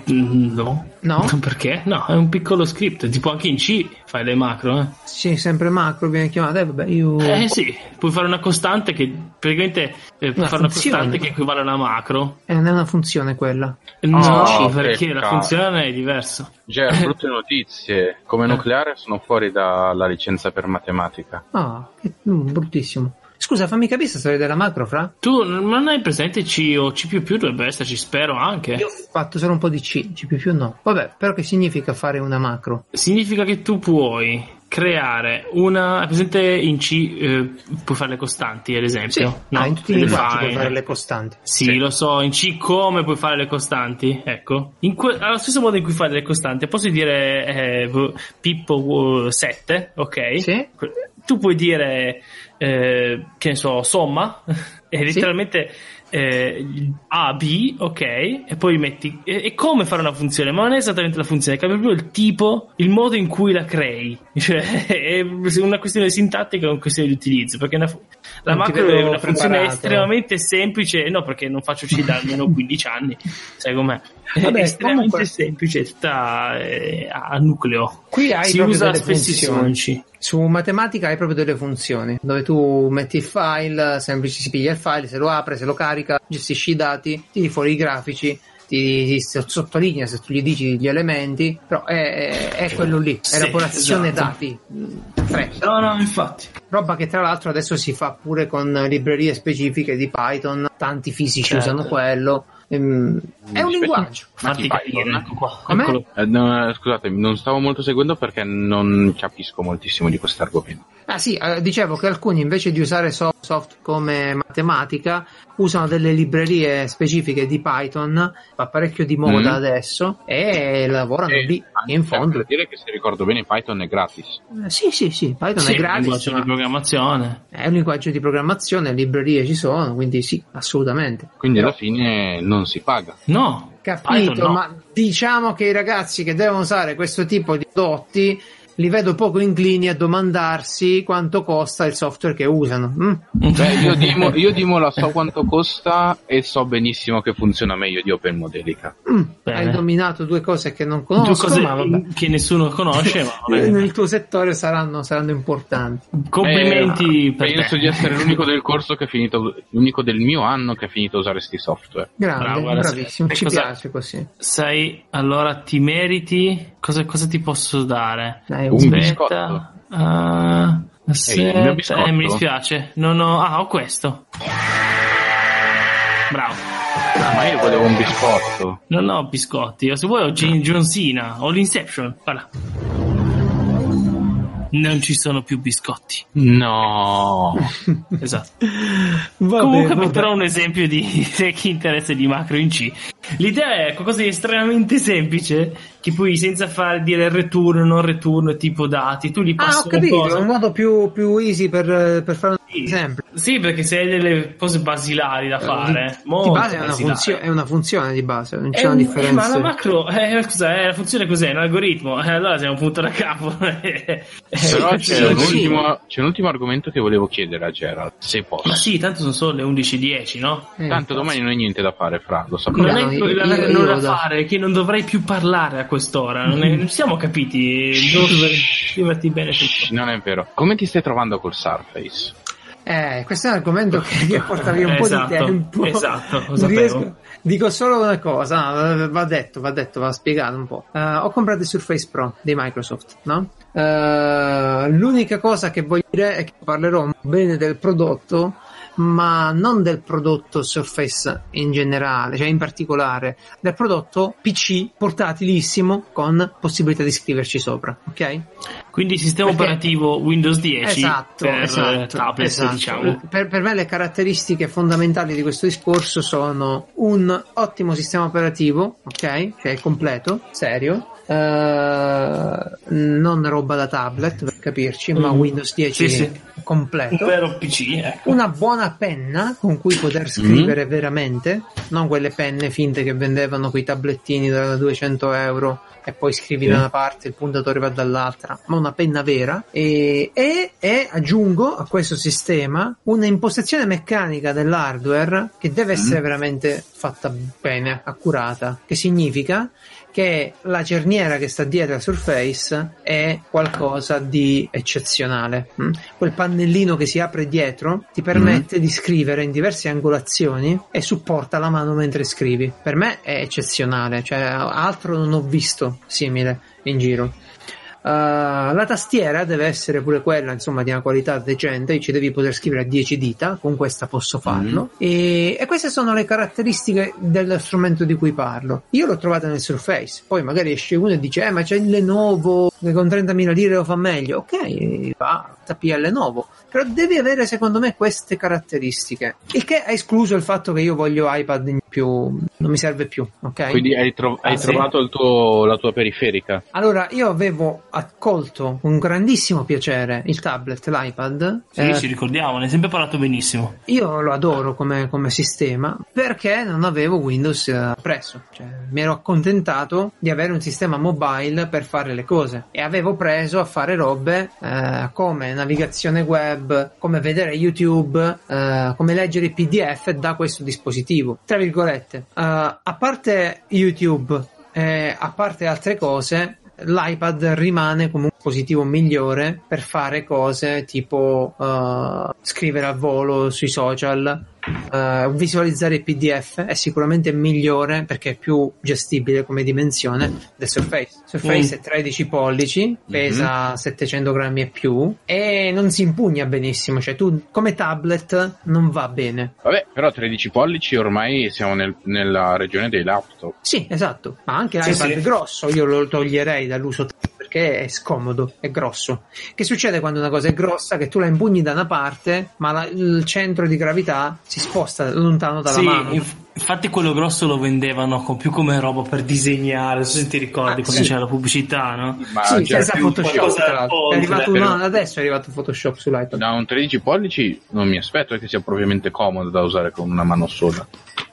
no. No? Perché? No, è un piccolo script, tipo anche in C fai le macro, eh. Sì, sempre macro viene chiamata, eh, vabbè, io... Eh sì, puoi fare una costante che praticamente eh, puoi Una fare una funzione. costante che equivale a una macro. Eh, non è una funzione quella. No, Oh, perché la funzione è diversa. Già, brutte notizie. Come nucleare sono fuori dalla licenza per matematica. Ah, che, mm, bruttissimo. Scusa, fammi capire questa storia della macro, fra? Tu non hai presente C o C++ dovrebbe esserci, spero anche. Io ho fatto solo un po' di C, C++ no. Vabbè, però che significa fare una macro? Significa che tu puoi creare una. È presente in C eh, puoi fare le costanti, ad esempio? No? ah, in tutti i linguaggi puoi fare le costanti. Sì, lo so, in C come puoi fare le costanti? Ecco, que- allo stesso modo in cui fai le costanti, posso dire eh, Pippo 7, ok? Sì. Tu puoi dire, eh, che ne so, somma, e letteralmente eh, A, B, ok? E poi metti. E, e come fare una funzione? Ma non è esattamente la funzione, cambia proprio il tipo, il modo in cui la crei. Cioè, è una questione sintattica, è una questione di utilizzo, perché una la macro è una funzione preparato. estremamente semplice, no, perché non faccio C da almeno 15 anni, sai com'è? È Vabbè, estremamente comunque- semplice, tutta eh, a nucleo. Qui hai si proprio usa delle spessissimo. Su matematica hai proprio delle funzioni dove tu metti il file, semplice si piglia il file, se lo apre, se lo carica, gestisci i dati, tiri fuori i grafici ti, ti sottolinea se tu gli dici gli elementi, però è, è- è quello lì, Sì, elaborazione esatto. dati. mm, fresca. No, no, infatti. Roba che tra l'altro adesso si fa pure con librerie specifiche di Python, tanti fisici Certo. usano quello. ehm, è un linguaggio. Fatti Python? capire, ecco. Eh, no, scusatemi, non stavo molto seguendo perché non capisco moltissimo di questo argomento. Ah sì, eh, dicevo che alcuni invece di usare so- soft come matematica usano delle librerie specifiche di Python, va parecchio di moda Mm. adesso, e lavorano lì, anche in per fondo. dire che se ricordo bene Python è gratis. Eh, sì, sì, sì, Python Sì, è gratis, linguaggio ma di programmazione. è un linguaggio di programmazione, librerie ci sono, quindi sì, assolutamente. Quindi Però- alla fine non si paga. No. Capito, no. ma diciamo che i ragazzi che devono usare questo tipo di prodotti li vedo poco inclini a domandarsi quanto costa il software che usano. Mm? Beh, io Dimo, io Dimo la so quanto costa e so benissimo che funziona meglio di OpenModelica. Mm. Bene. Hai dominato due cose che non Due conosco, cose ma vabbè. che nessuno conosce, ma vabbè. nel tuo settore saranno, saranno importanti. Complimenti Eh, per penso te. di essere l'unico del corso che ha finito, l'unico del mio anno che ha finito a usare sti software. Grande, Bravo, bravissimo, ci cosa- piace così. Sai, allora ti meriti. Cosa, cosa ti posso dare? Dai, Un un- biscotto. Ah, aspetta, mio biscotto? eh, mi dispiace. Non ho. Ah, ho questo. Bravo. Ah, ma io volevo un biscotto. Non ho biscotti. O Se vuoi ho Gin John Cena. Ho l'Inception. Guarda. Non ci sono più biscotti. No. Esatto. Vabbè, Comunque vabbè. metterò un esempio di se chi interessa di macro in C. L'idea è qualcosa di estremamente semplice, che poi senza fare dire return, non return, tipo dati, tu Ah, passi ho capito, è un modo più, più easy per, per fare esempio. Sì, perché se hai delle cose basilari da fare, di, di base è una, funzio- è una funzione di base, non È c'è una un- eh, differenza. ma la macro, eh, scusa, eh, la funzione cos'è? Un algoritmo? Eh, allora siamo un punto da capo. Però Eh, c'è, sì, un sì. ultimo, c'è un ultimo argomento che volevo chiedere a Gerald, se posso. Ma sì, tanto sono solo le 11.10, no? Eh, Tanto domani non hai niente da fare, fra, lo Non sappiamo. No, è io- non io da fare, è che non dovrei più parlare a quest'ora. Non, è- non siamo capiti. Scriverti bene tutto. Non è vero. Come ti stai trovando col Surface? Eh, questo è un argomento che mi porta via un po' Esatto, di tempo. esatto, Non sapevo. riesco- Dico solo una cosa, no, va detto, va detto, va spiegato un po'. Eh, ho comprato il Surface Pro di Microsoft, no? Eh, l'unica cosa che voglio dire è che parlerò bene del prodotto, ma non del prodotto Surface in generale, cioè in particolare, del prodotto PC portatilissimo con possibilità di scriverci sopra, ok? Quindi sistema Perché- operativo Windows 10 Esatto, per esatto, eh, tablet, esatto. diciamo. Per, per me le caratteristiche fondamentali di questo discorso sono un ottimo sistema operativo, ok? Che è completo, serio. Eh, non roba da tablet per capirci, ma Mm. Windows 10 Sì, sì. Un completo. vero PC, ecco. Una buona penna con cui poter scrivere veramente, non quelle penne finte che vendevano quei tablettini da 200 euro e poi scrivi Sì. da una parte, il puntatore va dall'altra, ma una penna vera. E, e, e aggiungo a questo sistema una impostazione meccanica dell'hardware che deve essere veramente fatta bene, accurata, che significa che la cerniera che sta dietro al Surface è qualcosa di eccezionale. mm? Quel pannellino che si apre dietro ti permette di scrivere in diverse angolazioni e supporta la mano mentre scrivi. Per me è eccezionale, cioè altro non ho visto simile in giro. Uh, la tastiera deve essere pure quella, insomma, di una qualità decente. Ci devi poter scrivere a 10 dita, con questa posso farlo. E, e queste sono le caratteristiche del strumento di cui parlo. Io l'ho trovata nel Surface, poi magari esce uno e dice: Eh, ma c'è il Lenovo che con 30.000 lire lo fa meglio. Ok, va, al Lenovo. Però devi avere, secondo me, queste caratteristiche. Il che ha escluso il fatto che io voglio iPad in più, non mi serve più, ok? Quindi hai, tro- hai Ah, sì? trovato il tuo- la tua periferica? Allora, io avevo accolto con grandissimo piacere il tablet, l'iPad. Sì, Eh, ci ricordiamo, ne hai sempre parlato benissimo. io lo adoro come, come sistema perché non avevo Windows eh, presso. Cioè, mi ero accontentato di avere un sistema mobile per fare le cose e avevo preso a fare robe eh, come navigazione web, come vedere YouTube, eh, come leggere i PDF da questo dispositivo. Tra virgolette, eh, a parte YouTube, eh, a parte altre cose, l'iPad rimane come un dispositivo migliore per fare cose tipo eh, scrivere al volo sui social eh, visualizzare il PDF è sicuramente migliore perché è più gestibile come dimensione del Surface. Surface Mm. è 13 pollici, pesa 700 grammi e più e non si impugna benissimo, cioè tu come tablet non va bene. Vabbè, però 13 pollici ormai siamo nel- nella regione dei laptop. Sì, esatto, ma anche Sì, l'iPad sì. è grosso, io lo toglierei dall'uso perché è scomodo, è grosso. Che succede quando una cosa è grossa? Che tu la impugni da una parte, ma la- il centro di gravità si sposta lontano dalla Sì, mano. inf- infatti quello grosso lo vendevano con- più come roba per disegnare, non so se ti ricordi Ah, quando sì. c'era la pubblicità, no? Ma sì, più- Photoshop. È arrivato però- no, adesso è arrivato Photoshop sull'iPad. Da un 13 pollici non mi aspetto che sia propriamente comodo da usare con una mano sola.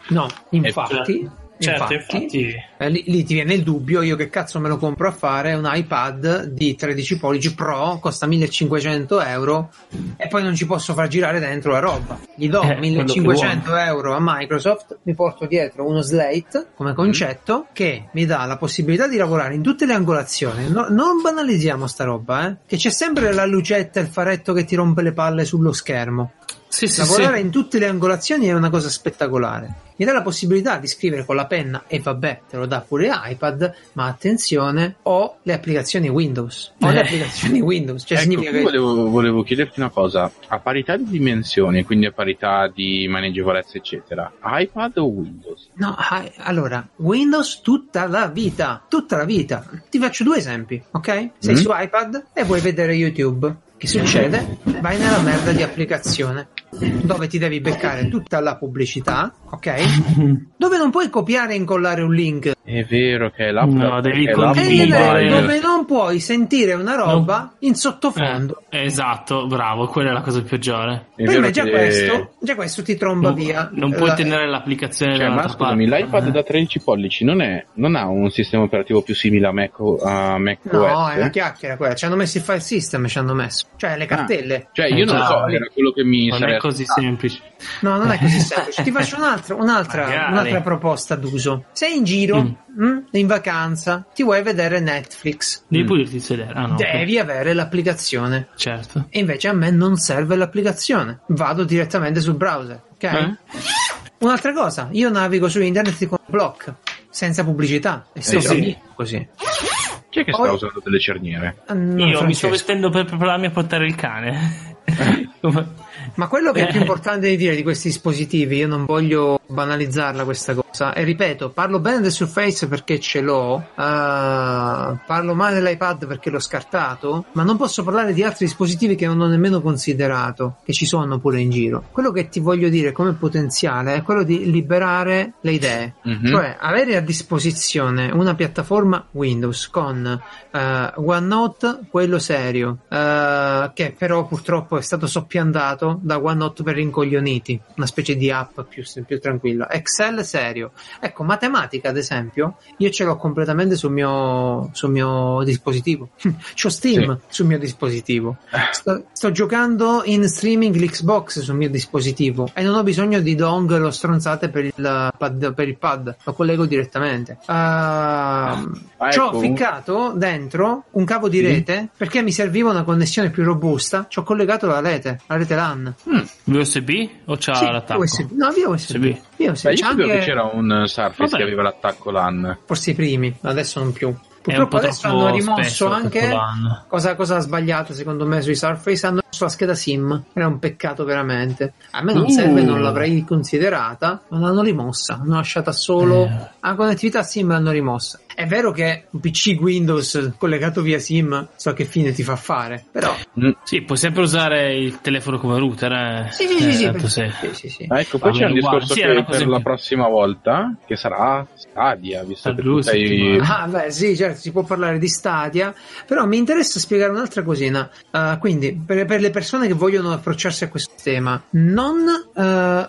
No, infatti, Certo, infatti, infatti. eh, lì, lì ti viene il dubbio, io che cazzo me lo compro a fare un iPad di 13 pollici Pro, costa 1500 euro e poi non ci posso far girare dentro la roba. Gli do Eh, quello che 1500 euro a Microsoft, mi porto dietro uno slate come concetto che mi dà la possibilità di lavorare in tutte le angolazioni. No- non banalizziamo sta roba, eh, che c'è sempre la lucetta e il faretto che ti rompe le palle sullo schermo. Sì, sì, Lavorare sì. in tutte le angolazioni è una cosa spettacolare. Mi dà la possibilità di scrivere con la penna e vabbè, te lo dà pure iPad, ma attenzione, ho le applicazioni Windows. Ho le Eh. applicazioni Windows, cioè ecco, significa che volevo, volevo chiederti una cosa. A parità di dimensioni, quindi a parità di maneggevolezza, eccetera, iPad o Windows? No, ah, allora, Windows tutta la vita, tutta la vita. Ti faccio due esempi, ok? Sei Mm. su iPad e vuoi vedere YouTube. Che succede? Vai nella merda di applicazione dove ti devi beccare tutta la pubblicità, ok? Dove non puoi copiare e incollare un link È vero che è l'app No, devi e condividere. dove, mobile. dove non puoi sentire una roba in sottofondo. Eh, esatto, bravo, quella è la cosa peggiore. È me già, che- questo, già questo ti tromba Non, via. non puoi La- tenere l'applicazione Cioè, ma scusami, parte. l'iPad da 13 pollici non, è, non ha un sistema operativo più simile a Mac, a Mac No, OS? è una chiacchiera quella. Ci hanno messo il file system, ci hanno messo. Cioè, le cartelle. Cioè, io non Eh, so, era quello che mi Non sarei è così aspettato. semplice. No, non è così semplice. Ti faccio un altro- un'altra, Magari. un'altra proposta d'uso. Sei in giro, Mm. Mm, in vacanza, ti vuoi vedere Netflix. Devi Mm. pure dirti il sedere. Ah, no. Devi avere l'applicazione. Certo. E invece a me non serve l'applicazione. Vado direttamente sul browser. Ok? Eh? Un'altra cosa, io navigo su internet con block, senza pubblicità. E sto Eh, sì. così. Chi è che sta usando delle cerniere? Ah, no, Io mi Francesco. sto vestendo per prepararmi a portare il cane. Ma quello che è più Eh. importante di dire di questi dispositivi, io non voglio banalizzarla questa cosa, e ripeto, parlo bene del Surface perché ce l'ho, eh, parlo male dell'iPad perché l'ho scartato, ma non posso parlare di altri dispositivi che non ho nemmeno considerato, che ci sono pure in giro. Quello che ti voglio dire come potenziale è quello di liberare le idee, Mhm. cioè avere a disposizione una piattaforma Windows con eh, OneNote, quello serio, eh, che però purtroppo è stato soppiantato da OneNote per rincoglioniti, una specie di app più, più tranquilla. Excel serio. Ecco, matematica ad esempio, io ce l'ho completamente sul mio, sul mio dispositivo. C'ho Steam sul mio dispositivo. Sto, sto giocando in streaming l'Xbox sul mio dispositivo e non ho bisogno di dongle o stronzate per il pad, per il pad. lo collego direttamente. Ci ho ecco. ficcato dentro un cavo di Sì. rete perché mi serviva una connessione più robusta. Ci ho collegato la rete, la rete LAN. USB o c'ha Sì, l'attacco? USB. No, via USB. USB. Via USB. Beh, io anche che c'era un Surface Vabbè. che aveva l'attacco LAN. forse i primi, adesso non più. Purtroppo po' adesso hanno rimosso anche cosa, cosa ha sbagliato secondo me sui Surface hanno messo la scheda SIM era un peccato veramente a me non Uh. serve non l'avrei considerata ma l'hanno rimossa l'hanno lasciata solo Eh. la connettività SIM l'hanno rimossa è vero che un PC Windows collegato via SIM so che fine ti fa fare però Mm. Sì, puoi sempre usare il telefono come router. Eh. sì sì sì, Eh, sì, tanto per- se- sì, sì, sì. Ah, ecco, poi Va c'è un discorso Sì, per in la più. prossima volta, che sarà Stadia, visto Tra che tu sei... Ah, beh, sì, certo, si può parlare di Stadia, però mi interessa spiegare un'altra cosina. Uh, quindi, per, per le persone che vogliono approcciarsi a questo tema, non uh,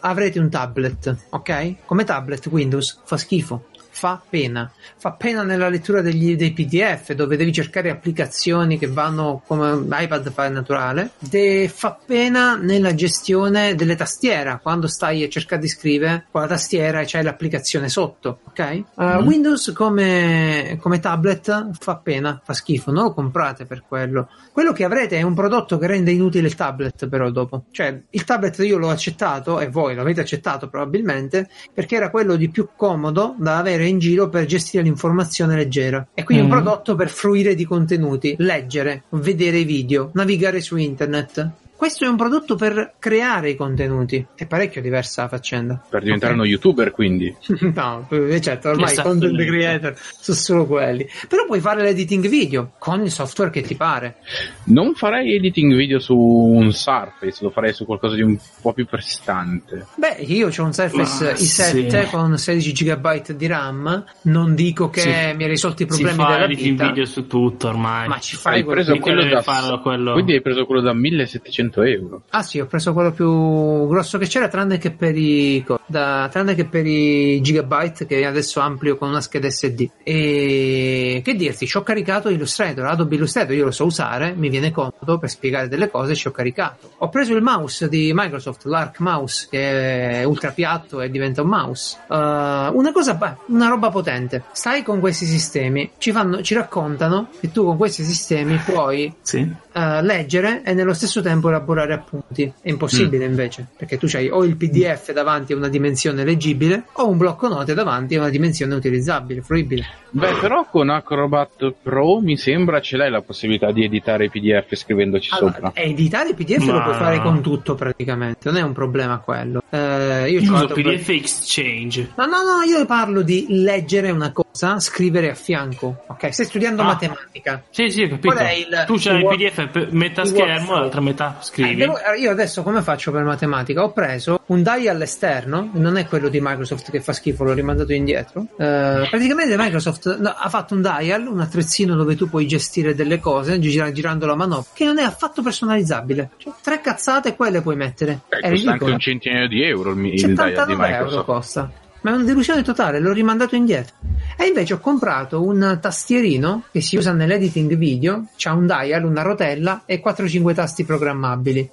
avrete un tablet, ok? Come tablet Windows fa schifo. Fa pena. Fa pena nella lettura degli- dei PDF dove devi cercare applicazioni che vanno come l'iPad fa naturale. De- fa pena nella gestione delle tastiere quando stai a cercare di scrivere con la tastiera e c'hai l'applicazione sotto. Ok? Uh, Windows come, come tablet fa pena, fa schifo. Non lo comprate per quello. Quello che avrete è un prodotto che rende inutile il tablet, però dopo. Cioè, il tablet io l'ho accettato e voi l'avete accettato probabilmente perché era quello di più comodo da avere in giro per gestire l'informazione leggera. E quindi un Mm. prodotto per fruire di contenuti, leggere, vedere i video, navigare su internet. Questo è un prodotto per creare i contenuti. È parecchio diversa la faccenda. Per diventare Ok? uno youtuber, quindi. No, eh, certo, ormai i content creator sono solo quelli. Però puoi fare l'editing video con il software che ti pare. Non farei editing video su un Surface, lo farei su qualcosa di un po' più prestante. Beh, io ho un Surface Ma i7 sì. con 16 GB di RAM. Non dico che Si- mi ha risolto i Si problemi fa della editing vita. video su tutto ormai. Ma ci fai Hai preso quello quello da, farlo, quello- Quindi hai preso quello da 1700 euro. Ah sì, ho preso quello più grosso che c'era, tranne che per i, da- tranne che per i gigabyte che adesso amplio con una scheda SD. E che dirti, ci ho caricato Illustrator, Adobe Illustrator, io lo so usare, mi viene comodo per spiegare delle cose, ci ho caricato. Ho preso il mouse di Microsoft, l'Arc Mouse, che è ultra piatto e diventa un mouse. Uh, una cosa, beh, una roba potente. Stai con questi sistemi, ci, fanno, ci raccontano che tu con questi sistemi puoi Sì. Eh, leggere e nello stesso tempo elaborare appunti. È impossibile invece, perché tu hai o il PDF davanti a una dimensione leggibile o un blocco note davanti a una dimensione utilizzabile, fruibile. Beh, però con Acrobat Pro mi sembra ce l'hai la possibilità di editare i PDF scrivendoci Allora, sopra. e editare il PDF lo Ma- puoi fare con tutto praticamente, non è un problema quello. Eh, io Uso PDF Exchange. No, no, no, io parlo di leggere una cosa, scrivere a fianco. Ok, stai studiando Ah. matematica. Sì, sì, capito. Qual è il- tu c'hai il PDF per metà schermo, l'altra metà Eh, scrivi. devo- eh, io adesso come faccio per matematica? Ho preso un dial esterno, non è quello di Microsoft che fa schifo, l'ho rimandato indietro. Eh, praticamente Microsoft no, ha fatto un dial, un attrezzino dove tu puoi gestire delle cose gira- girando la manovra, che non è affatto personalizzabile. Cioè, tre cazzate quelle puoi mettere. Eh, è costa anche ridicolo. un centinaio di euro il, il dial di 79 euro Microsoft. costa. Ma è una delusione totale, l'ho rimandato indietro. E invece ho comprato un tastierino che si usa nell'editing video, c'ha un dial, una rotella e 4-5 tasti programmabili.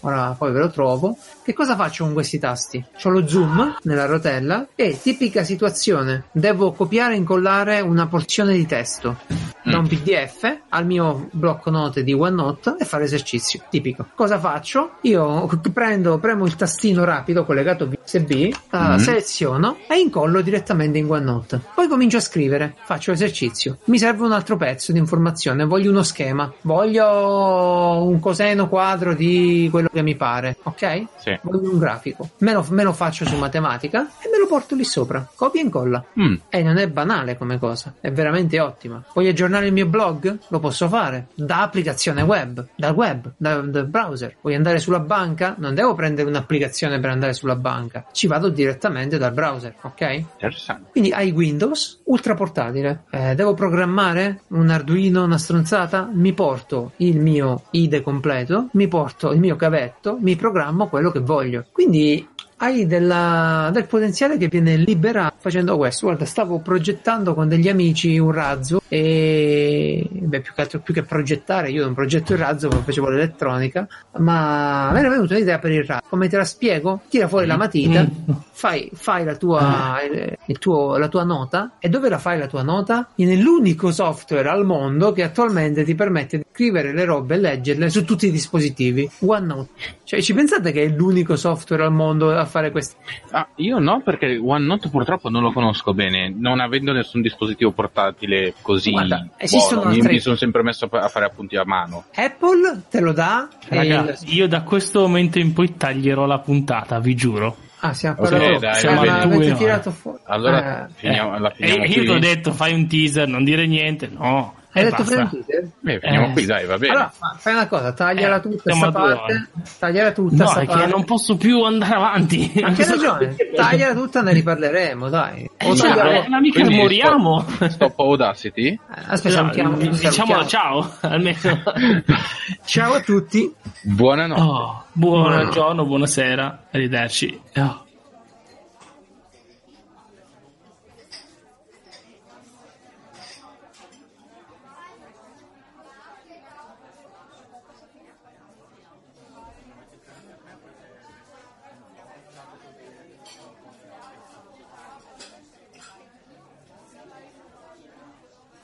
Ora poi ve lo trovo. Che cosa faccio con questi tasti? C'ho lo zoom nella rotella e tipica situazione, devo copiare e incollare una porzione di testo da un PDF al mio blocco note di OneNote e fare esercizio. Tipico. Cosa faccio? Io prendo, premo il tastino rapido collegato USB, eh, Mhm. seleziono e incollo direttamente in OneNote. Poi comincio a scrivere, faccio esercizio. Mi serve un altro pezzo di informazione, voglio uno schema, voglio un coseno quadro di quello che mi pare, ok? Sì. Voglio un grafico. Me lo, me lo faccio su matematica e me lo porto lì sopra. Copia e incolla. Mm. E non è banale come cosa, è veramente ottima. Voglio aggiornare il mio blog? Lo posso fare da applicazione web, dal web, da- dal browser. Voglio andare sulla banca? Non devo prendere un'applicazione per andare sulla banca, ci vado direttamente dal browser, ok? Interessante. Quindi hai Windows ultra portatile. Eh, devo programmare un Arduino, una stronzata? Mi porto il mio IDE completo, mi porto il mio cavetto, mi programmo quello che voglio. Quindi hai della- del potenziale che viene liberato facendo questo. Guarda, stavo progettando con degli amici un razzo e beh, più che altro più che progettare, io non progetto il razzo, ma facevo l'elettronica, ma mi era venuta un'idea per il razzo. Come te la spiego? Tira fuori la matita, fai, fai la tua eh, il tuo- la tua nota e dove la fai la tua nota? Nell'unico software al mondo che attualmente ti permette di scrivere le robe e leggerle su tutti i dispositivi. OneNote. Cioè, ci pensate che è l'unico software al mondo a fare questo? Ah, io no, perché OneNote purtroppo non lo conosco bene, non avendo nessun dispositivo portatile così Guarda, esistono buono. Mi, altri- mi sono sempre messo a fare appunti a mano. Apple te lo dà e Raga, il- io da questo momento in poi taglierò la puntata, vi giuro. Ah, siamo Ok, parlato. dai, Siamo- avete Due, tirato fuori. Allora Eh, finiamo, Eh, la finiamo e qui. io ti ho detto fai un teaser, non dire niente, no. Hai e detto teaser? Beh, finiamo Eh, qui, dai, va bene. Allora, fa- fai una cosa, tagliala Eh, tutta siamo sta a due parte. Tagliala tutta No, che parte. non posso più andare avanti. Ma che ragione? Tagliala tutta, ne riparleremo, dai. Eh, O cioè, tagliamo- ma mica moriamo. Stop, stop Audacity? Eh, Aspetta. No, diciamolo salutiamo. ciao, almeno. Ciao a tutti. Buonanotte. Oh, buon giorno, buonasera, arrivederci. Oh.